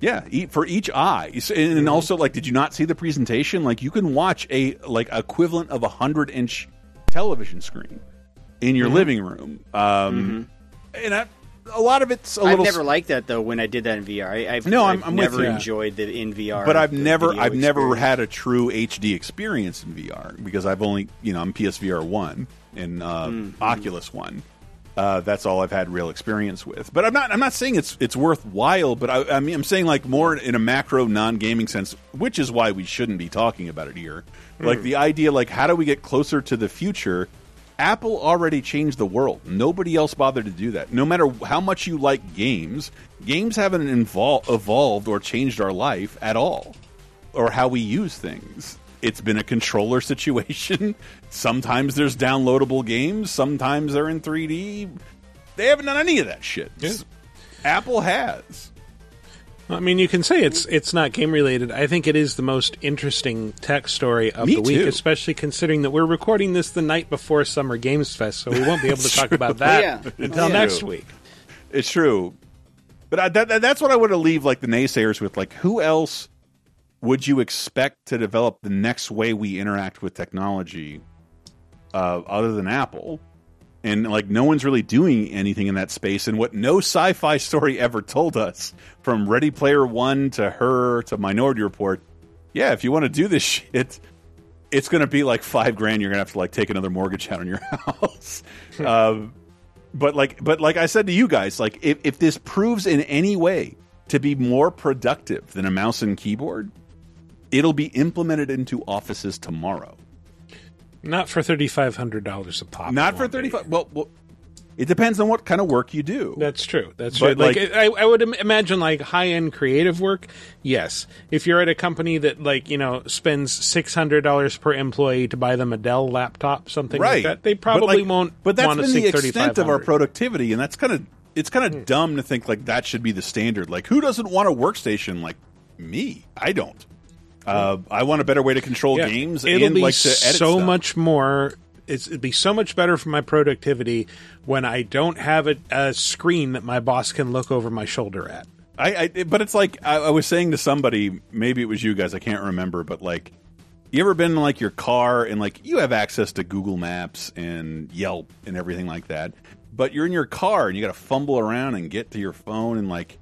Yeah, for each eye, and and also like, did you not see the presentation? Like, you can watch a like equivalent of a hundred inch television screen in your Mhm. living room. Um, And I, a lot of it's a I've little. never liked that though. When I did that in VR, I, I've No, I'm- I've I'm never enjoyed the in VR. but I've never, I've never had a true HD experience in VR because I've only, you know, I'm PSVR one and uh, Mm-hmm. Oculus one. Uh, that's all I've had real experience with. But I'm not, I'm not saying it's it's worthwhile. But I, I mean, I'm saying like more in a macro, non-gaming sense, which is why we shouldn't be talking about it here. Like Hmm. the idea, like how do we get closer to the future? Apple already changed the world. Nobody else bothered to do that. No matter how much you like games, games haven't invol- evolved or changed our life at all, or how we use things. It's been a controller situation. Sometimes there's downloadable games. Sometimes they're in 3D. They haven't done any of that shit. Apple has. I mean, you can say it's it's not game related. I think it is the most interesting tech story of Me the week, too. especially considering that we're recording this the night before Summer Games Fest, so we won't be able to talk true. about that Yeah. until It's next true. week. It's true, but I, that, that- that's what I want to leave like the naysayers with. Like, who else would you expect to develop the next way we interact with technology, uh, other than Apple? And like, no one's really doing anything in that space. And what no sci-fi story ever told us, from Ready Player One to Her to Minority Report, yeah, if you want to do this shit, it's going to be like five grand. You're going to have to like take another mortgage out on your house. um, but like, but like I said to you guys, like if, if this proves in any way to be more productive than a mouse and keyboard, it'll be implemented into offices tomorrow. Not for thirty five hundred dollars a pop. Not for thirty five. Well, well, it depends on what kind of work you do. That's true. That's But, true. Like, like- I, I would imagine, like high end creative work. Yes, if you're at a company that, like, you know, spends six hundred dollars per employee to buy them a Dell laptop, something right. like that, they But, probably like- won't. But that's want to been the extent of our productivity, and that's kind of it's kind of Hmm. dumb to think like that should be the standard. Like, who doesn't want a workstation like me? I don't. Uh, I want a better way to control Yeah. games It'll and be like to edit so stuff. much more. It's, it'd be so much better for my productivity when I don't have a, a screen that my boss can look over my shoulder at. I, I but it's like I, I was saying to somebody, maybe it was you guys, I can't remember, but like, you ever been in like your car and like you have access to Google Maps and Yelp and everything like that, but you're in your car and you got to fumble around and get to your phone and like,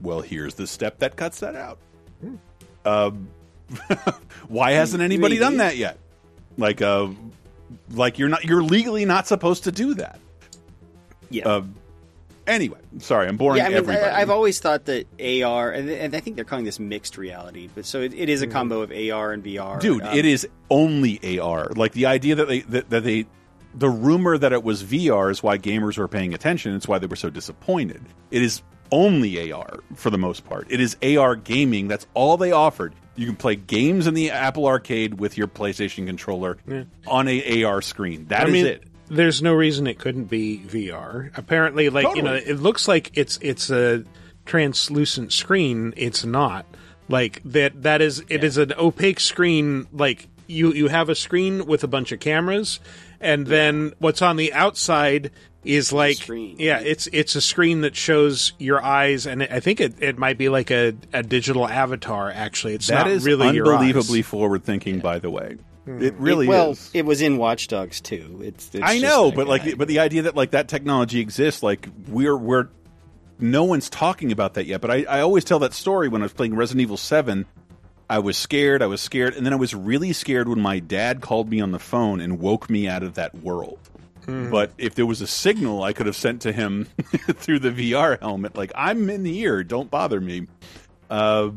well, here's the step that cuts that out. Um, why hasn't anybody Maybe. done that yet? Like, uh, like you're not you're legally not supposed to do that. Yeah. Uh, anyway, sorry, I'm boring yeah, I mean, everybody. I, I've always thought that AR, and, and I think they're calling this mixed reality, but so it, it is a combo of AR and VR. dude Um, it is only ar like the idea that they that, that they the rumor that it was vr is why gamers were paying attention it's why they were so disappointed it is only ar for the most part. It is ar gaming. That's all they offered. You can play games in the apple arcade with your playstation controller Yeah. on a ar screen. That I is mean, it. There's no reason it couldn't be VR. Apparently, like you know, it looks like it's it's a translucent screen, it's not. Like that that is it is an opaque screen. Like you you have a screen with a bunch of cameras and then what's on the outside is like yeah it's it's a screen that shows your eyes and i think it, it might be like a, a digital avatar actually it's That not is really your eyes. unbelievably forward thinking, by the way. Hmm. It really It- well, is. it was in Watch Dogs too. It's, it's I know, but guy. like, but the idea that like that technology exists, like we're we're no one's talking about that yet. But I, I always tell that story when I was playing Resident Evil Seven. I was scared, I was scared, and then I was really scared when my dad called me on the phone and woke me out of that world. Hmm. But if there was a signal I could have sent to him through the VR helmet, like I'm in the ear, don't bother me. Uh,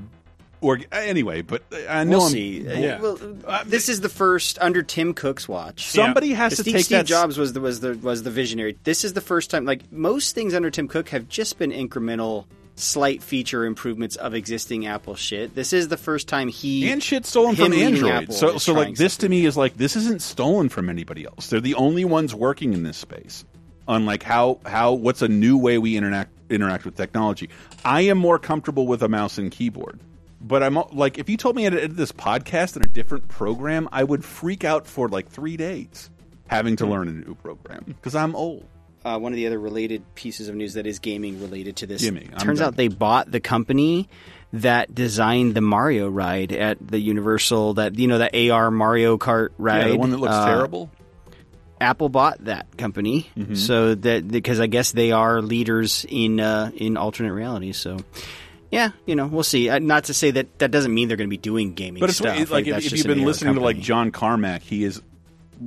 or anyway, but I know we'll I'm- see. Uh, well, this is the first under Tim Cook's watch. Somebody has to Steve, take Steve that Jobs was the was the was the visionary. This is the first time. Like most things under Tim Cook have just been incremental, slight feature improvements of existing Apple shit. This is the first time he and shit stolen from Android. Apple So, so like this to me is like this isn't stolen from anybody else. They're the only ones working in this space. On like how how what's a new way we interact interact with technology. I am more comfortable with a mouse and keyboard. But I'm like, if you told me I had to edit this podcast in a different program, I would freak out for like three days having to hmm. learn a new program because I'm old. Uh, one of the other related pieces of news that is gaming related to this. Gimme, Turns done. out they bought the company that designed the Mario ride at the Universal. That you know that AR Mario Kart ride, Yeah, the one that looks Uh, terrible. Apple bought that company, Mhm. so that because I guess they are leaders in uh, in alternate reality. So. Yeah, you know, we'll see. Uh, not to say that that doesn't mean they're going to be doing gaming But it's stuff. like, that's if, if you've been listening to like. John Carmack, he is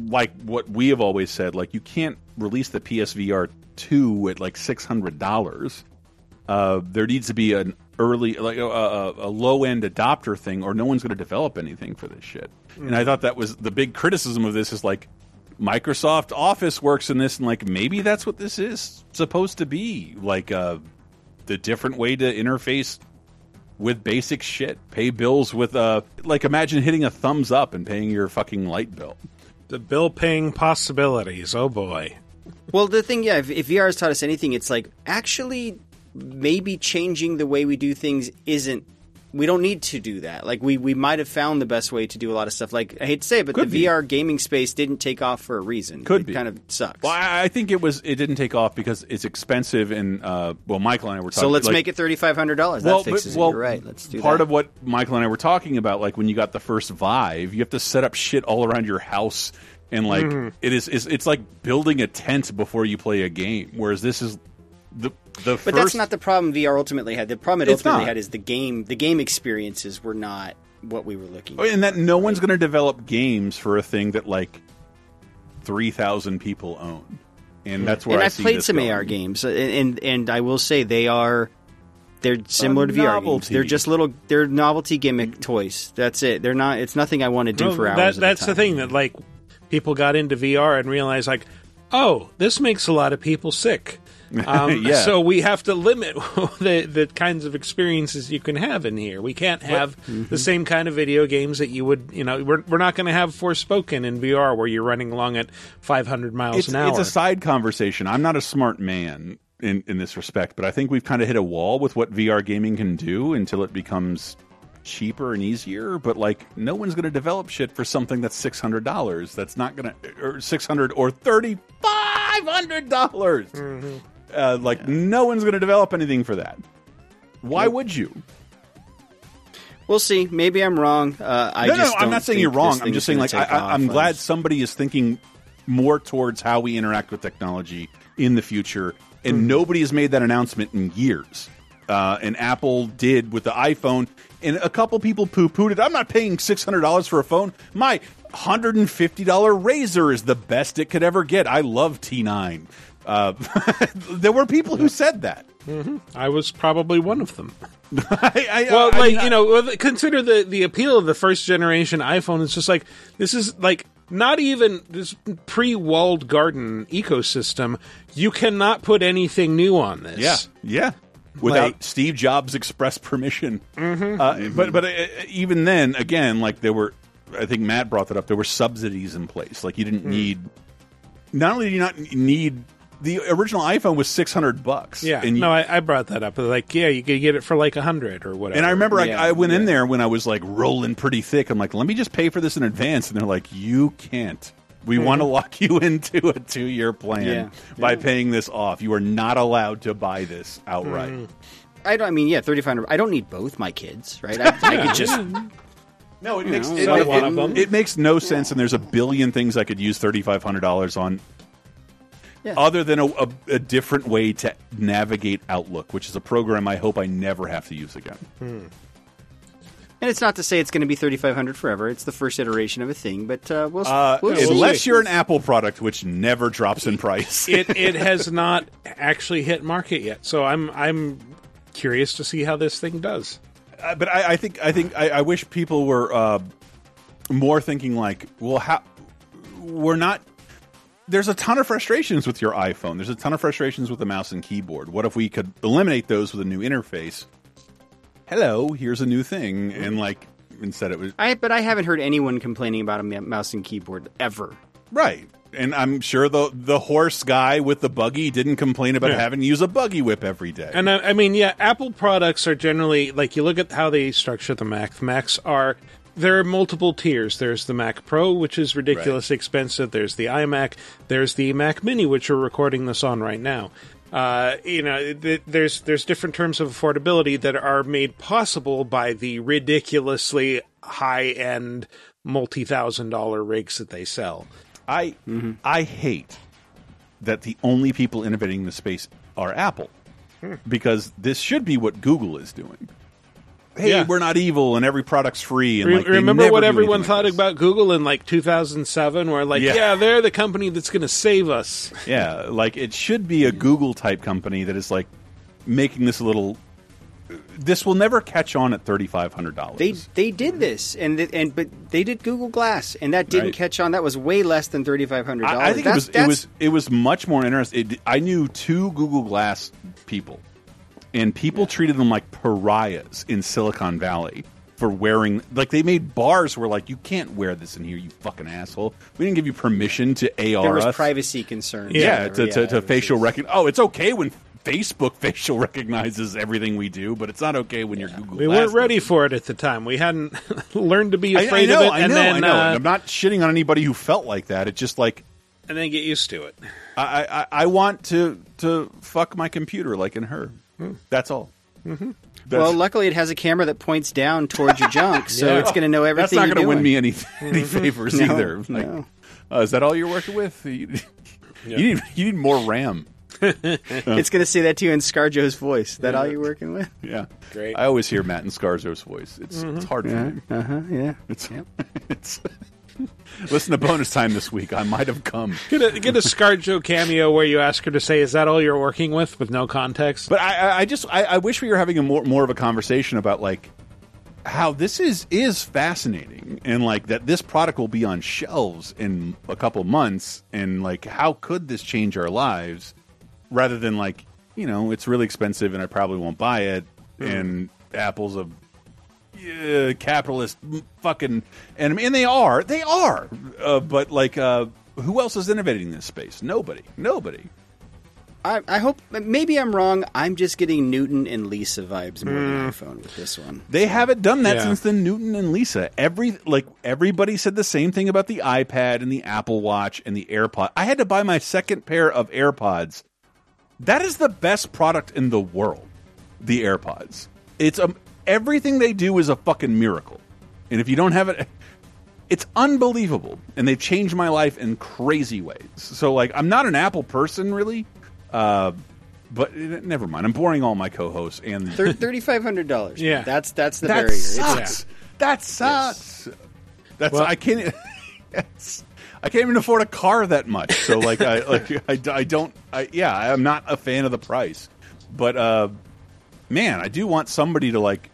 like what we have always said. Like you can't release the PSVR two at like six hundred dollars. Uh, there needs to be an early, like a, a, a low end adopter thing, or no one's going to develop anything for this shit. And I thought that was the big criticism of this is like Microsoft Office works in this, and like maybe that's what this is supposed to be, like uh, the different way to interface with basic shit. Pay bills with uh like imagine hitting a thumbs up and paying your fucking light bill. The bill paying possibilities. Oh boy. Well, the thing, yeah, if, if VR has taught us anything, it's like actually maybe changing the way we do things isn't. We don't need to do that. Like we, we might have found the best way to do a lot of stuff. Like I hate to say it, but Could the be. VR gaming space didn't take off for a reason. Could it be. kind of sucks. Well, I, think it was it didn't take off because it's expensive and uh well Michael and I were talking so let's like- make it thirty five hundred dollars. That well, fixes but- well, it. You're right. Let's do part that. of what Michael and I were talking about, like when you got the first Vive, you have to set up shit all around your house, and like Mhm. it is, is it's like building a tent before you play a game. Whereas this is the the But first. that's not the problem VR ultimately had. The problem it It's ultimately not. had is the game. The game experiences were not what we were looking. For. And that no one's going to develop games for a thing that like three thousand people own, and that's where and I I've see played this some going. AR games, uh, and, and and I will say they are they're similar to VR games. They're just little they're novelty gimmick toys. That's it. They're not. It's nothing I want to do Well, for hours. That, at a that's time. the thing that like people got into VR and realized like, oh, this makes a lot of people sick. Um, Yeah. So we have to limit the the kinds of experiences you can have in here. We can't have Mm-hmm. the same kind of video games that you would, you know, we're, we're not going to have Forspoken in VR where you're running along at 500 miles it's, an hour. it's a side conversation. I'm not a smart man in, in this respect, but I think we've kind of hit a wall with what VR gaming can do until it becomes cheaper and easier. But like, no one's going to develop shit for something that's six hundred dollars. That's not going to or six hundred or thirty five hundred dollars. Mm-hmm. Uh, like, no one's going to develop anything for that. Why would you? We'll see. Maybe I'm wrong. Uh, I no, just no, I'm don't saying you're wrong. I'm just saying, like, I, take I, off. I'm glad somebody is thinking more towards how we interact with technology in the future, and Hmm. nobody has made that announcement in years. Uh, and Apple did with the iPhone, and a couple people poo pooed it. I'm not paying six hundred dollars for a phone. My hundred and fifty dollar RAZR is the best it could ever get. I love T9. Uh, there were people who said that. Mhm. I was probably one of them. I, I, well, I like you know, consider the the appeal of the first generation iPhone. It's just like this is like not even this pre walled garden ecosystem. You cannot put anything new on this. Yeah, yeah. Without Like- Steve Jobs' express permission. Mhm. Uh, but but uh, even then, again, like there were, I think Matt brought that up. There were subsidies in place. Like you didn't Hmm. need. Not only do you not need the original iPhone was six hundred bucks. Yeah, and you- no, I, I brought that up. Like, yeah, you could get it for like a hundred or whatever. And I remember Yeah. I, I went in there when I was like rolling pretty thick. I'm like, let me just pay for this in advance. And they're like, you can't. We want to lock you into a two year plan Yeah. by paying this off. You are not allowed to buy this outright. Mm. I don't. I mean, yeah, thirty five hundred. I don't need both my kids, right? I, I could just. No, it makes it, it- one it- of them. it makes no sense, and there's a billion things I could use thirty five hundred dollars on, Yeah. other than a, a, a different way to navigate Outlook, which is a program I hope I never have to use again. And it's not to say it's going to be thirty five hundred forever. It's the first iteration of a thing, but uh, we'll, Uh, we'll see. unless you're an Apple product, which never drops in price. it it has not actually hit market yet. So I'm I'm curious to see how this thing does. Uh, but I, I think I think I, I wish people were uh, more thinking like, well, how we're not. There's a ton of frustrations with your iPhone. There's a ton of frustrations with the mouse and keyboard. What if we could eliminate those with a new interface? Hello, here's a new thing, and like instead it was I but I haven't heard anyone complaining about a mouse and keyboard ever. right. And I'm sure the the horse guy with the buggy didn't complain about Yeah. having to use a buggy whip every day. And I, I mean, yeah, Apple products are generally like you look at how they structure the Mac. The Macs are there are multiple tiers. There's the Mac Pro, which is ridiculously expensive. There's the iMac. There's the Mac Mini, which we're recording this on right now. Uh, you know, th- there's there's different terms of affordability that are made possible by the ridiculously high end, multi thousand dollar rigs that they sell. I I hate that the only people innovating the space are Apple, Hmm. because this should be what Google is doing. Hey, Yeah. we're not evil, and every product's free. And like, remember what everyone anything like thought about Google in like 2007? Where like, Yeah. yeah, they're the company that's going to save us. Yeah, like it should be a Google type company that is like making this a little. This will never catch on at thirty five hundred dollars. They they did this, and th- and but they did Google Glass, and that didn't Right. catch on. That was way less than thirty five hundred dollars. I, I think it was it was it was much more interesting. It, I knew two Google Glass people, and people treated them like pariahs in Silicon Valley for wearing like they made bars where like you can't wear this in here, you fucking asshole. We didn't give you permission to AR there was us. privacy concerns. yeah, or to, to, to facial recognition. Oh, it's okay when Facebook facial recognizes everything we do, but it's not okay when your Google. We weren't ready for it at the time. We hadn't learned to be afraid I know, of it, I and know, then I know. uh, I'm not shitting on anybody who felt like that. It's just like and then get used to it. I, I, I want to to fuck my computer like in her. That's all. Mm-hmm. That's- well, luckily it has a camera that points down towards your junk, so Yeah. it's going to know everything. That's everything. not going to win me any any Mm-hmm. favors No, either. Like, no. uh, is that all you're working with? You, you need you need more RAM. it's going to say that to you in ScarJo's voice. Is that all you're working with? Yeah, Great. I always hear Matt in Scarjo's voice. It's Mm-hmm. it's hard for me. uh-huh, yeah. It's it's. Listen to bonus time this week. I might have come. Get a get a ScarJo cameo where you ask her to say, "Is that all you're working with?" with no context. But I, I- just I, I wish we were having a more more of a conversation about like how this is is fascinating and like that this product will be on shelves in a couple months and like how could this change our lives rather than like you know it's really expensive and I probably won't buy it hmm. and Apple's a uh, capitalist fucking enemy and they are they are uh, but like uh, who else is innovating in this space nobody nobody I, I hope maybe I'm wrong. I'm just getting Newton and Lisa vibes more than iPhone with this one. They haven't done that Yeah. since the Newton and Lisa. Every like everybody said the same thing about the iPad and the Apple Watch and the AirPod. I had to buy my second pair of AirPods. That is the best product in the world. The AirPods. It's um everything they do is a fucking miracle. And if you don't have it it's unbelievable and they've changed my life in crazy ways. So like I'm not an Apple person really. Uh but never mind. I'm boring all my co-hosts and Thirty five hundred dollars. Yeah. that's that's the that barrier. It's- sucks. That sucks. That's Well- I can't. Yes. I can't even afford a car that much. So like I like I, I don't. I yeah. I'm not a fan of the price, but uh, man, I do want somebody to like.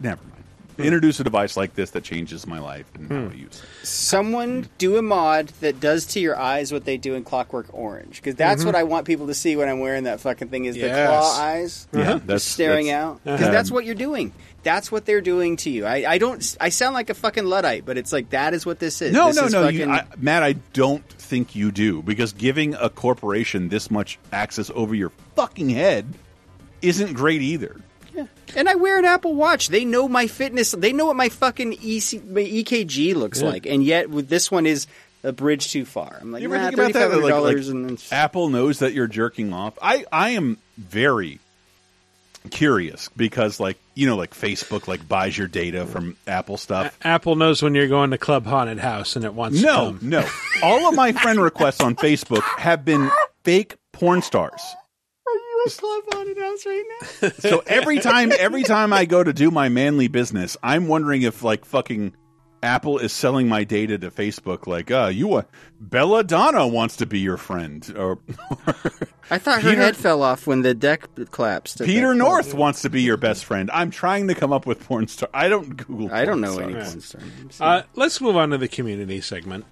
Never mind. introduce a device like this that changes my life and how I use it. Someone do a mod that does to your eyes what they do in Clockwork Orange, because that's Mhm. what I want people to see when I'm wearing that fucking thing is Yes. the claw eyes, Yeah, just that's- staring that's- out. Because Uh-huh. that's what you're doing. That's what they're doing to you. I, I don't. I sound like a fucking luddite, but it's like that is what this is. No, This no, is no, fucking- you, I, Matt. I don't think you do because giving a corporation this much access over your fucking head isn't great either. And I wear an Apple Watch. They know my fitness. They know what my fucking EC, my EKG looks Yeah. like. And yet, with this one is a bridge too far. I'm like, You ever nah, think about that? Like, like, and then Apple knows that you're jerking off. I, I am very curious because, like, you know, like Facebook like buys your data from Apple stuff. Apple knows when you're going to Club Haunted House and it wants to No, come. no. All of my friend requests on Facebook have been fake porn stars. You a club haunted house right now? So every time, every time I go to do my manly business, I'm wondering if like fucking Apple is selling my data to Facebook. Like, uh, you want Belladonna wants to be your friend, or I thought her Peter- head fell off when the deck collapsed. Peter North point. wants to be your best friend. I'm trying to come up with porn star. I don't Google. I don't porn know any stars. porn star names. Uh, let's move on to the community segment,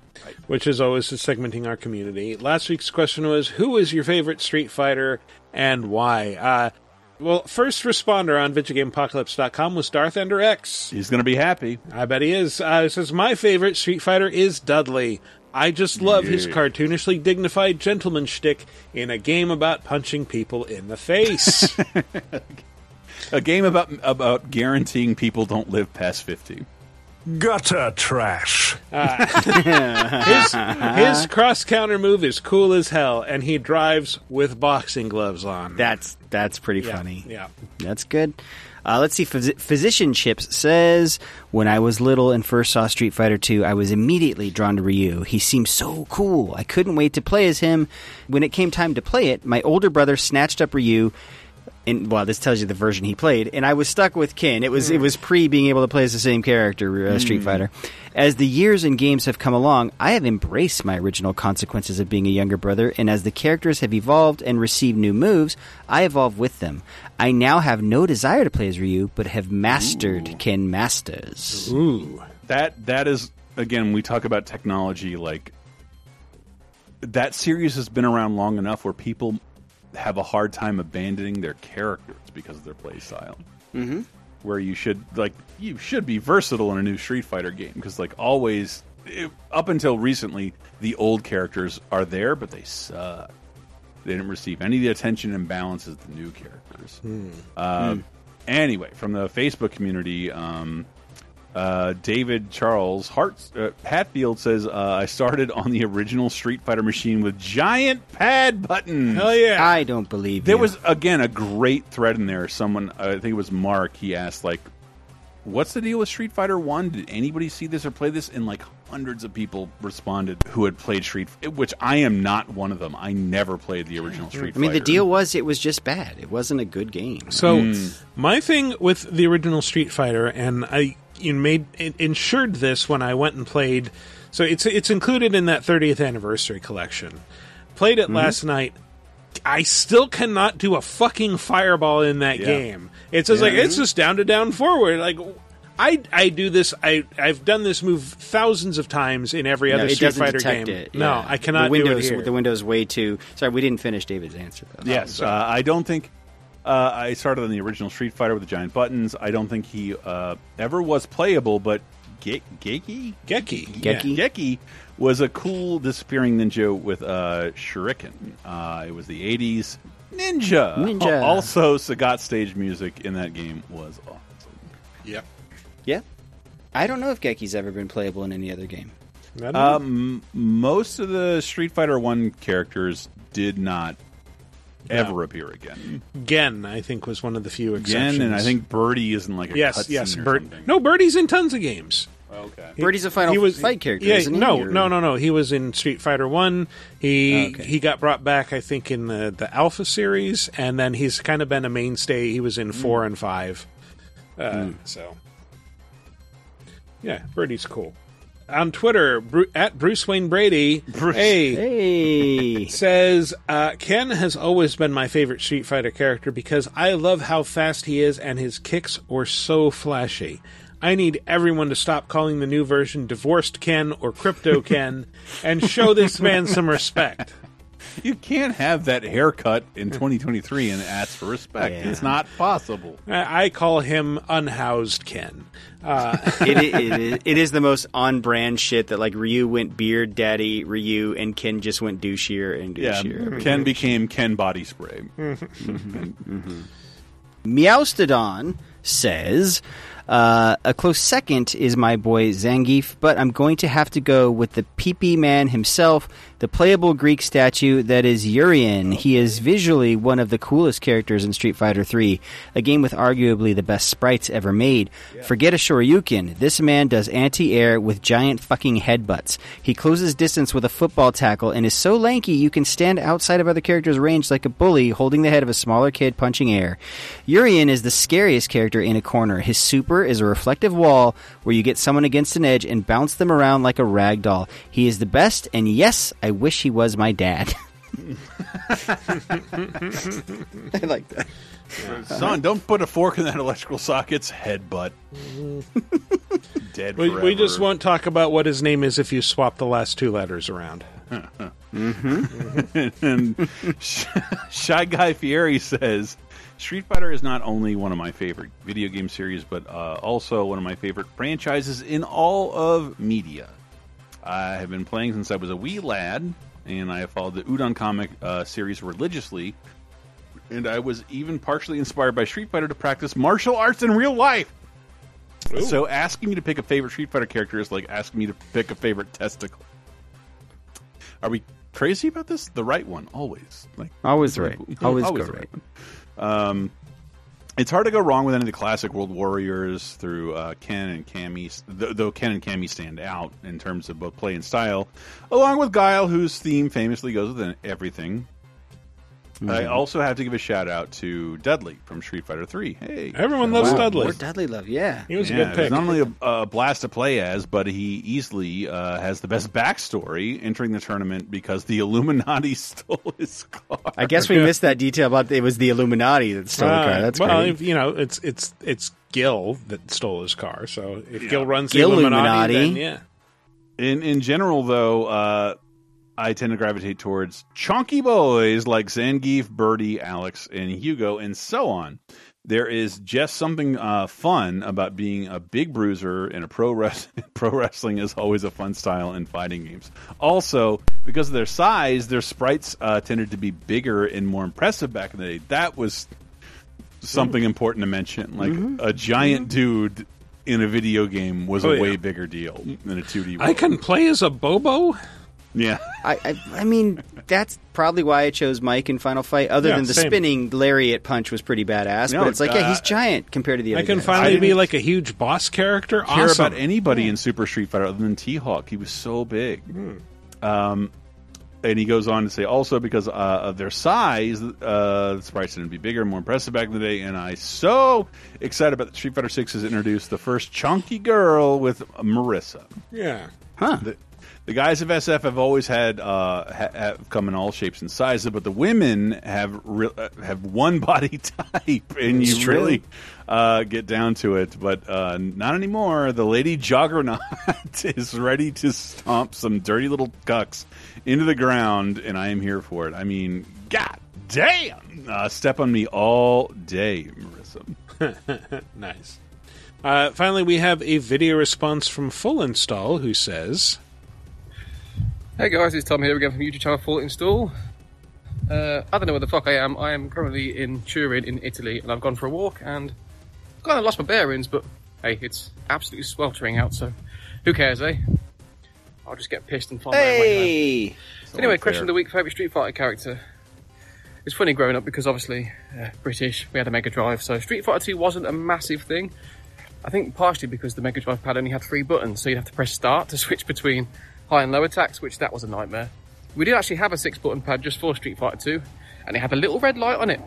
which is always segmenting our community. Last week's question was Who is your favorite Street Fighter and why? Uh, well, first responder on VidjagameApocalypse.com was Darth Ender X. He's going to be happy. I bet he is. Uh, says, My favorite Street Fighter is Dudley. I just love his cartoonishly dignified gentleman shtick in a game about punching people in the face. A game about about guaranteeing people don't live past fifty. Gutter trash. his his cross counter move is cool as hell, and he drives with boxing gloves on. That's that's pretty Yeah, funny. yeah. that's good. Uh, let's see. Phys- Physician Chips says, "When I was little and first saw Street Fighter II, I was immediately drawn to Ryu. He seemed so cool. I couldn't wait to play as him. When it came time to play it, my older brother snatched up Ryu." And well, this tells you the version he played, and I was stuck with Ken. It was it was pre being able to play as the same character, uh, Street Mm. Fighter. As the years and games have come along, I have embraced my original consequences of being a younger brother, and as the characters have evolved and received new moves, I evolve with them. I now have no desire to play as Ryu, but have mastered Ken Masters. Ooh, that that is again. We talk about technology like that series has been around long enough where people have a hard time abandoning their characters because of their play style. Mm-hmm. Where you should like you should be versatile in a new Street Fighter game because like always it, up until recently the old characters are there but they suck. They didn't receive any of the attention and balance as the new characters. Uh, Hmm. Anyway, from the Facebook community, um, uh, David Charles Hart uh, Hatfield says, uh, "I started on the original Street Fighter machine with giant pad buttons. Hell yeah! I don't believe There you. was again a great thread in there. Someone, I think it was Mark. He asked like, "What's the deal with Street Fighter One? Did anybody see this or play this?" And like hundreds of people responded who had played Street, which I am not one of them. I never played the original Street I mean, Fighter. the deal was it was just bad. It wasn't a good game. So Hmm. my thing with the original Street Fighter, and I you made it ensured this when I went and played. So it's it's included in that 30th anniversary collection. Played it Mhm. last night. I still cannot do a fucking fireball in that Yeah. game. It's just Yeah. like it's just down to down forward. Like I I do this. I I've done this move thousands of times in every No, other it Street Fighter game. It. No, yeah. I cannot The windows, do it here. The windows way too. Sorry, we didn't finish David's answer though. Yes, uh, I don't think uh, I started on the original Street Fighter with the giant buttons. I don't think he uh, ever was playable, but Ge- Geki Geki Geki? Geki was a cool disappearing ninja with uh, shuriken. Uh, it was the '80s ninja. Ninja. Also, Sagat stage music in that game was awesome. Yep. Yeah. I don't know if Geki's ever been playable in any other game. Um, most of the Street Fighter One characters did not ever appear again. Gen, I think, was one of the few exceptions. Again, and I think Birdie is in like a yes, yes, or Bird. No, Birdie's in tons of games. Okay. Birdie's a Final he was, Fight character, Yeah, isn't he, no, or- no, no, no. He was in Street Fighter One. He Okay. he got brought back, I think, in the the Alpha series, and then he's kind of been a mainstay. He was in Hmm. four and five. Uh, So, yeah, Birdie's cool. On Twitter, Bru- at Bruce Wayne Brady, hey, Hey. says uh, Ken has always been my favorite Street Fighter character because I love how fast he is and his kicks were so flashy. I need everyone to stop calling the new version Divorced Ken or Crypto Ken and show this man some respect. You can't have that haircut in 2023 and ask for respect. Yeah. It's not possible. I I call him Unhoused Ken. Uh, it, it, it, is- it is the most on brand shit that like Ryu went beard daddy Ryu and Ken just went douchier and Yeah, douchier. Ken became Ken body spray. Meowstodon says, uh, a close second is my boy Zangief, but I'm going to have to go with the peepee man himself, the playable Greek statue that is Urian. He is visually one of the coolest characters in Street Fighter 3, a game with arguably the best sprites ever made. Forget a Shoryuken. This man does anti-air with giant fucking headbutts. He closes distance with a football tackle and is so lanky you can stand outside of other characters' range like a bully holding the head of a smaller kid punching air. Urian is the scariest character in a corner. His super is a reflective wall where you get someone against an edge and bounce them around like a rag doll. He is the best, and yes, I wish he was my dad. I like that. Son, don't put a fork in that electrical socket's headbutt. Dead we, forever. we just won't talk about what his name is if you swap the last two letters around. Mm-hmm. and Sh- Shy Guy Fieri says Street Fighter is not only one of my favorite video game series, but uh, also one of my favorite franchises in all of media. I have been playing since I was a wee lad, and I have followed the Udon comic uh, series religiously. And I was even partially inspired by Street Fighter to practice martial arts in real life. So asking me to pick a favorite Street Fighter character is like asking me to pick a favorite testicle. Are we crazy about this? The right one, always. Like Always right. Always go the one. Um, it's hard to go wrong with any of the classic World Warriors through uh, Ken and Cammy, th- though Ken and Cammy stand out in terms of both play and style, along with Guile, whose theme famously goes with everything. I Mhm. also have to give a shout out to Dudley from Street Fighter Three. Hey, Everyone loves Wow, Dudley. More Dudley love, yeah. He was a good it's pick. Not only a, a blast to play as, but he easily uh, has the best backstory entering the tournament because the Illuminati stole his car. I guess we missed that detail about it was the Illuminati that stole the Uh, car. That's well, if, you know, it's it's it's Gil that stole his car. So if Yeah. Gil runs Gil the Illuminati, Illuminati. then yeah. In in general, though, uh, I tend to gravitate towards chunky boys like Zangief, Birdie, Alex, and Hugo, and so on. There is just something uh, fun about being a big bruiser, and a pro res- pro wrestling is always a fun style in fighting games. Also, because of their size, their sprites uh, tended to be bigger and more impressive back in the day. That was something important to mention. Like a giant dude in a video game was Oh, a yeah. way bigger deal than a 2D. I can play as a Bobo. Yeah. I, I, I mean, that's probably why I chose Mike in Final Fight. Other Yeah, than the same. spinning lariat punch was pretty badass, No, but it's like, yeah, he's uh, giant compared to the other I can guys. finally I be like a huge boss character. care awesome. about anybody in Super Street Fighter other than T Hawk. He was so big. Um, and he goes on to say also because uh, of their size, uh, the sprites tended to be bigger and more impressive back in the day. And I so excited about that Street Fighter Six has introduced the first chunky girl with Marisa. Yeah. Huh. The, the guys of SF have always had uh, ha- have come in all shapes and sizes, but the women have re- uh, have one body type, and It's you true. really uh, get down to it. But uh, not anymore. The lady Juggernaut is ready to stomp some dirty little cucks into the ground, and I am here for it. I mean, god damn! Uh, step on me all day, Marisa. nice. Uh, finally, we have a video response from Full Install who says, Hey guys, it's Tom here again from YouTube channel Full Install. Uh, I don't know where the fuck I am. I am currently in Turin in Italy and I've gone for a walk and kind of lost my bearings, but hey, it's absolutely sweltering out, so who cares, eh? I'll just get pissed and find my way home. Hey! Anyway, question of the week: favorite Street Fighter character. It's funny growing up because obviously uh, British, we had a Mega Drive, so Street Fighter 2 wasn't a massive thing. I think partially because the Mega Drive pad only had three buttons, so you'd have to press start to switch between high and low attacks, which that was a nightmare. We did actually have a six button pad just for Street Fighter 2, and it had a little red light on it.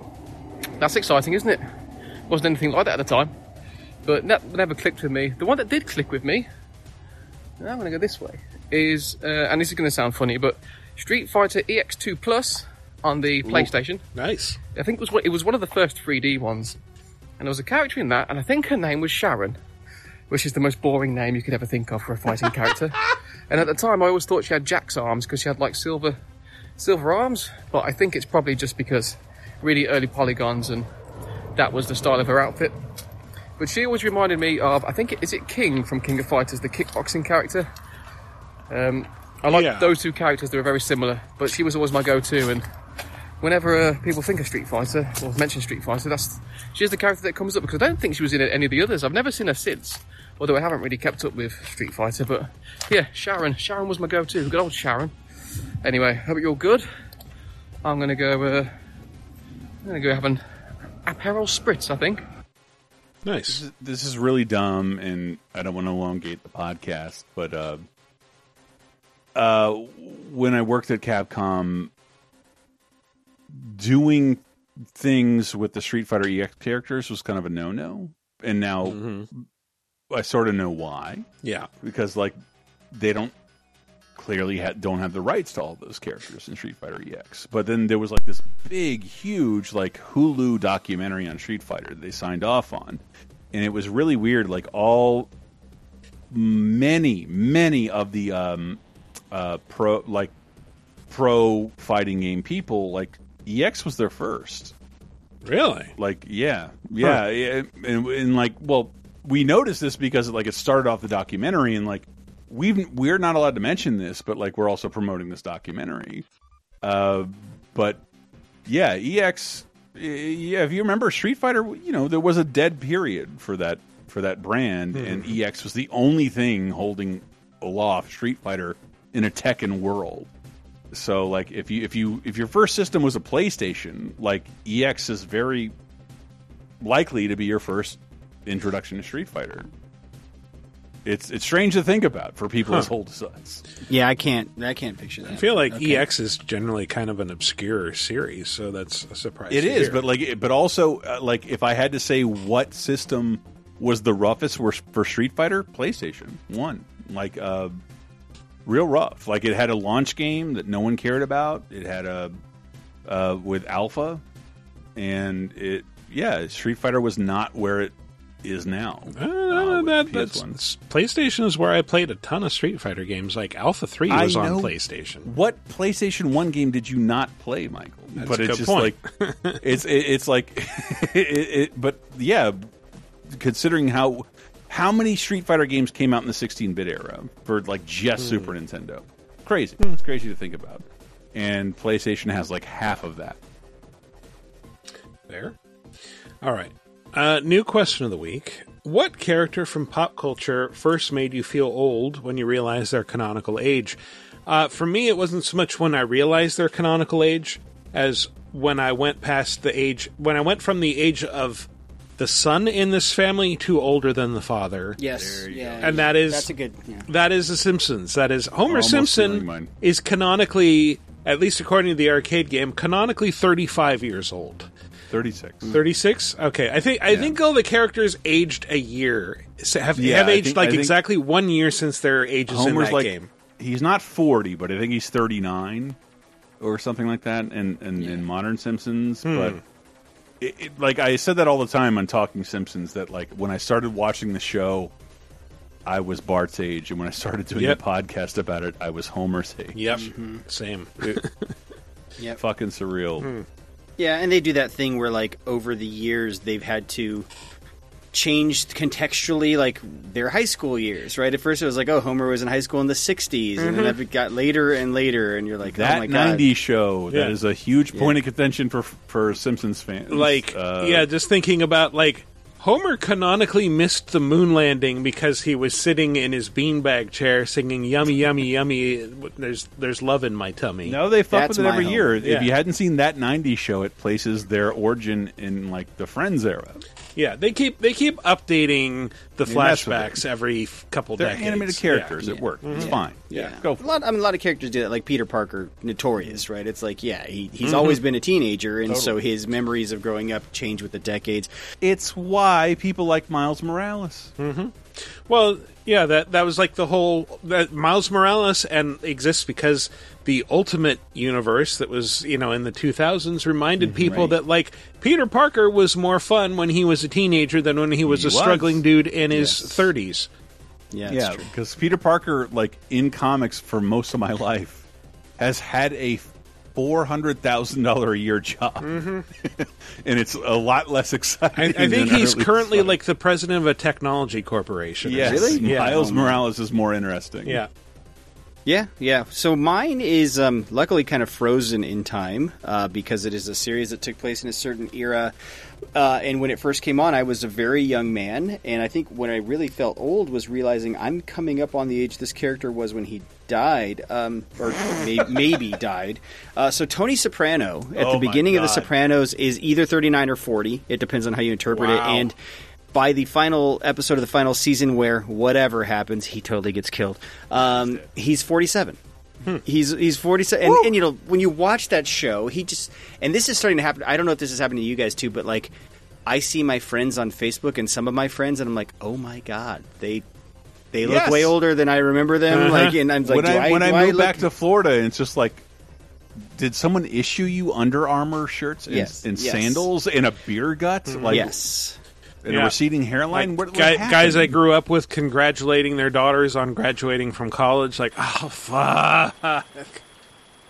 That's exciting, isn't it? Wasn't anything like that at the time, but that never clicked with me. The one that did click with me, now I'm going to go this way, is, uh, and this is going to sound funny, but Street Fighter EX2 Plus on the PlayStation. Nice. I think it was it was one of the first 3D ones, and there was a character in that, and I think her name was Sharon. which is the most boring name you could ever think of for a fighting character. And at the time, I always thought she had Jack's arms because she had like silver, silver arms. But I think it's probably just because really early polygons and that was the style of her outfit. But she always reminded me of I think it, is it King from King of Fighters, the kickboxing character. Um, I like Yeah. those two characters; they were very similar. But she was always my go-to, and whenever uh, people think of Street Fighter or mention Street Fighter, that's she's the character that comes up because I don't think she was in any of the others. I've never seen her since, although I haven't really kept up with Street Fighter. But yeah, Sharon. Sharon was my go-to. Good old Sharon. Anyway, hope you're all good. I'm gonna go. Uh, I'm gonna go have an Aperol spritz. I think. Nice. This is, this is really dumb, and I don't want to elongate the podcast, but uh, uh, when I worked at Capcom, doing things with the Street Fighter EX characters was kind of a no-no, and now I sort of know why. Yeah. because like they don't clearly ha- don't have the rights to all those characters in Street Fighter EX. But then there was like this big, huge like Hulu documentary on Street Fighter that they signed off on, and it was really weird. Like all many, many of the um, uh, pro like pro fighting game people like EX was their first. Really? Like, yeah, yeah, Huh. yeah, and, and like, well, we noticed this because like it started off the documentary, and like we've we're not allowed to mention this, but like we're also promoting this documentary. Uh, but yeah, EX, eh, yeah, if you remember Street Fighter, you know there was a dead period for that for that brand, and EX was the only thing holding aloft Street Fighter in a Tekken world. So like if you if you if your first system was a PlayStation, like EX is very likely to be your first introduction to Street Fighter. It's it's strange to think about for people as Huh. old as us. Yeah, I can't. I can't picture that. I feel like Okay. EX is generally kind of an obscure series, so that's a surprise. It to is, hear. but like but also uh, like if I had to say what system was the roughest for, for Street Fighter, PlayStation 1. Like uh real rough. Like it had a launch game that no one cared about. It had a uh with Alpha and it yeah, Street Fighter was not where it is now. Uh, that, that's, PS1. PlayStation is where I played a ton of Street Fighter games. Like Alpha Three I was on know- PlayStation. What PlayStation One game did you not play, Michael? That's but a it's good just point. like it's it, it's like it, it, But yeah, considering how how many Street Fighter games came out in the 16-bit era for like just Hmm. Super Nintendo, crazy. It's crazy to think about. And PlayStation has like half of that. There. All right. Uh, new question of the week. What character from pop culture first made you feel old when you realized their canonical age? Uh, for me, it wasn't so much when I realized their canonical age as when I went past the age, when I went from the age of the son in this family to older than the father. Yes, yeah, and that is that's a good. Yeah. that is The Simpsons. That is Homer Almost Simpson is canonically, at least according to the arcade game, canonically 35 years old. 36. 36? Okay. I think I think all the characters aged a year. So Have, Yeah, have aged think- like exactly one year since their ages in that like game. he's not 40, but I think he's 39 or something like that in in, in modern Simpsons. Hmm. But it, it, like I said that all the time on Talking Simpsons that like when I started watching the show, I was Bart's age, and when I started doing Yep. a podcast about it, I was Homer's age. Yep. Same. It- Yep. Fucking surreal. Hmm. Yeah, and they do that thing where, like, over the years, they've had to change contextually, like, their high school years, right? At first, it was like, oh, Homer was in high school in the 60s, and Mhm. then it got later and later, and you're like, That oh my god. 90s show that Yeah. is a huge point of contention for for Simpsons fans. Like, Uh, yeah, just thinking about like Homer canonically missed the moon landing because he was sitting in his beanbag chair singing "Yummy, yummy, yummy." There's there's love in my tummy. No, they fuck That's with it every Homer. year. Yeah. If you hadn't seen that '90s show, it places their origin in like the Friends era. Yeah, they keep they keep updating the They mess with flashbacks every f- couple They're decades. animated characters. Yeah. It worked. It's Mhm. fine. Yeah. Go. A lot, I mean, a lot of characters do that, like Peter Parker, notorious, right? It's like, yeah, he, he's Mhm. always been a teenager, and so his memories of growing up change with the decades. It's why people like Miles Morales. Mm-hmm. Well, yeah, that that was like the whole that Miles Morales and exists because the Ultimate Universe that was you know in the 2000s reminded mhm, people right. that like Peter Parker was more fun when he was a teenager than when he was He a was. struggling dude in his 30s. Yeah, yeah, because Peter Parker, like in comics for most of my life, has had a four hundred thousand dollar a year job, and it's a lot less exciting. I think than he's currently stuff. like the president of a technology corporation. or yes, something. Yeah. Miles Morales is more interesting. Yeah. Yeah, yeah. So mine is um, luckily kind of frozen in time uh, because it is a series that took place in a certain era. Uh, and when it first came on, I was a very young man, and I think when I really felt old was realizing I'm coming up on the age this character was when he died, um, or may- maybe died. Uh, so Tony Soprano at Oh the beginning of The Sopranos is either 39 or 40. It depends on how you interpret it, and by the final episode of the final season where whatever happens, he totally gets killed. Um, he's 47. He's he's 47 and, and you know when you watch that show, he just and this is starting to happen. I don't know if this is happening to you guys too, but like I see my friends on Facebook and some of my friends and I'm like, "Oh my god, they they look Yes. way older than I remember them." Uh-huh. Like and I'm like, when do I, when do I moved look- back to Florida, it's just like, did someone issue you Under Armour shirts and, Yes, and yes. sandals and a beer gut? Like yes. and Yeah. a receding hairline. Like, what, what guy- guys I grew up with congratulating their daughters on graduating from college, like, oh fuck.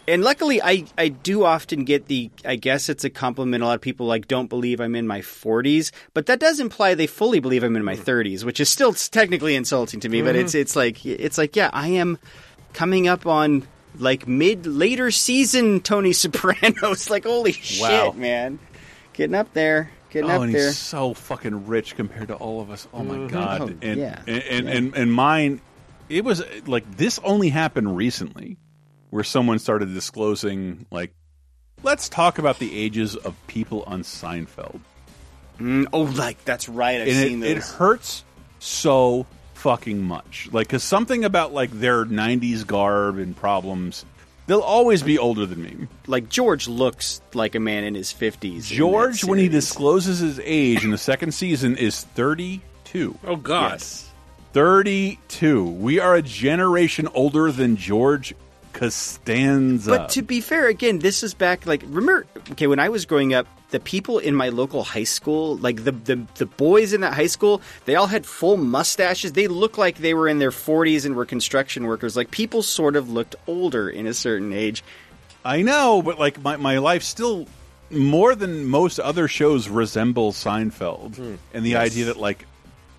And luckily, I, I do often get the I guess it's a compliment. A lot of people like don't believe I'm in my 40s, but that does imply they fully believe I'm in my 30s, which is still technically insulting to me. But Mhm. it's it's like it's like yeah, I am coming up on like mid later season Tony Sopranos. like holy Wow. shit, man, getting up there, getting oh, up and there. he's so fucking rich compared to all of us. Oh my Mhm. god! Oh, and, yeah. and and, Yeah. and and mine, it was like this only happened recently, where someone started disclosing like, let's talk about the ages of people on Seinfeld. Mm, oh, like that's right. I've and seen it, it hurts so fucking much. Like, cause something about like their '90s garb and problems. They'll always be older than me. Like George looks like a man in his 50s. George, when he discloses his age in the second season, is 32. Oh God. Yes. 32. We are a generation older than George Costanza. But to be fair, again, this is back like remember. Okay, when I was growing up, the people in my local high school, like the the, the boys in that high school, they all had full mustaches. They looked like they were in their forties and were construction workers. Like people sort of looked older in a certain age. I know, but like my, my life still more than most other shows resembles Seinfeld. Hmm. And the Yes. idea that like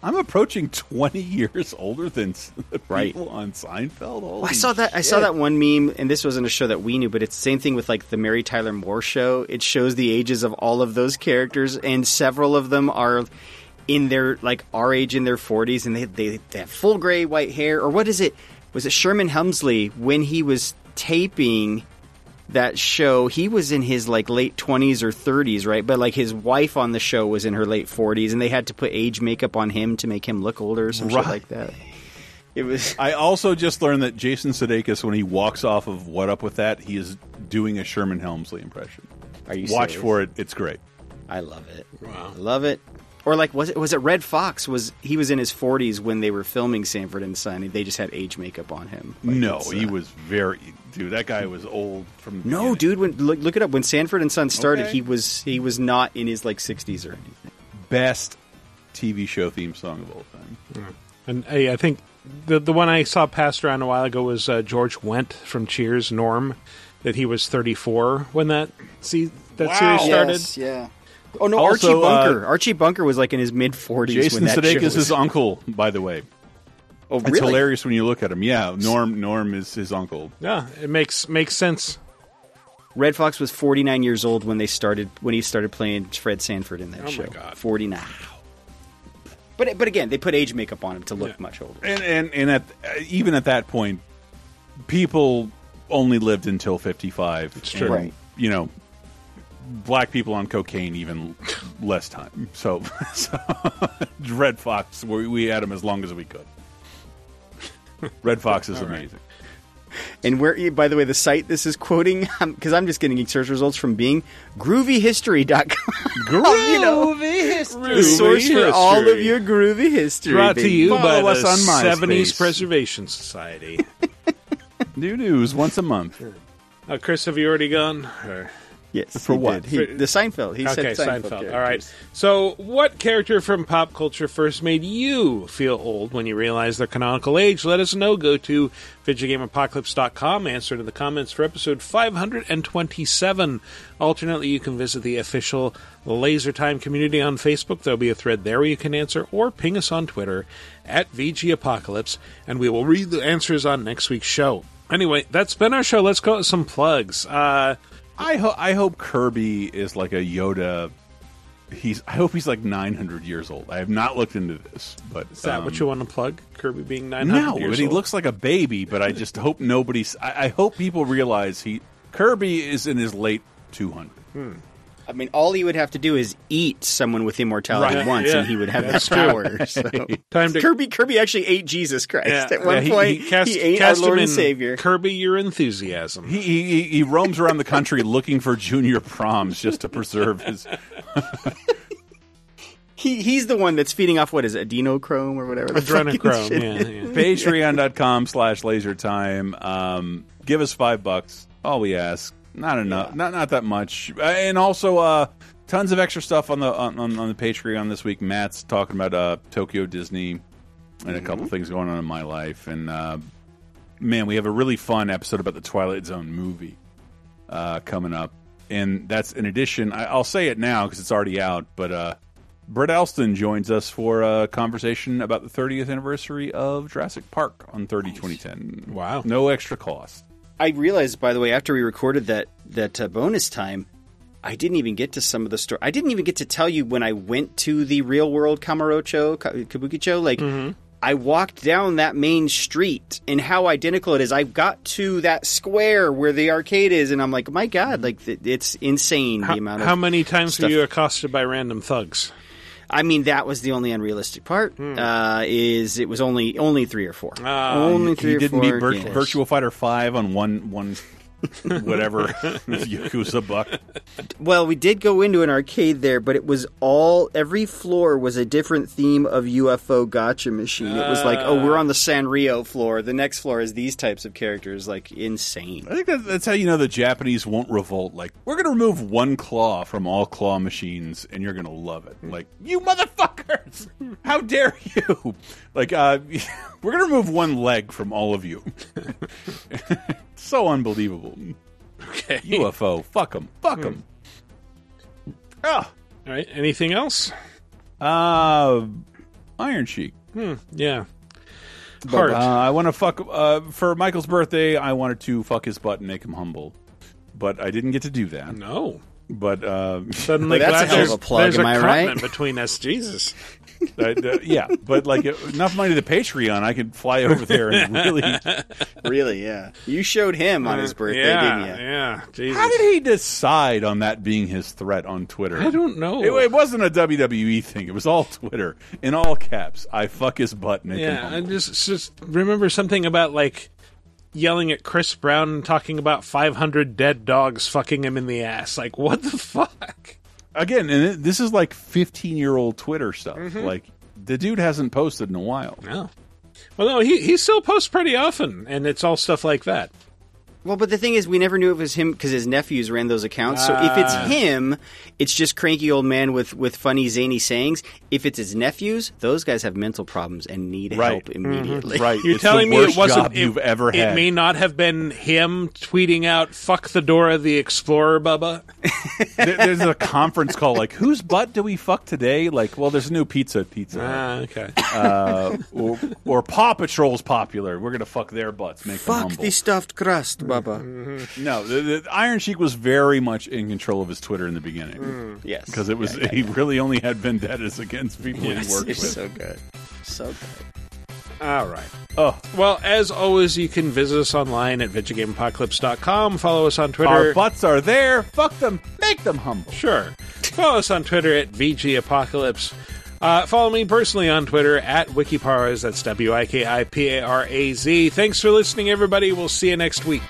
I'm approaching 20 years older than s- the Right. people on Seinfeld. Well, I saw that. I saw that one meme, and this wasn't a show that we knew, but it's the same thing with like the Mary Tyler Moore show. It shows the ages of all of those characters, and several of them are in their like our age in their forties, and they, they they have full gray white hair. Or what is it? Was it Sherman Hemsley when he was taping? That show he was in his like late 20s or 30s right but like his wife on the show was in her late 40s and they had to put age makeup on him to make him look older or some shit Right. like that it was I also just learned that Jason Sudeikis, when he walks off of What Up with That, he is doing a Sherman Hemsley impression. Are you Watch serious? for it. It's great. I love it. Wow. I love it. Or like was it was it Redd Foxx was he was in his 40s when they were filming Sanford and Son and they just had age makeup on him. Like, no, it's, he uh, was very dude. That guy was old from the No, dude, when look, look it up when Sanford and Son started, Okay. he was he was not in his like 60s or anything. best TV show theme song of all time. And hey, I think the the one I saw passed around a while ago was uh, George Wendt from Cheers, Norm, that he was 34 when that see that series started. Yes, yeah. Oh no, Also, Archie Bunker. uh, Archie Bunker was like in his mid 40s Jason when that show Sudeikis' was- his uncle, by the way. Oh, really? It's hilarious when you look at him. Yeah, Norm Norm is his uncle. Yeah, it makes makes sense. Redd Foxx was 49 years old when they started when he started playing Fred Sanford in that Oh my show. God. 49. But but again, they put age makeup on him to look much older. And and and at even at that point, people only lived until fifty five. It's true. Right. You know, black people on cocaine even less time. So, so Redd Foxx, we, we had him as long as we could. Redd Foxx is All right. amazing. And where, by the way, the site this is quoting, because I'm just getting search results from Bing, groovyhistory.com. you know, the source for all of your groovy history. Brought to baby. you by us the on MySpace. 70s Preservation Society. New news once a month. uh, Chris, have you already gone? Or- Yes, For he what? He- the Seinfeld. He okay, said Seinfeld. Seinfeld. All right. So, what character from pop culture first made you feel old when you realized their canonical age? Let us know. Go to VidjagameApocalypse.com. Answer to the comments for episode 527. Alternately, you can visit the official Laser Time community on Facebook. There'll be a thread there where you can answer, or ping us on Twitter at VG Apocalypse, and we will read the answers on next week's show. Anyway, that's been our show. Let's go with some plugs. Uh, I ho- I hope Kirby is like a Yoda. He's I hope he's like 900 years old. I have not looked into this, but is that um, what you want to plug? Kirby being 900 No, years but he old? looks like a baby. But I just hope nobody's. I, I hope people realize he Kirby is in his late 200. I mean, all he would have to do is eat someone with immortality Right, once, yeah. and he would have That's that true. power. So. Time to- Kirby Kirby actually ate Jesus Christ Yeah. at one Yeah, he- point. he cast- ate cast our Lord him and in Savior. Kirby, your enthusiasm. He, he he roams around the country looking for junior proms just to preserve his. He he's the one that's feeding off what is it, adrenochrome or whatever. the fucking Adrenochrome, shit yeah, is. yeah. Patreon.com slash laser time. Um, give us five bucks. All we ask. Not enough. Not not that much. Uh, and also, uh, tons of extra stuff on the on, on, the Patreon this week. Matt's talking about uh, Tokyo Disney and a couple things going on in my life. And uh, man, we have a really fun episode about the Twilight Zone movie uh, coming up. And that's in addition. I, I'll say it now because it's already out. But uh, Brett Elston joins us for a conversation about the 30th anniversary of Jurassic Park on 30 2010. Wow. No extra cost. I realized, by the way, after we recorded that that uh, bonus time, I didn't even get to some of the story. I didn't even get to tell you when I went to the real world Kamurocho Ka- Kabukicho. Like, I walked down that main street, and how identical it is. I got to that square where the arcade is, and I'm like, my God, like it's insane the amount of how many times stuff. were you accosted by random thugs? I mean, that was the only unrealistic part. Uh, is it was only only three or four. Ah, only You three or didn't four. beat Vir- games. Virtua Fighter 5 on one one whatever Yakuza buck. Well, we did go into an arcade there, but it was all every floor was a different theme of UFO gotcha machine. It was like, oh, we're on the Sanrio floor. The next floor is these types of characters, like insane. I think that, that's how you know the Japanese won't revolt. Like, we're going to remove one claw from all claw machines, and you're going to love it. Like, you motherfuckers! How dare you? Like, uh, we're going to remove one leg from all of you. So unbelievable. Okay. UFO. Fuck them. Fuck them. Ah. All right. Anything else? Uh, Iron Sheik. Hmm. Yeah. But, Heart. uh, I want to fuck uh, for Michael's birthday. I wanted to fuck his butt and make him humble, but I didn't get to do that. No. But uh, Suddenly, Well, that's glad a hell of there's, a plug, there's am a I right? continent between us. Jesus. uh, uh, yeah, but like uh, enough money to the Patreon, I could fly over there and really. Really, yeah. You showed him on his birthday, yeah, didn't you? Yeah. Jesus. How did he decide on that being his threat on Twitter? I don't know. It, it wasn't a WWE thing. It was all Twitter in all caps. I fuck his butt. and Make Yeah, humble. I just just remember something about like yelling at Chris Brown and talking about 500 dead dogs fucking him in the ass. Like, what the fuck? Again, and this is like fifteen-year-old Twitter stuff. Mm-hmm. Like the dude hasn't posted in a while. No. Well, no, he he still posts pretty often, and it's all stuff like that. Well, but the thing is, we never knew it was him because his nephews ran those accounts. So if it's Ah. him, it's just cranky old man with, with funny, zany sayings. If it's his nephews, those guys have mental problems and need Right. help immediately. Right. You're It's the telling me worst it wasn't job it- you've ever It had. may not have been him tweeting out "fuck the Dora the Explorer, Bubba." There- there's a conference call like, whose butt do we fuck today? Like, well, there's a new pizza at Pizza. Hut. Ah, okay. uh, or, or Paw Patrol's popular. We're gonna fuck their butts, make them Fuck humble. the stuffed crust, Bubba. Mm-hmm. No, the, the Iron Sheik was very much in control of his Twitter in the beginning. Mm. Yes. because it was he really only had vendettas against people Yes, he worked it's with. so good. So good. All right. Oh, Well, as always, you can visit us online at VidjagameApocalypse.com. Follow us on Twitter. our butts are there. Fuck them. Make them humble. Sure. Follow us on Twitter at VG Apocalypse. Uh, follow me personally on Twitter at Wikiparaz. That's W I K I P A R A Z. Thanks for listening, everybody. We'll see you next week.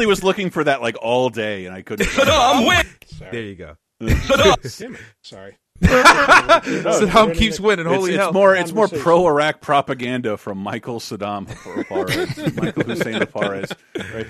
Really was looking for that like all day, and I couldn't. There you go. Damn it. Sorry. Saddam keeps winning. It's, Holy it's hell! more it's more pro Iraq propaganda from Michael Saddam Fares, Michael Hussein Fares. Right?